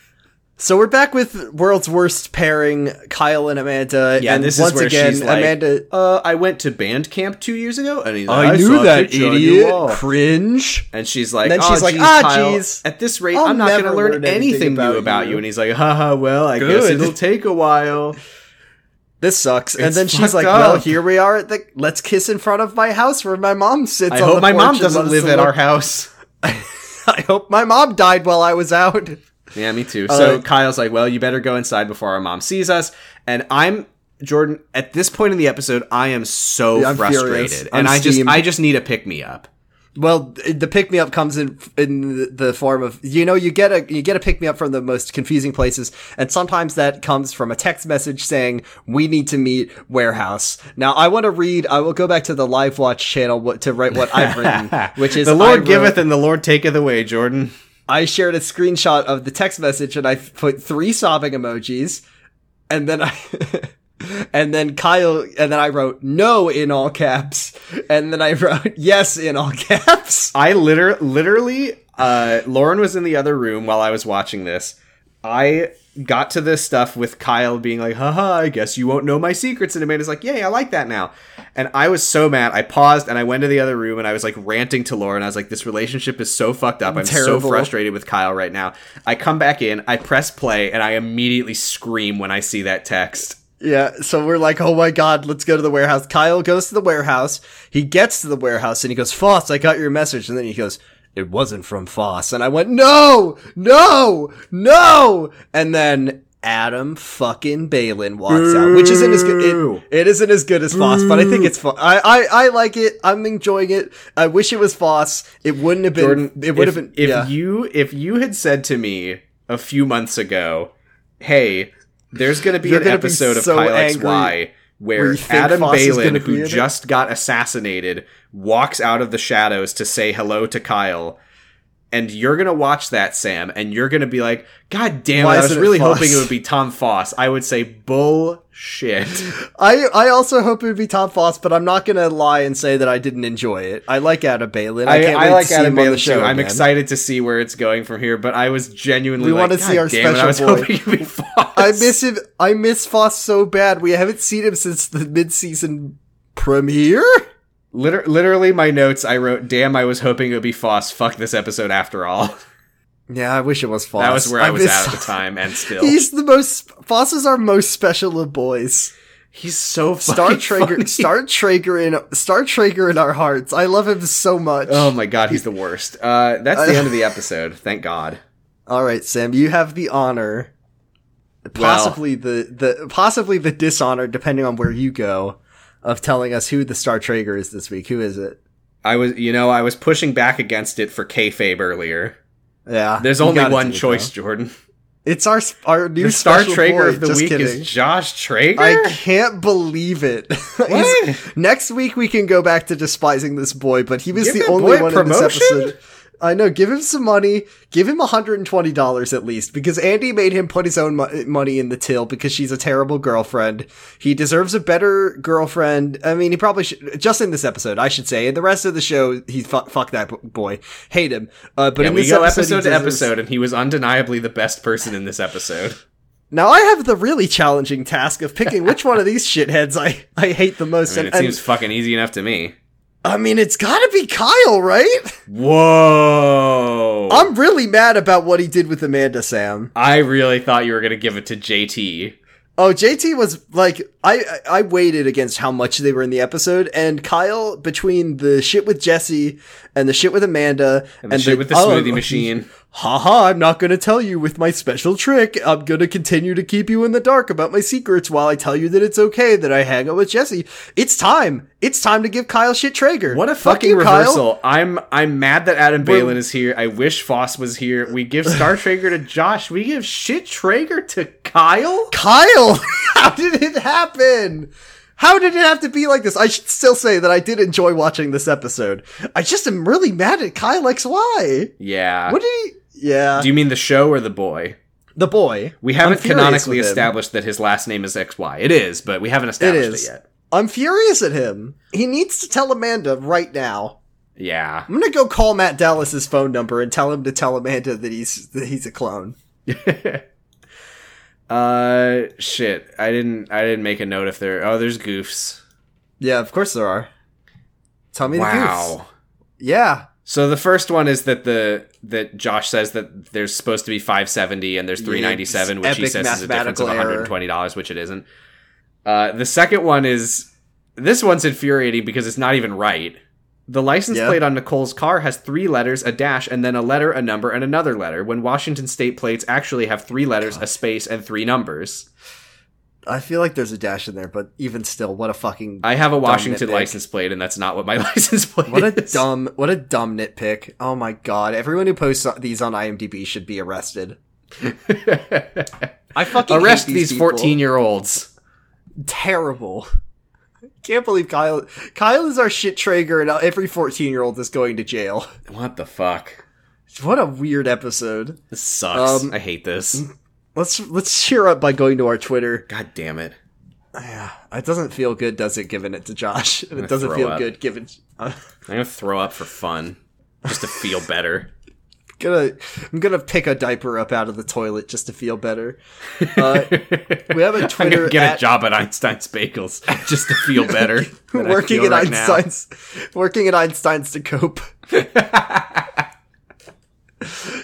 [laughs] so we're back with world's worst pairing, Kyle and Amanda. yeah, and this once is where again, she's like, Amanda. uh, I went to band camp two years ago, and he's like, I, knew that picture on your idiot. Cringe. And she's like, then oh, she's like, geez, "Ah, Kyle, geez. At this rate, I'll I'm not going to learn anything, anything new about about you." you. And he's like, haha, well, I guess it'll take a while. [laughs] This sucks. and It's then she's like, up. "Well, here we are at the let's kiss in front of my house where my mom sits." I hope my mom doesn't live at our house. [laughs] I hope my mom died while I was out. Yeah, me too. So Uh, Kyle's like, well, you better go inside before our mom sees us. And I'm Jordan. At this point in the episode, I am so Yeah, frustrated, and I'm just. I just need a pick me up. Well, the pick me up comes in in the form of you know you get a you get a pick me up from the most confusing places, and sometimes that comes from a text message saying we need to meet warehouse. Now I want to read. I will go back to the live watch channel to write what I've written, [laughs] which is the Lord wrote- giveth and the Lord taketh away, Jordan. I shared a screenshot of the text message and I put three sobbing emojis, and then I. [laughs] And then Kyle, and then I wrote no in all caps, and then I wrote yes in all caps. [laughs] I liter- literally, uh, Lauren was in the other room while I was watching this. I got to this stuff with Kyle being like, haha, I guess you won't know my secrets. And Amanda's like, yay, I like that now. And I was so mad. I paused and I went to the other room and I was like ranting to Lauren. I was like, this relationship is so fucked up. I'm so frustrated with Kyle right now. I come back in, I press play, and I immediately scream when I see that text. Yeah, so we're like, oh my god, let's go to the warehouse. Kyle goes to the warehouse. He gets to the warehouse and he goes, Foss, I got your message. And then he goes, it wasn't from Foss. And I went, no, no, no. And then Adam fucking Baylin walks out, which isn't as good. It, it isn't as good as Foss, but I think it's fun. I, I, I like it. I'm enjoying it. I wish it was Foss. It wouldn't have been. Jordan, it would if, have been. if yeah. you if you had said to me a few months ago, "Hey, there's going to be You're an be episode of so Kyle angry XY where where you think Adam Foss Baylin, who in it?" just got assassinated, walks out of the shadows to say hello to Kyle." And you're gonna watch that, Sam, and you're gonna be like, "God damn it! I was really Foss?" hoping it would be Tom Foss." I would say, "Bullshit." I I also hope it would be Tom Foss, but I'm not gonna lie and say that I didn't enjoy it. I like Adam Baylin. I, I, can't I wait like to see Adam him on the Baylin show too. I'm excited to see where it's going from here, but I was genuinely We like, wanna see "God our damn it, I was boy." hoping it'd be [laughs] Foss. I miss him. I miss Foss so bad. We haven't seen him since the mid-season premiere Liter- literally, my notes. I wrote, "Damn, I was hoping it would be Foss. Fuck this episode after all." [laughs] Yeah, I wish it was Foss. that was where I, was at at the [laughs] time, and still, He's the most. Foss is our most special of boys. he's so Star Trager, funny. Star Trager in Star Trager in our hearts. I love him so much. Oh my god, he's the worst. Uh, that's the end of the episode. Thank God. All right, Sam, you have the honor, possibly the the possibly the dishonor, depending on where you go, of telling us who the Star Trager is this week. Who is it? I was, you know, I was pushing back against it for kayfabe earlier. Yeah, There's only one choice, though. Jordan. It's our our new The Star Trager of the Just week kidding. is Josh Trager. I can't believe it. [laughs] What? Next week we can go back to despising this boy, but he was Give the only one promotion? in this episode. I know. Give him some money. Give him $120 at least because Andy made him put his own mo- money in the till because she's a terrible girlfriend. He deserves a better girlfriend. I mean, he probably should, just in this episode, I should say. In the rest of the show, he fuck, fuck that boy. Hate him. Uh, but Yeah, in we this go episode, episode to deserves- episode, and he was undeniably the best person in this episode. Now I have the really challenging task of picking which one of these shitheads I, I hate the most. I mean, and, it and- seems fucking easy enough to me. I mean, it's gotta be Kyle, right? Whoa! I'm really mad about what he did with Amanda Sam. I really thought you were gonna give it to JT. Oh, JT was like, I I waited against how much they were in the episode, and Kyle between the shit with Jessi and the shit with Amanda And the shit with the oh, smoothie machine. [laughs] Haha, I'm not gonna tell you with my special trick. I'm gonna continue to keep you in the dark about my secrets while I tell you that it's okay that I hang out with Jessi. It's time. It's time to give Kyle shit Trager. What a Fuck fucking you, Kyle. reversal! I'm I'm mad that Adam We're- Baylin is here. I wish Foss was here. We give Star Trager to Josh. We give shit Trager to Kyle. Kyle, [laughs] how did it happen? How did it have to be like this? I should still say that I did enjoy watching this episode. I just am really mad at Kyle XY. Yeah. What did he? Yeah, Do you mean the show or the boy? the boy. We haven't canonically established that his last name is XY. It is, but we haven't established it, is. yet. I'm furious at him. He needs to tell Amanda right now. Yeah. I'm gonna go call Matt Dallas's phone number and tell him to tell Amanda that he's that he's a clone. [laughs] uh shit. I didn't I didn't make a note if there oh there's goofs. Yeah, of course there are. Tell me the goofs. Wow. Yeah, So the first one is that the that Josh says that there's supposed to be 570 and there's 397, which he says is a difference of 120 dollars, which it isn't. Uh, the second one is this one's infuriating because it's not even right. The license Yeah. plate on Nicole's car has three letters, a dash, and then a letter, a number, and another letter. When Washington state plates actually have three letters, a space, and three numbers. I feel like there's a dash in there, but even still, what a fucking I have a Washington nitpick. license plate, and that's not what my [laughs] license plate What a is. dumb, what a dumb nitpick. Oh my god, everyone who posts these on IMDb should be arrested. [laughs] I fucking Arrest hate these 14 year olds. Terrible. Can't believe Kyle. Kyle is our shit Trager, and every 14 year old is going to jail. What the fuck? What a weird episode. This sucks. Um, I hate this. Let's let's cheer up by going to our Twitter. God damn it. Yeah, it doesn't feel good, does it? Giving it to Josh, [laughs] it doesn't feel up. good. Giving. I'm I'm gonna throw up for fun. Just to feel better. [laughs] gonna I'm gonna pick a diaper up out of the toilet just to feel better. Uh, we have a [laughs] Twitter get at- a job at Einstein's Bagels just to feel better. working feel at right now. Einstein's working at Einstein's to cope.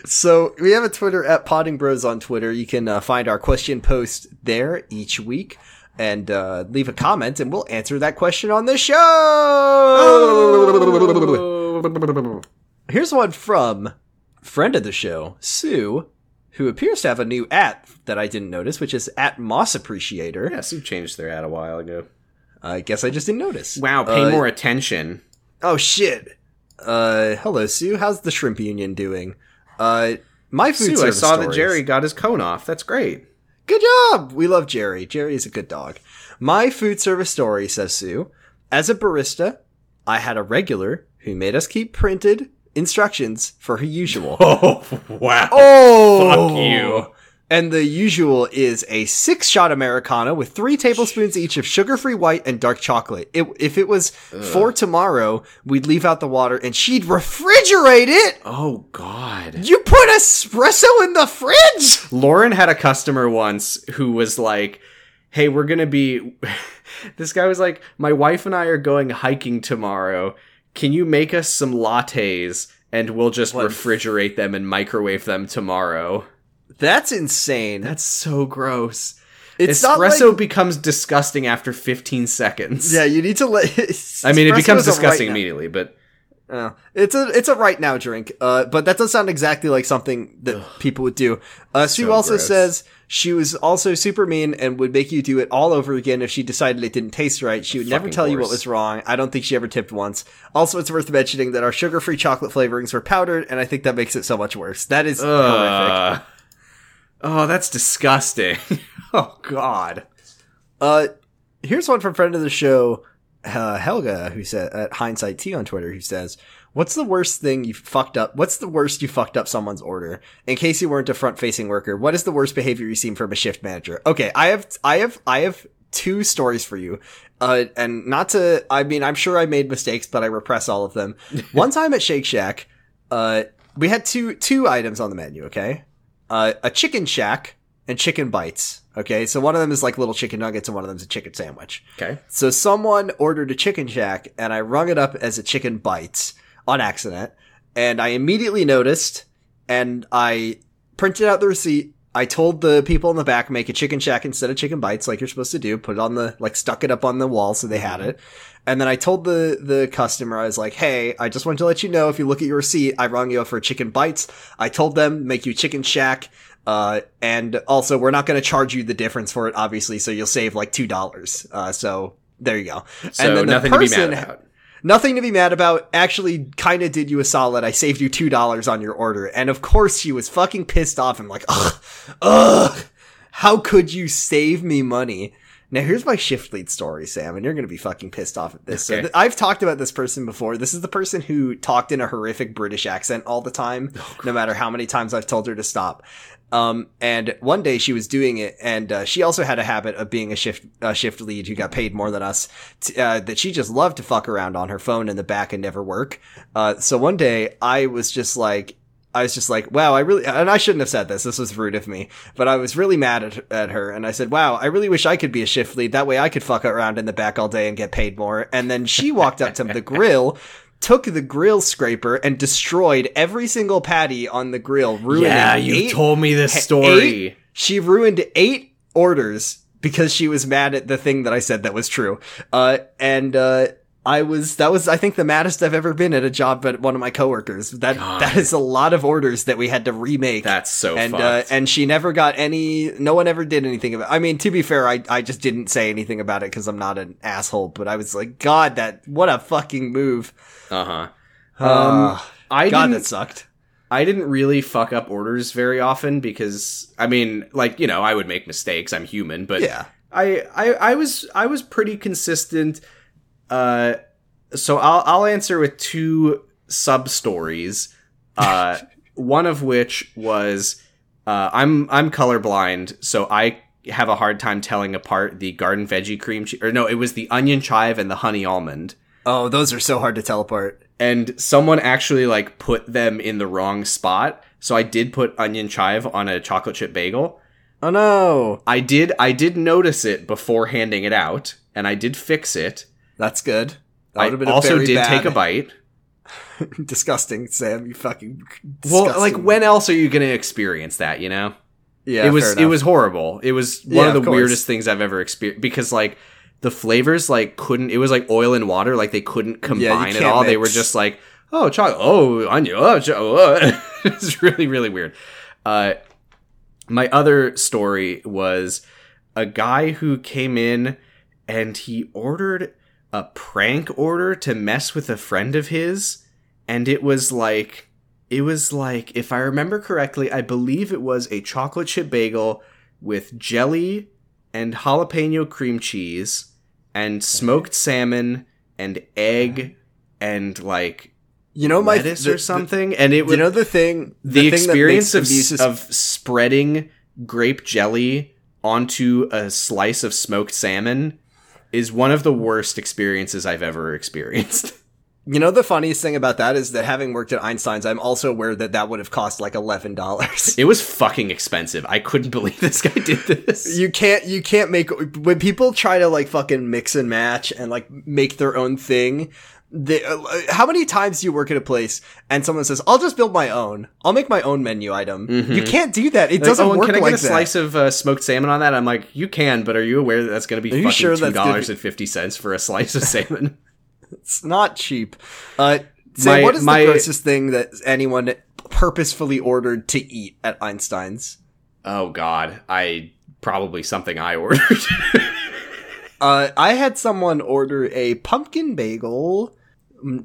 So we have a Twitter at Potting Bros on Twitter. You can uh, find our question post there each week and uh, leave a comment, and we'll answer that question on the show. [laughs] Here's one from friend of the show, Sue, who appears to have a new at that I didn't notice, which is at Moss Appreciator. Yeah, Sue changed their ad a while ago. I guess I just didn't notice. Wow, pay Uh, more attention. Oh shit. Uh, hello Sue. How's the shrimp union doing? Uh, my food Sue, I saw that. Jerry got his cone off. That's great. Good job. We love Jerry. Jerry is a good dog. My food service story says Sue. As a barista, I had a regular who made us keep printed instructions for her usual. [laughs] Oh wow. Oh, Fuck you. And the usual is a six shot Americano with three tablespoons each of sugar free white and dark chocolate. It, if it was for tomorrow, we'd leave out the water and she'd refrigerate it. Oh god. You put espresso in the fridge? Lauren had a customer once who was like, hey, we're gonna be. [laughs] this guy was like, my wife and I are going hiking tomorrow. Can you make us some lattes and we'll just What? refrigerate them and microwave them tomorrow? That's insane. That's so gross. it's Espresso like, becomes disgusting after 15 seconds. yeah, you need to let. [laughs] I mean, it becomes disgusting right immediately, but Oh. it's a it's a right now drink, uh, but that doesn't sound exactly like something that people would do. Uh, Sue So also gross. says she was also super mean and would make you do it all over again if she decided it didn't taste right. She would never tell you what was wrong. I don't think she ever tipped once. Also, it's worth mentioning that our sugar-free chocolate flavorings were powdered, and I think that makes it so much worse. That is horrific. Oh, that's disgusting. [laughs] oh God. Uh, here's one from friend of the show, uh, Helga, who said at Hindsight T on Twitter, who says, "What's the worst thing you fucked up? What's the worst you fucked up someone's order? In case you weren't a front-facing worker, what is the worst behavior you've seen from a shift manager?" Okay, I have, I have, I have two stories for you. Uh, and not to, I mean, I'm sure I made mistakes, but I repress all of them. [laughs] One time at Shake Shack, uh, we had two, two items on the menu, okay? Uh, a chicken shack and chicken bites. Okay, so one of them is like little chicken nuggets and one of them is a chicken sandwich. Okay. So someone ordered a chicken shack and I rung it up as a chicken bites on accident. And I immediately noticed and I printed out the receipt. I told the people in the back make a chicken shack instead of chicken bites like you're supposed to do. Put it on the like stuck it up on the wall so they had it. And then I told the the customer I was like, "Hey, I just wanted to let you know if you look at your receipt, I rung you up for chicken bites. I told them make you chicken shack uh, and also we're not going to charge you the difference for it, obviously, so you'll save like two dollars. Uh, so there you go. So and then the nothing to be person- mad about. Nothing to be mad about. Actually, kind of did you a solid. I saved you two dollars on your order, and of course she was fucking pissed off. I'm like, ugh, ugh. How could you save me money? Now here's my shift lead story, Sam, and you're gonna be fucking pissed off at this. So th- I've talked about this person before. This is the person who talked in a horrific British accent all the time, no matter how many times I've told her to stop. Um, and one day she was doing it, and uh, she also had a habit of being a shift a shift lead who got paid more than us. T- uh, that she just loved to fuck around on her phone in the back and never work. Uh, so one day I was just like, I was just like, wow, I really, and I shouldn't have said this. This was rude of me, but I was really mad at, at her, and I said, wow, I really wish I could be a shift lead. That way I could fuck around in the back all day and get paid more. And then she walked up to the grill. Took the grill scraper and destroyed every single patty on the grill, ruining Yeah, you eight told me this story. eight? She ruined eight orders because she was mad at the thing that I said that was true. Uh, and, uh, I was, that was, I think the maddest I've ever been at a job at one of my coworkers. That, God. that is a lot of orders that we had to remake. That's so and, uh, and she never got any, no one ever did anything about I mean, to be fair, I, I just didn't say anything about it because I'm not an asshole, but I was like, God, that, what a fucking move. uh huh. Um, Um, I God, that sucked. I didn't really fuck up orders very often because I mean, like you know, I would make mistakes. I'm human, but Yeah. I, I I was I was pretty consistent. Uh, so I'll I'll answer with two sub stories. Uh, [laughs] one of which was uh, I'm I'm colorblind, so I have a hard time telling apart the garden veggie cream cheese. Or no, it was the onion chive and the honey almond. Oh, those are so hard to tell apart. And someone actually like put them in the wrong spot. So I did put onion chive on a chocolate chip bagel. Oh no. I did I did notice it before handing it out, and I did fix it. That's good. That I would've been a also did bad- take a bite. [laughs] disgusting, Sam. You fucking Well, like when else are you going to experience that? You know, Yeah, it was it was horrible. It was one Yeah, of the of weirdest things I've ever experienced because like the flavors like couldn't. It was like oil and water. Like they couldn't combine at can't all. They were just like oh chocolate, oh onion, oh, cho- oh. [laughs] it's really really weird. Uh, my other story was a guy who came in and he ordered a prank order to mess with a friend of his and it was like it was like if i remember correctly i believe it was a chocolate chip bagel with jelly and jalapeno cream cheese and smoked salmon and egg and like you know my lettuce the- or something and it was you know the thing. the, thing experience of, the of spreading grape jelly onto a slice of smoked salmon is one of the worst experiences I've ever experienced. [laughs] You know the funniest thing about that is that having worked at Einstein's, I'm also aware that that would have cost like eleven dollars. It was fucking expensive. I couldn't believe this guy did this. You can't you can't make when people try to like fucking mix and match and like make their own thing. They, uh, how many times do you work at a place and someone says, "I'll just build my own. I'll make my own menu item." You can't do that. It Like, doesn't oh, work can I like get a that. slice of uh, smoked salmon on that? I'm like, you can, but are you aware that that's going to be fucking sure two dollars and fifty cents for a slice of salmon? [laughs] It's not cheap. Uh, My- what is my- the grossest thing that anyone purposefully ordered to eat at Einstein's? oh God, I probably something I ordered. [laughs] Uh, I had someone order a pumpkin bagel,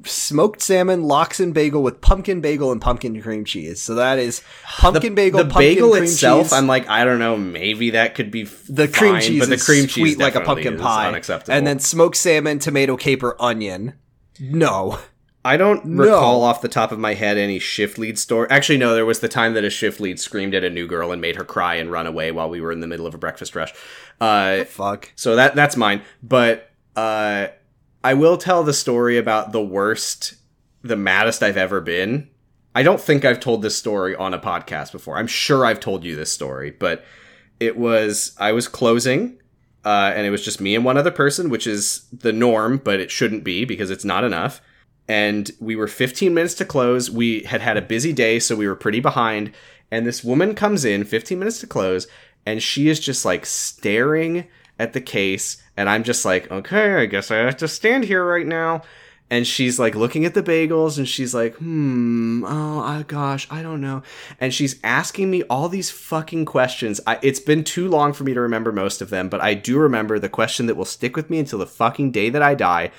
smoked salmon lox and bagel with pumpkin bagel and pumpkin cream cheese. So that is pumpkin bagel, the pumpkin bagel itself, cheese. I'm like, I don't know, maybe that could be the cream cheese but the is cream cheese sweet like a pumpkin pie, unacceptable. and then smoked salmon, tomato, caper, onion. No, I don't No. recall off the top of my head any shift lead story. Actually, no, there was the time that a shift lead screamed at a new girl and made her cry and run away while we were in the middle of a breakfast rush. Uh, fuck. so that that's mine. But uh, I will tell the story about the worst, the maddest I've ever been. I don't think I've told this story on a podcast before. I'm sure I've told you this story, but it was I was closing, uh, and it was just me and one other person, which is the norm, but it shouldn't be because it's not enough. And we were 15 minutes to close. We had had a busy day, so we were pretty behind. And this woman comes in 15 minutes to close, and she is just like staring at the case. And I'm just like, okay, I guess I have to stand here right now. And she's like looking at the bagels and she's like, hmm, oh uh, gosh, I don't know. And she's asking me all these fucking questions. I, it's been too long for me to remember most of them, but I do remember the question that will stick with me until the fucking day that I die.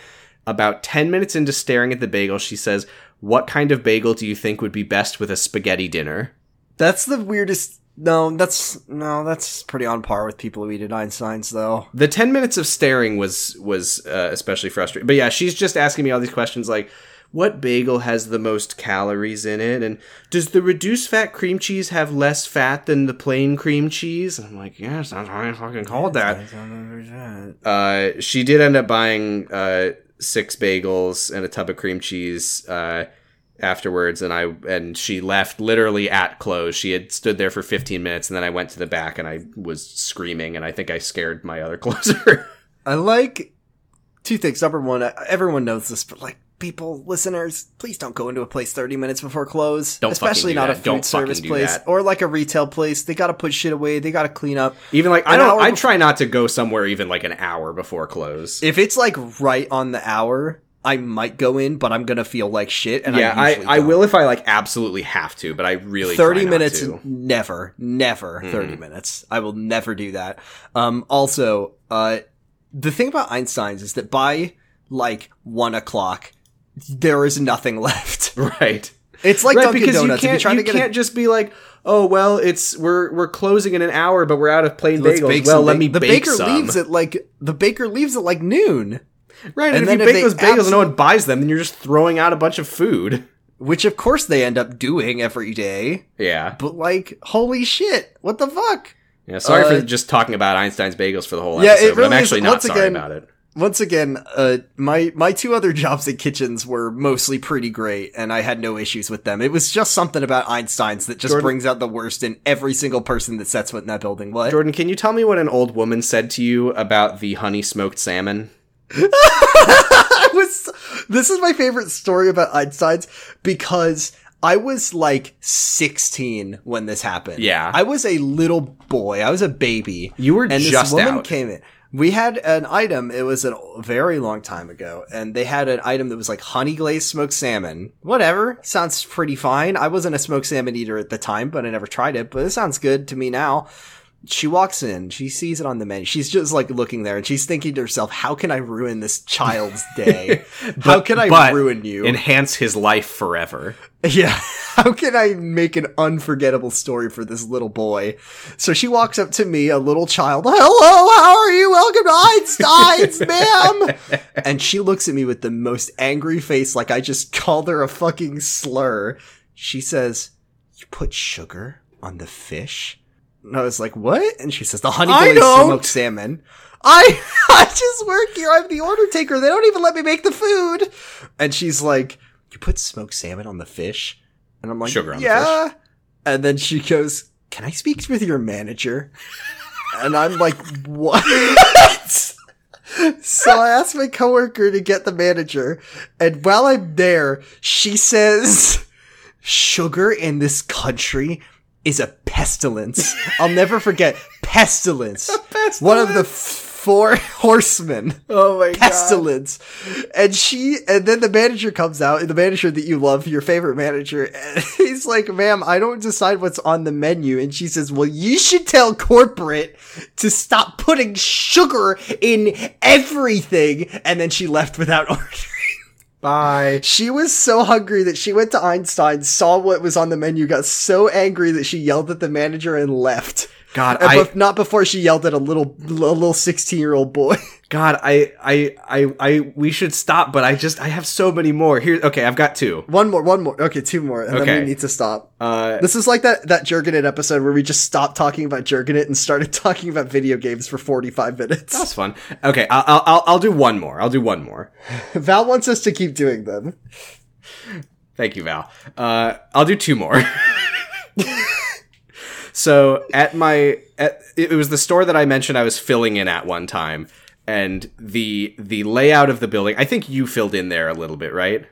About 10 minutes into staring at the bagel, she says, What kind of bagel do you think would be best with a spaghetti dinner? That's the weirdest. No, that's no, that's pretty on par with people who eat at Einstein's, though. The 10 minutes of staring was was uh, especially frustrating. But yeah, she's just asking me all these questions like what bagel has the most calories in it and does the reduced fat cream cheese have less fat than the plain cream cheese? And I'm like, yes, that's why I fucking called that. Uh, she did end up buying uh, six bagels and a tub of cream cheese uh, afterwards, and I and she left literally at close. She had stood there for 15 minutes, and then I went to the back and I was screaming, and I think I scared my other [laughs] closer. I like two things. Number one, everyone knows this, but like people, listeners, please don't go into a place 30 minutes before close. Don't Especially not a food Don't service place that. or like a retail place. They gotta put shit away. They gotta clean up. even like I don't. I try not to go somewhere even like an hour before close. If it's like right on the hour, I might go in, but I'm gonna feel like shit. And yeah, I, I, I will if I like absolutely have to, but I really try 30 not minutes to. never never 30 Mm-hmm. minutes i will never do that um also uh the thing about einstein's is that by like one o'clock there is nothing [laughs] left right. it's like right, dunkin' because donuts you can't, you're trying to get can't just be like, oh well, it's we're we're closing in an hour, but we're out of plain a, let's bagels. well, let ba- me the bake baker some. leaves at like the baker leaves at like noon right, and, and if you bake those bagels and no one buys them, then you're just throwing out a bunch of food. which of course they end up doing every day Yeah, but like holy shit what the fuck yeah. Sorry Uh, for just talking about Einstein's bagels for the whole Yeah, episode, but I'm really is- actually not once sorry again- about it. once again, uh, my my two other jobs at kitchens were mostly pretty great, and I had no issues with them. It was just something about Einstein's that just Jordan- brings out the worst in every single person that sets foot in that building. What? Jordan, can you tell me what an old woman said to you about the honey smoked salmon? I was. This is my favorite story about Einstein's because I was like 16 when this happened. Yeah. I was a little boy. I was a baby. You were and just this woman out. came in. We had an item. It was a very long time ago, and they had an item that was like honey glazed smoked salmon. Whatever, sounds pretty fine. I wasn't a smoked salmon eater at the time, but I never tried it. But it sounds good to me now. She walks in. She sees it on the menu. She's just like looking there, and she's thinking to herself, "How can I ruin this child's [laughs] day? How can I but ruin you? Enhance his life forever. Yeah. [laughs] How can I make an unforgettable story for this little boy? So she walks up to me, a little child. Hello, how are you? Welcome to Einstein's, [laughs] ma'am. And she looks at me with the most angry face, like I just called her a fucking slur. She says, You put sugar on the fish? And I was like, what? And she says, the honey I glazed don't. smoked salmon. I, [laughs] I just work here. I'm the order taker. They don't even let me make the food. And she's like, you put smoked salmon on the fish? And I'm like, Sugar on the yeah. And then she goes, can I speak with your manager? and I'm like, what? [laughs] so I asked my coworker to get the manager. And while I'm there, she says, sugar in this country is a pestilence. [laughs] I'll never forget [laughs] pestilence. One of the f- four [laughs] horsemen. Oh my god. Pestilence. And she, and then the manager comes out, the manager that you love, your favorite manager, and he's like, ma'am, I don't decide what's on the menu. And she says, well, you should tell corporate to stop putting sugar in everything. And then she left without ordering. Bye. She was so hungry that she went to Einstein, saw what was on the menu, got so angry that she yelled at the manager and left. God, I not before she yelled at a little, a little sixteen year old boy. [laughs] God, I, I, I, I, we should stop, but I just, I have so many more. Here, okay, I've got two. one more, one more. Okay, two more, and then Okay. we need to stop. Uh, This is like that that Jurgenit episode where we just stopped talking about Jurgenit and started [laughs] talking about video games for forty five minutes. that's fun. Okay, I'll, I'll, I'll, I'll do one more. I'll do one more. [laughs] Val wants us to keep doing them. Thank you, Val. Uh, I'll do two more. So at my, at, it was the store that I mentioned I was filling in at one time, and the the layout of the building. I think you filled in there a little bit, right?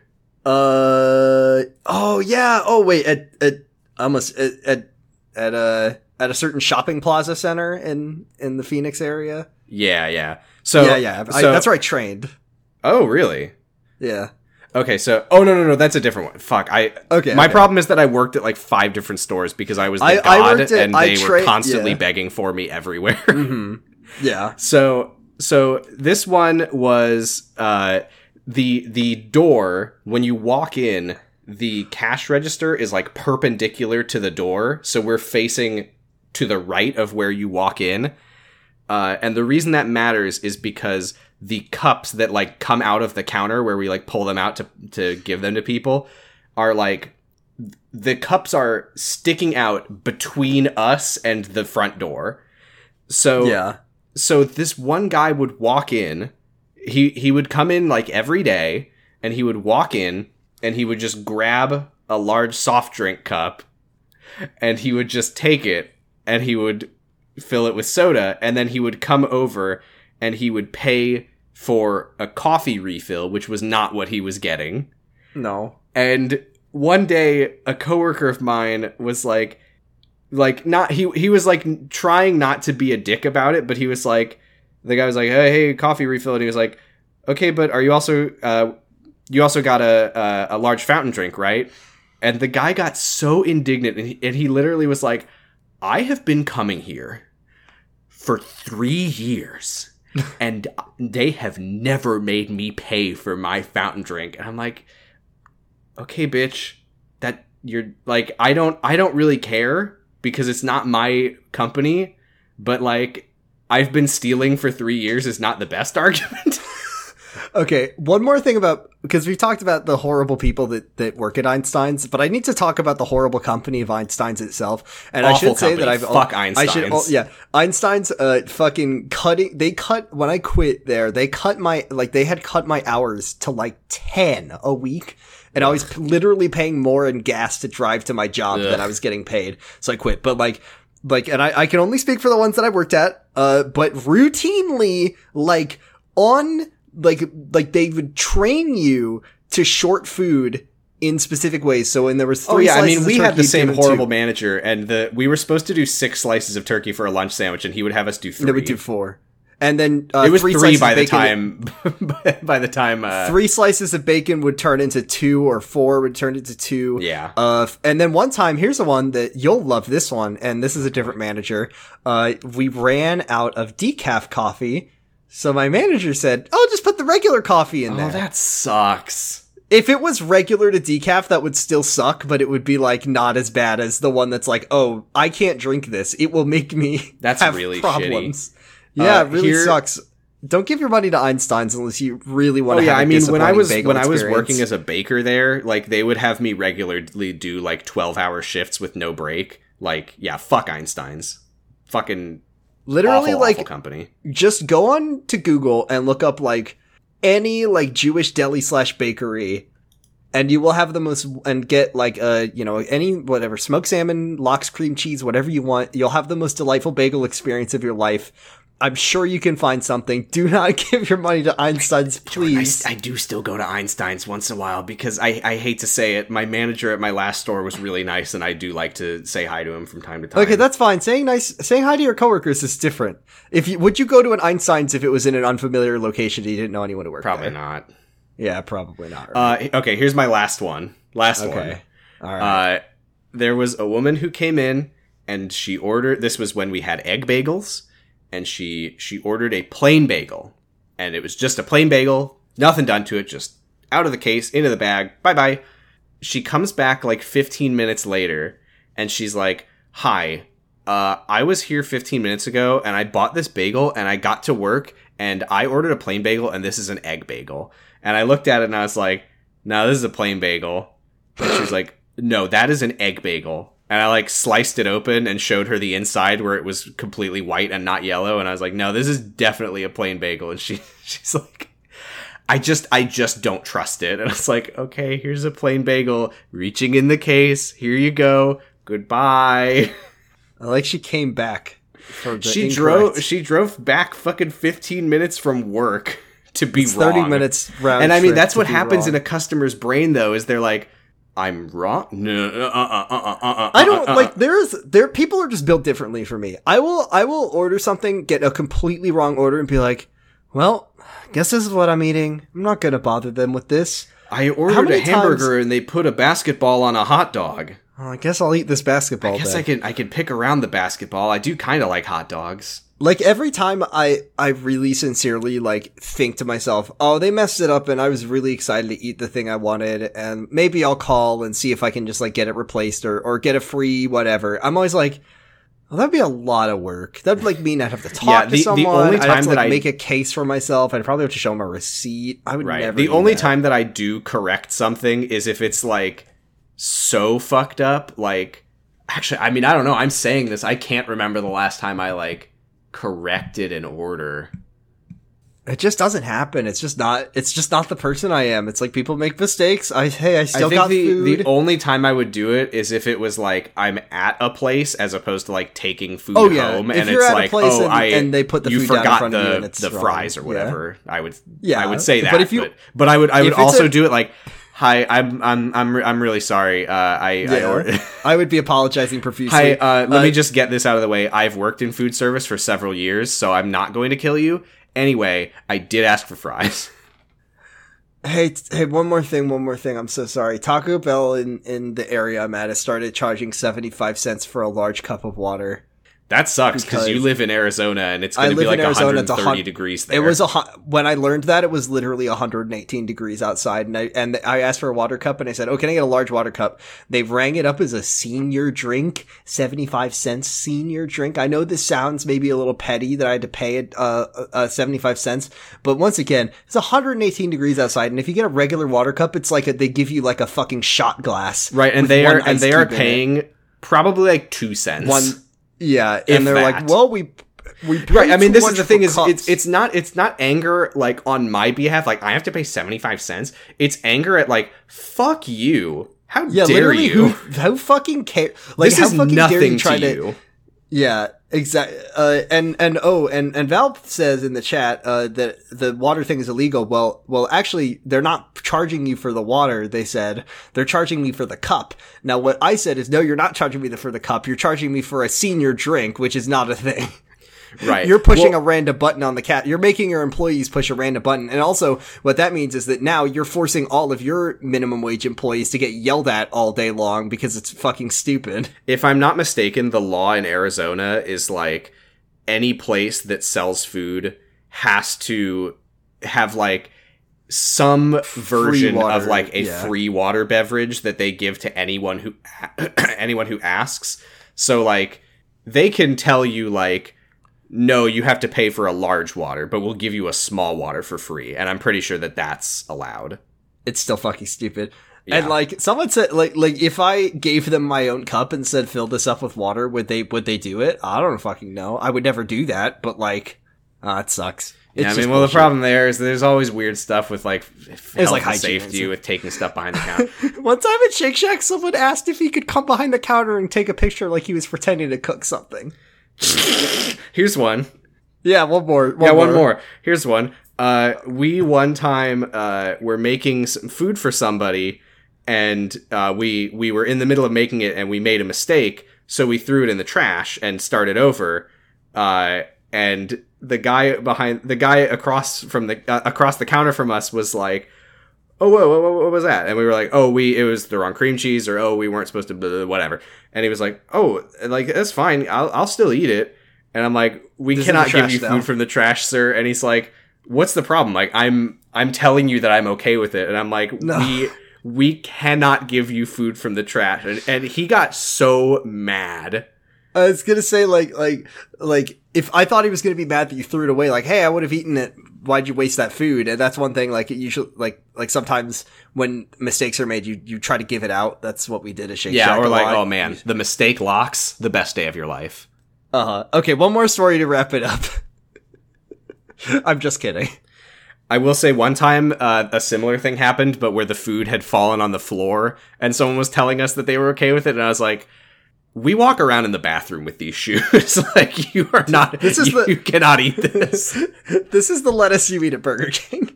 Uh oh yeah. Oh wait, at at almost at at, at a at a certain shopping plaza center in in the Phoenix area. Yeah, yeah. So yeah, yeah. I, so- that's where I trained. Oh, really? Yeah. Okay, so oh no no no, that's a different one. Fuck, I Okay, My okay. problem is that I worked at like five different stores because I was the I- I god, worked at- and they tra- were constantly yeah. begging for me everywhere. [laughs] hmm Yeah. so so this one was uh the the door when you walk in, the cash register is like perpendicular to the door, so we're facing to the right of where you walk in. Uh, and the reason that matters is because the cups that like come out of the counter where we like pull them out to to give them to people are like the cups are sticking out between us and the front door. So Yeah. so this one guy would walk in he he would come in like every day and he would walk in and he would just grab a large soft drink cup and he would just take it and he would fill it with soda and then he would come over and he would pay for a coffee refill which was not what he was getting. No. and one day a coworker of mine was like like not he he was like trying not to be a dick about it but he was like the guy was like hey, hey coffee refill and he was like okay but are you also uh you also got a a, a large fountain drink right? And the guy got so indignant and he, and he literally was like i have been coming here for 3 years and they have never made me pay for my fountain drink. And i'm like okay bitch that you're like i don't i don't really care because it's not my company but like i've been stealing for three years is not the best [laughs] argument Okay, one more thing about because we talked about the horrible people that, that work at Einstein's, but I need to talk about the horrible company of Einstein's itself. And I Awful should say that. I've Fuck I should, Einstein's. yeah, Einstein's uh fucking cutting. They cut when I quit there. They cut my like they had cut my hours to like ten a week. And I was literally paying more in gas to drive to my job than I was getting paid. So I quit. But like, like, and I, I can only speak for the ones that I worked at. Uh, but routinely, like on, like, like they would train you to short food in specific ways. So when there was three oh yeah i mean we turkey, had the same horrible two. manager and the we were supposed to do six slices of turkey for a lunch sandwich and he would have us do three They would do four. And then, uh, it was three, three, slices by the time [laughs] by the time uh Three slices of bacon would turn into two, or four would turn into two. yeah Uh, and then one time, here's the one that you'll love this one, and this is a different manager. Uh, we ran out of decaf coffee, so my manager said, "Oh, just put the regular coffee in there." oh that sucks if it was regular to decaf, that would still suck, but it would be like not as bad as the one that's like, "Oh, I can't drink this; it will make me [laughs] That's have really problems." Yeah, Uh, it really here- sucks. Don't give your money to Einstein's unless you really want Oh to. yeah, have a I mean when I was when I was working as a baker there, like they would have me regularly do like 12-hour shifts with no break. Like, yeah, fuck Einstein's. fucking Literally, awful, like awful company. just go on to Google and look up like any like Jewish deli slash bakery, and you will have the most and get like uh you know any whatever smoked salmon, lox cream cheese, whatever you want. You'll have the most delightful bagel experience of your life. I'm sure you can find something. Do not [laughs] give your money to Einstein's, I, please. I do still go to Einstein's once in a while because I, I hate to say it. My manager at my last store was really nice, and I do like to say hi to him from time to time. Okay, that's fine. Saying nice, saying hi to your coworkers is different. If you would you go to an Einstein's if it was in an unfamiliar location and you didn't know anyone to work probably there? not. Yeah, probably not. Right? Uh, okay, here's my last one. Last okay, one. right. Uh, there was a woman who came in and she ordered. This was when we had egg bagels, and she she ordered a plain bagel, and it was just a plain bagel, nothing done to it, just out of the case, into the bag, bye bye. She comes back like 15 minutes later, and she's like, "Hi, uh, I was here 15 minutes ago, and I bought this bagel, and I got to work, and I ordered a plain bagel, and this is an egg bagel." And I looked at it, and I was like, "No, this is a plain bagel." And she was like, "No, that is an egg bagel." And I like sliced it open and showed her the inside where it was completely white and not yellow. And I was like, "No, this is definitely a plain bagel." And she [laughs] she's like, "I just I just don't trust it." And I was like, "Okay, here's a plain bagel, reaching in the case. Here you go. Goodbye." [laughs] I like she came back. She drove she drove back fucking 15 minutes from work to be It's wrong. minutes round. and I mean that's what happens wrong. in a customer's brain though is they're like I'm wrong. No, uh, uh, uh, uh, uh, uh, I don't uh, uh, like there's there people are just built differently for me. I will I will order something, get a completely wrong order and be like, "Well, guess this is what I'm eating. I'm not going to bother them with this. I ordered a hamburger and they put a basketball on a hot dog. Well, I guess I'll eat this basketball I guess then." I can I can pick around the basketball. I do kind of like hot dogs. Like every time I I really sincerely like think to myself, "Oh, they messed it up and I was really excited to eat the thing I wanted and maybe I'll call and see if I can just like get it replaced or or get a free whatever." I'm always like, well, that'd be a lot of work. That'd like mean I'd have to talk Yeah, to the- the someone. only I'd have time to that like I- make a case for myself. I'd probably have to show them a receipt. I would Right. never. the only that. time that I do correct something is if it's like so fucked up. Like, actually, I mean, I don't know. I'm saying this. I can't remember the last time I like corrected in order. it just doesn't happen. It's just not. It's just not the person I am. It's like people make mistakes. I hey, I still I think got the, food. the only time I would do it is if it was like I'm at a place as opposed to like taking food Oh, yeah. home If and you're it's at a like place oh and- I and they put the you food down in forgot front of the you and it's the wrong. fries or Yeah. whatever. I would Yeah, I would say that. but if you- but, but I would I would also a- do it like hi I'm I'm I'm I'm really sorry. Uh, I I Yeah. ordered. [laughs] I would be apologizing profusely. Hi, uh, let Uh, me just get this out of the way. I've worked in food service for several years, so I'm not going to kill you. Anyway, I did ask for fries. [laughs] Hey, t- hey, one more thing, one more thing. I'm so sorry. Taco Bell in, in the area I'm at has started charging 75 cents for a large cup of water. That sucks because you live in Arizona and it's going to be like in Arizona, it's a 130 hun- degrees there. It was a hu- when I learned that it was literally 118 degrees outside, and I and I asked for a water cup, and I said, "Oh, can I get a large water cup?" They rang it up as a senior drink, 75 cents senior drink. I know this sounds maybe a little petty that I had to pay it uh, uh 75 cents, but once again, it's 118 degrees outside, and if you get a regular water cup, it's like a, they give you like a fucking shot glass, right, and they are and they are cube in it. paying probably like two cents. one. Yeah, If and they're that. like, "Well, we." We Right, I mean, this is the thing: is cups." it's it's not it's not anger like on my behalf, like I have to pay seventy five cents. It's anger at like fuck you. How yeah, dare you? [laughs] who who fucking care? Like, this how is fucking dare nothing you try to you. Yeah, exactly. Uh, and and oh, and and Valve says in the chat uh, that the water thing is illegal. Well, well, actually, they're not charging you for the water. They said they're charging me for the cup. Now, what I said is, no, you're not charging me for the cup. You're charging me for a senior drink, which is not a thing. [laughs] Right, You're pushing Well, a random button on the cat. You're making your employees push a random button. And also, what that means is that now you're forcing all of your minimum wage employees to get yelled at all day long because it's fucking stupid. if I'm not mistaken, the law in Arizona is like any place that sells food has to have like some version water, of like a yeah. free water beverage that they give to anyone who [clears throat] anyone who asks. So like they can tell you like no, you have to pay for a large water, but we'll give you a small water for free. And I'm pretty sure that that's allowed. It's still fucking stupid. And like someone said, like like if I gave them my own cup and said fill this up with water, would they would they do it? I don't fucking know. I would never do that. But like, uh, it sucks. It's Yeah, I mean, well, the problem there is there's always weird stuff with like health like and safety with taking stuff behind the counter. [laughs] One time at Shake Shack, someone asked if he could come behind the counter and take a picture like he was pretending to cook something. Here's one. Yeah, one more. yeah, one more. Here's one. Uh, we one time uh, were making some food for somebody, and uh, we we were in the middle of making it, and we made a mistake, so we threw it in the trash and started over. Uh, and the guy behind the guy across from the uh, across the counter from us was like, "Oh, whoa, whoa, whoa, what was that?" And we were like, "Oh, we it was the wrong cream cheese," or "Oh, we weren't supposed to blah, blah, whatever." And he was like, "Oh, like that's fine. I'll I'll still eat it." And I'm like, "We This cannot give you now. food from the trash, sir." And he's like, "What's the problem? Like, I'm I'm telling you that I'm okay with it." And I'm like, No. "We we cannot give you food from the trash." And, and he got so mad. I was gonna say like like like if I thought he was gonna be mad that you threw it away, like hey, I would have eaten it. Why'd you waste that food? And that's one thing. Like it usually like like sometimes when mistakes are made, you you try to give it out. That's what we did at Shake Yeah, Shack. or like, lot. "Oh man, the mistake locks the best day of your life." Uh huh. Okay, one more story to wrap it up. [laughs] I'm just kidding. I will say one time uh, a similar thing happened, but where the food had fallen on the floor, and someone was telling us that they were okay with it, and I was like, "We walk around in the bathroom with these shoes. [laughs] like you are not. This is you, the- you [laughs] cannot eat this." [laughs] This is the lettuce you eat at Burger King.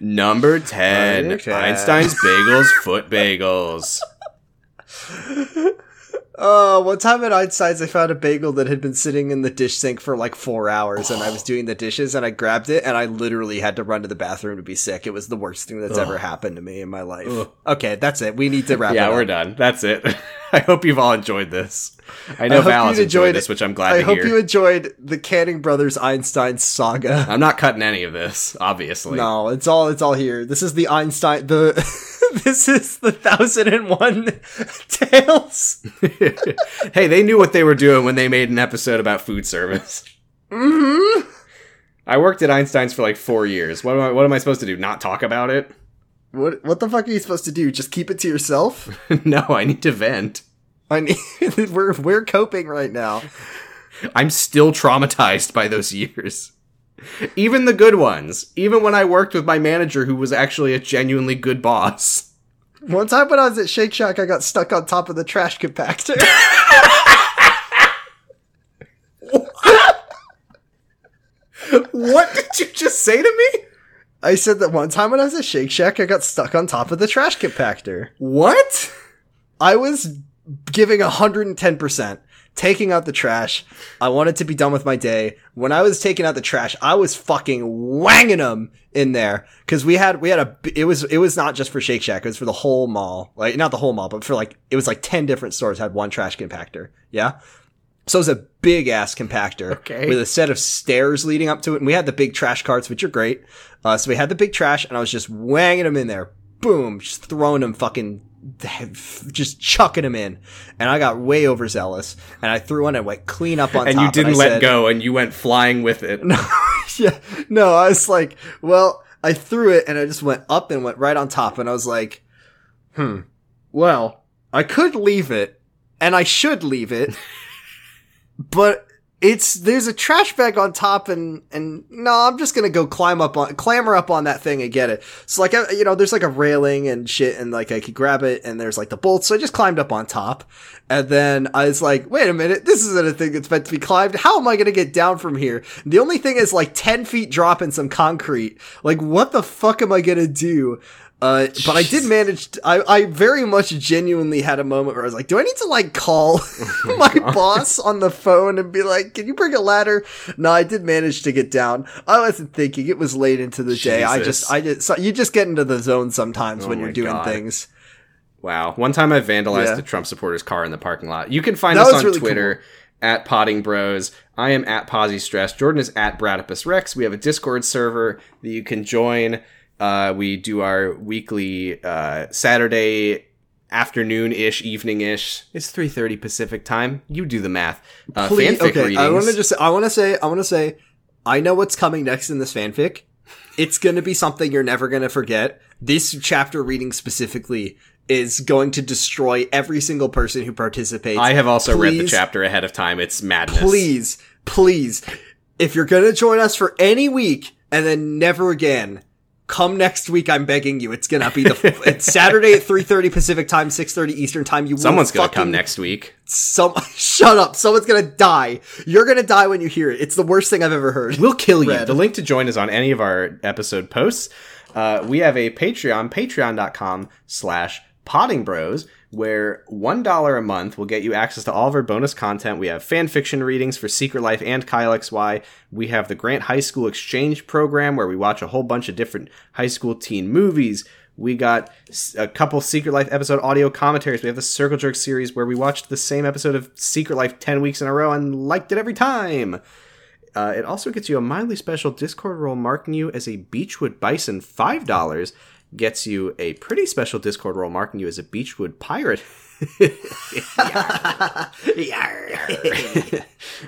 Number ten, Okay. Einstein's Bagels, Foot Bagels. Uh, one time at Einstein's, I found a bagel that had been sitting in the dish sink for like four hours, and I was doing the dishes, and I grabbed it, and I literally had to run to the bathroom to be sick. It was the worst thing that's ever happened to me in my life. Ugh. Okay, that's it. We need to wrap Yeah, we're up. done. That's it. [laughs] [laughs] I hope you've all enjoyed this. I know Val enjoyed, enjoyed this, which I'm glad I hope hear. you enjoyed the Canning Brothers Einstein saga. I'm not cutting any of this, obviously. No, it's all it's all here. This is the Einstein the [laughs] this is the thousand and one [laughs] tales. hey, they knew what they were doing when they made an episode about food service. Mm-hmm. I worked at Einstein's for like four years. What am I? What am I supposed to do? Not talk about it? What what the fuck are you supposed to do? Just keep it to yourself? [laughs] no, I need to vent. I need [laughs] we're we're coping right now. I'm still traumatized by those years. Even the good ones. Even when I worked with my manager, who was actually a genuinely good boss. One time when I was at Shake Shack, I got stuck on top of the trash compactor. [laughs] What did you just say to me? I said that one time when I was at Shake Shack, I got stuck on top of the trash compactor. What? I was giving 110%, taking out the trash. I wanted to be done with my day. When I was taking out the trash, I was fucking wanging them in there cuz we had we had a it was it was not just for Shake Shack, it was for the whole mall. Like not the whole mall, but for like it was like 10 different stores had one trash compactor. Yeah? So it was a big ass compactor Okay. with a set of stairs leading up to it. And we had the big trash carts, which are great. Uh, so we had the big trash and I was just wanging them in there. Boom. Just throwing them fucking, [laughs] just chucking them in. And I got way overzealous and I threw one and went clean up on And top. you didn't I let said- go and you went flying with it. [laughs] no, yeah, no, I was like, well, I threw it and I just went up and went right on top and I was like, hmm, well, I could leave it and I should leave it, [laughs] but it's, there's a trash bag on top and, and no, I'm just gonna go climb up on, clamber up on that thing and get it. So like, I, you know, there's like a railing and shit and like I could grab it and there's like the bolts. So I just climbed up on top and then I was like, wait a minute, this isn't a thing that's meant to be climbed. How am I to get down from here? The only thing is like 10 feet drop in some concrete. Like, what the fuck am I to do? Uh, but I did manage, to, I, I very much genuinely had a moment where I was like, do I need to like call [laughs] my boss on the phone and be like, can you bring a ladder? No, I did manage to get down. I wasn't thinking it was late into the day. I just, I just, so you just get into the zone sometimes Oh when you're doing God. things. Wow. One time I vandalized Yeah. a Trump supporter's car in the parking lot. You can find That us on really Twitter at Potting Bros. I am at Posy Stress. Jordan is at Bradipus Rex. We have a Discord server that you can join. Uh, we do our weekly uh, Saturday afternoon ish, evening ish. It's three thirty Pacific time. You do the math. Uh, Please, fanfic okay, readings. I want to just, I want to say, I want to say, I know what's coming next in this fanfic. It's going to be something you're never going to forget. this chapter reading specifically is going to destroy every single person who participates. I have also read the chapter ahead of time. It's madness. Please, please, if you're gonna join us for any week and then never again, come next week. I'm begging you. It's gonna be the [laughs] it's Saturday at 3:30 Pacific time, 6:30 Eastern time. You Someone's gonna fucking- come next week. Some [laughs] shut up. Someone's gonna die. You're gonna die when you hear it. It's the worst thing I've ever heard. We'll kill you. The link to join is on any of our episode posts. Uh, we have a Patreon, patreon.com slash potting bros, where $1 a month will get you access to all of our bonus content. We have fan fiction readings for Secret Life and Kyle XY. We have the Grant High School Exchange program, where we watch a whole bunch of different high school teen movies. We got a couple Secret Life episode audio commentaries. We have the Circle Jerk series where we watched the same episode of Secret Life 10 weeks in a row and liked it every time. Uh, it also gets you a mildly special Discord role marking you as a Beechwood Bison, $5. Gets you a pretty special Discord role marking you as a Beechwood Pirate. [laughs] [laughs]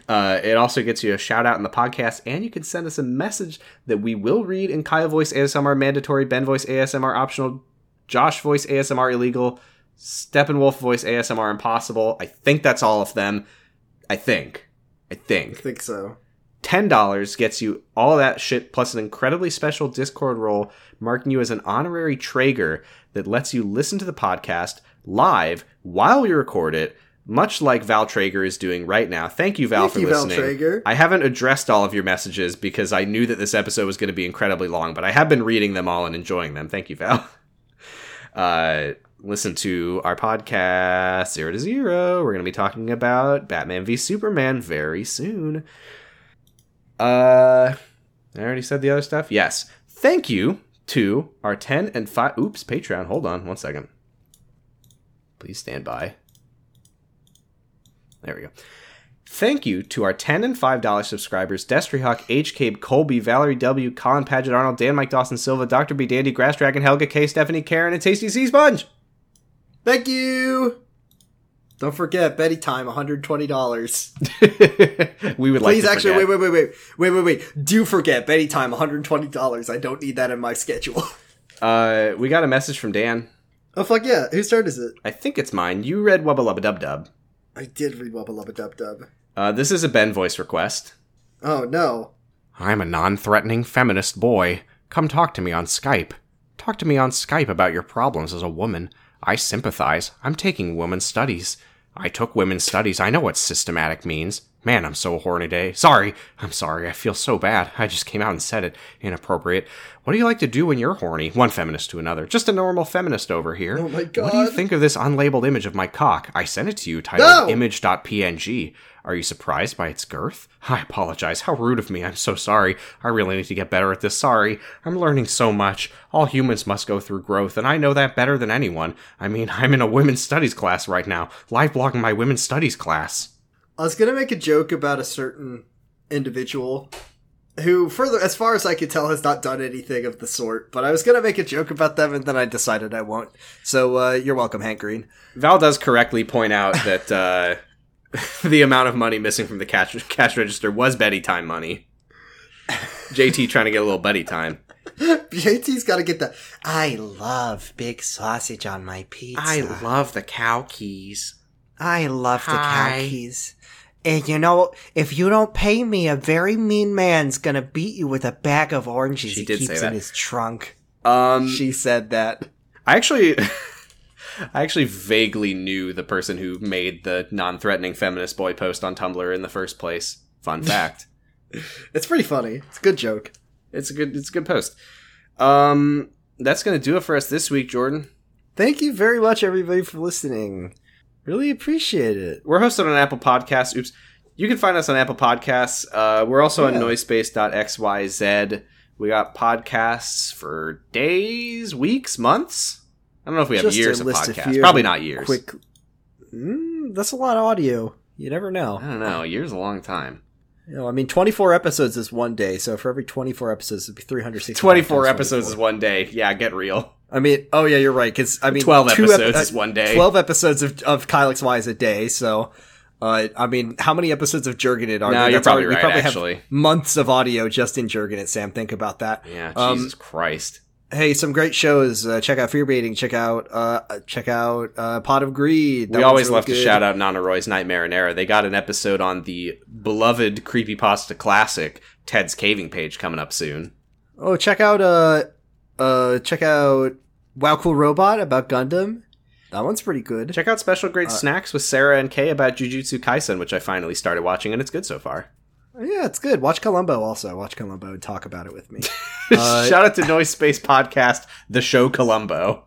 uh, it also gets you a shout out in the podcast, and you can send us a message that we will read in Kyle Voice ASMR mandatory, Ben Voice ASMR optional, Josh Voice ASMR illegal, Steppenwolf Voice ASMR impossible. I think that's all of them. I think. I think. I think so. $10 gets you all that shit plus an incredibly special Discord role marking you as an honorary Trager that lets you listen to the podcast live while we record it, much like Val Trager is doing right now. Thank you, Val, Thank for you, Val listening. Trager. I haven't addressed all of your messages because I knew that this episode was going to be incredibly long, but I have been reading them all and enjoying them. Thank you, Val. [laughs] Uh, listen to our podcast, Zero to Zero. We're going to be talking about Batman v Superman very soon. Uh, I already said the other stuff. Yes. Thank you to our 10 and 5. Oops, Patreon. Hold on one second. Please stand by. There we go. Thank you to our 10 and $5 subscribers Destry Hawk, H. Cabe, Colby, Valerie W., Colin Paget Arnold, Dan Mike Dawson Silva, Dr. B. Dandy, Grass Dragon, Helga K, Stephanie Karen, and Tasty Sea Sponge. Thank you. Don't forget Betty time, $120. [laughs] we would like Please, actually, wait, wait, wait, wait, wait, wait, wait. Do forget Betty time, $120. I don't need that in my schedule. [laughs] Uh, we got a message from Dan. oh, fuck yeah. Whose turn is it? I think it's mine. You read Wubba Lubba Dub Dub. I did read Wubba Lubba Dub Dub. Uh, this is a Ben voice request. Oh, no. I'm a non threatening feminist boy. Come talk to me on Skype. Talk to me on Skype about your problems as a woman. I sympathize. I'm taking women's studies. I took women's studies. I know what systematic means. Man, I'm so horny today. Sorry. I'm sorry. I feel so bad. I just came out and said it. Inappropriate. What do you like to do when you're horny? One feminist to another. Just a normal feminist over here. Oh my god. What do you think of this unlabeled image of my cock? I sent it to you titled No! image.png. Are you surprised by its girth? I apologize. How rude of me. I'm so sorry. I really need to get better at this. Sorry. I'm learning so much. All humans must go through growth, and I know that better than anyone. I mean, [laughs] I'm in a women's studies class right now, live blogging my women's studies class. I was gonna make a joke about a certain individual who, further, as far as I can tell, has not done anything of the sort. But I was gonna make a joke about them, and then I decided I won't. So uh, you're welcome, Hank Green. Val does correctly point out [laughs] that uh, [laughs] the amount of money missing from the cash, cash register was Betty time money. JT trying to get a little Betty time. [laughs] JT's got to get the. I love big sausage on my pizza. I love the cow keys. I love the cow keys. And you know, if you don't pay me, a very mean man's gonna beat you with a bag of oranges She he keeps in his trunk. Um, She said that. I actually, [laughs] I actually vaguely knew the person who made the non-threatening feminist boy post on Tumblr in the first place. Fun [laughs] fact. It's pretty funny. It's a good joke. it's a good, it's a good post. Um, that's gonna do it for us this week, Jordan. Thank you very much, everybody, for listening. Really appreciate it. We're hosted on Apple Podcasts. Oops. You can find us on Apple Podcasts. Uh, we're also on noisepace.xyz. We got podcasts for days, weeks, months. I don't know if we have Just years of podcasts. Probably not years. Quick. Mm, that's a lot of audio. You never know. I don't know. Years a long time. You know, I mean, 24 episodes is one day, so for every 24 episodes, it'd be 360. 24 episodes is one day. Yeah, get real. I mean, oh yeah, you're right. Because I mean, 12 two episodes ep- is one day. 12 episodes of of Kyle X Y is a day. So, uh, I mean, how many episodes of Jurgen it are? No, there? you're That's probably already- right, we probably actually. have months of audio just in Jurgen it. Sam, think about that. Yeah, Um, Jesus Christ. Hey, some great shows. Uh, check out Fear Baiting. Check out uh, check out uh, Pot of Greed. That we always really love to shout out Nana Roy's Nightmare and Era. They got an episode on the beloved creepypasta classic Ted's Caving Page coming up soon. Oh, check out uh uh check out Wow Cool Robot about Gundam. That one's pretty good. Check out Special Grade Uh, Snacks with Sarah and Kay about Jujutsu Kaisen, which I finally started watching, and it's good so far. Yeah, it's good. Watch Columbo also. Watch Columbo and talk about it with me. [laughs] Uh, Shout out to Noise Space Podcast, the show Columbo.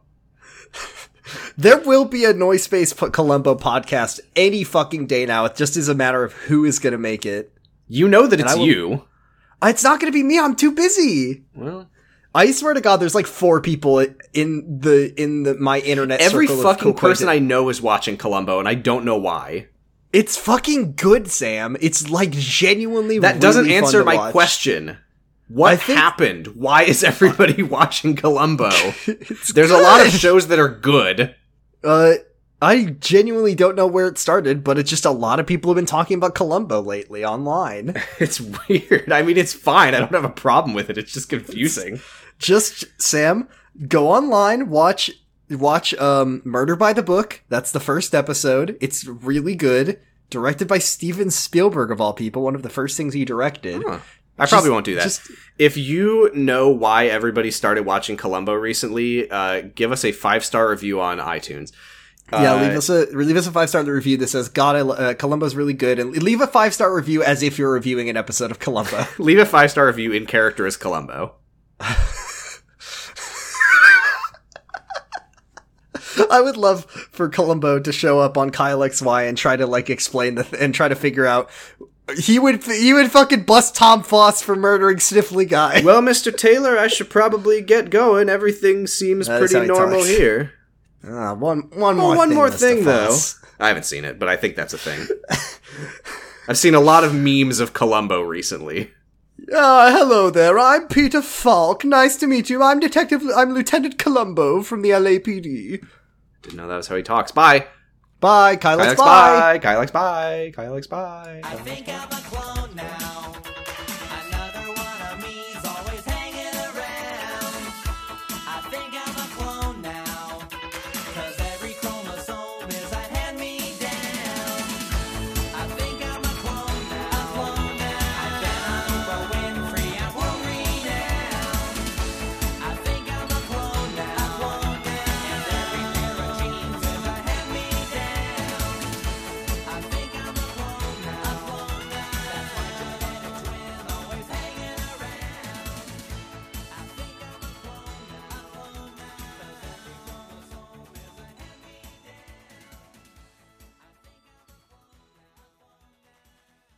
[laughs] there will be a Noise Space Columbo podcast any fucking day now. It just is a matter of who is going to make it. You know that And it's will- you. Uh, It's not going to be me. I'm too busy. Well, I swear to God, there's like four people in the in the my internet. every fucking person I know is watching Columbo, and I don't know why. It's fucking good, Sam. It's like genuinely. That doesn't really fun answer my watch. question. What think- happened? Why is everybody [laughs] watching Columbo? [laughs] It's There's a lot of shows that are good. Uh, I genuinely don't know where it started, but it's just a lot of people have been talking about Columbo lately online. [laughs] It's weird. I mean, it's fine. I don't have a problem with it. It's just confusing. just Sam, go online, watch watch um Murder by the Book. That's the first episode. It's really good. Directed by Steven Spielberg of all people, one of the first things he directed. Huh. I probably won't do that. Just if you know why everybody started watching Columbo recently, uh, give us a five star review on iTunes. yeah, Uh, leave us a leave us a five star review that says God, I, lo- uh, Columbo's really good, and leave a five star review as if you're reviewing an episode of Columbo. [laughs] leave a five star review in character as Columbo. [laughs] [laughs] I would love for Columbo to show up on Kyle XY and try to like explain the th- and try to figure out. He would he would fucking bust Tom Foss for murdering Sniffly guy. [laughs] Well, Mr. Taylor, I should probably get going. Everything seems That is how pretty normal talks. here. Ah, one one more one thing, more Mr. thing, though. I haven't seen it, but I think that's a thing. [laughs] I've seen a lot of memes of Columbo recently. Ah, hello there. I'm Peter Falk. Nice to meet you. I'm Detective. I'm Lieutenant Columbo from the LAPD. Didn't know that was how he talks. Bye. Bye, Kyle. Kyle Let's X, bye. bye. Kyle bye. Kyle X, bye. I think I'm a clone now.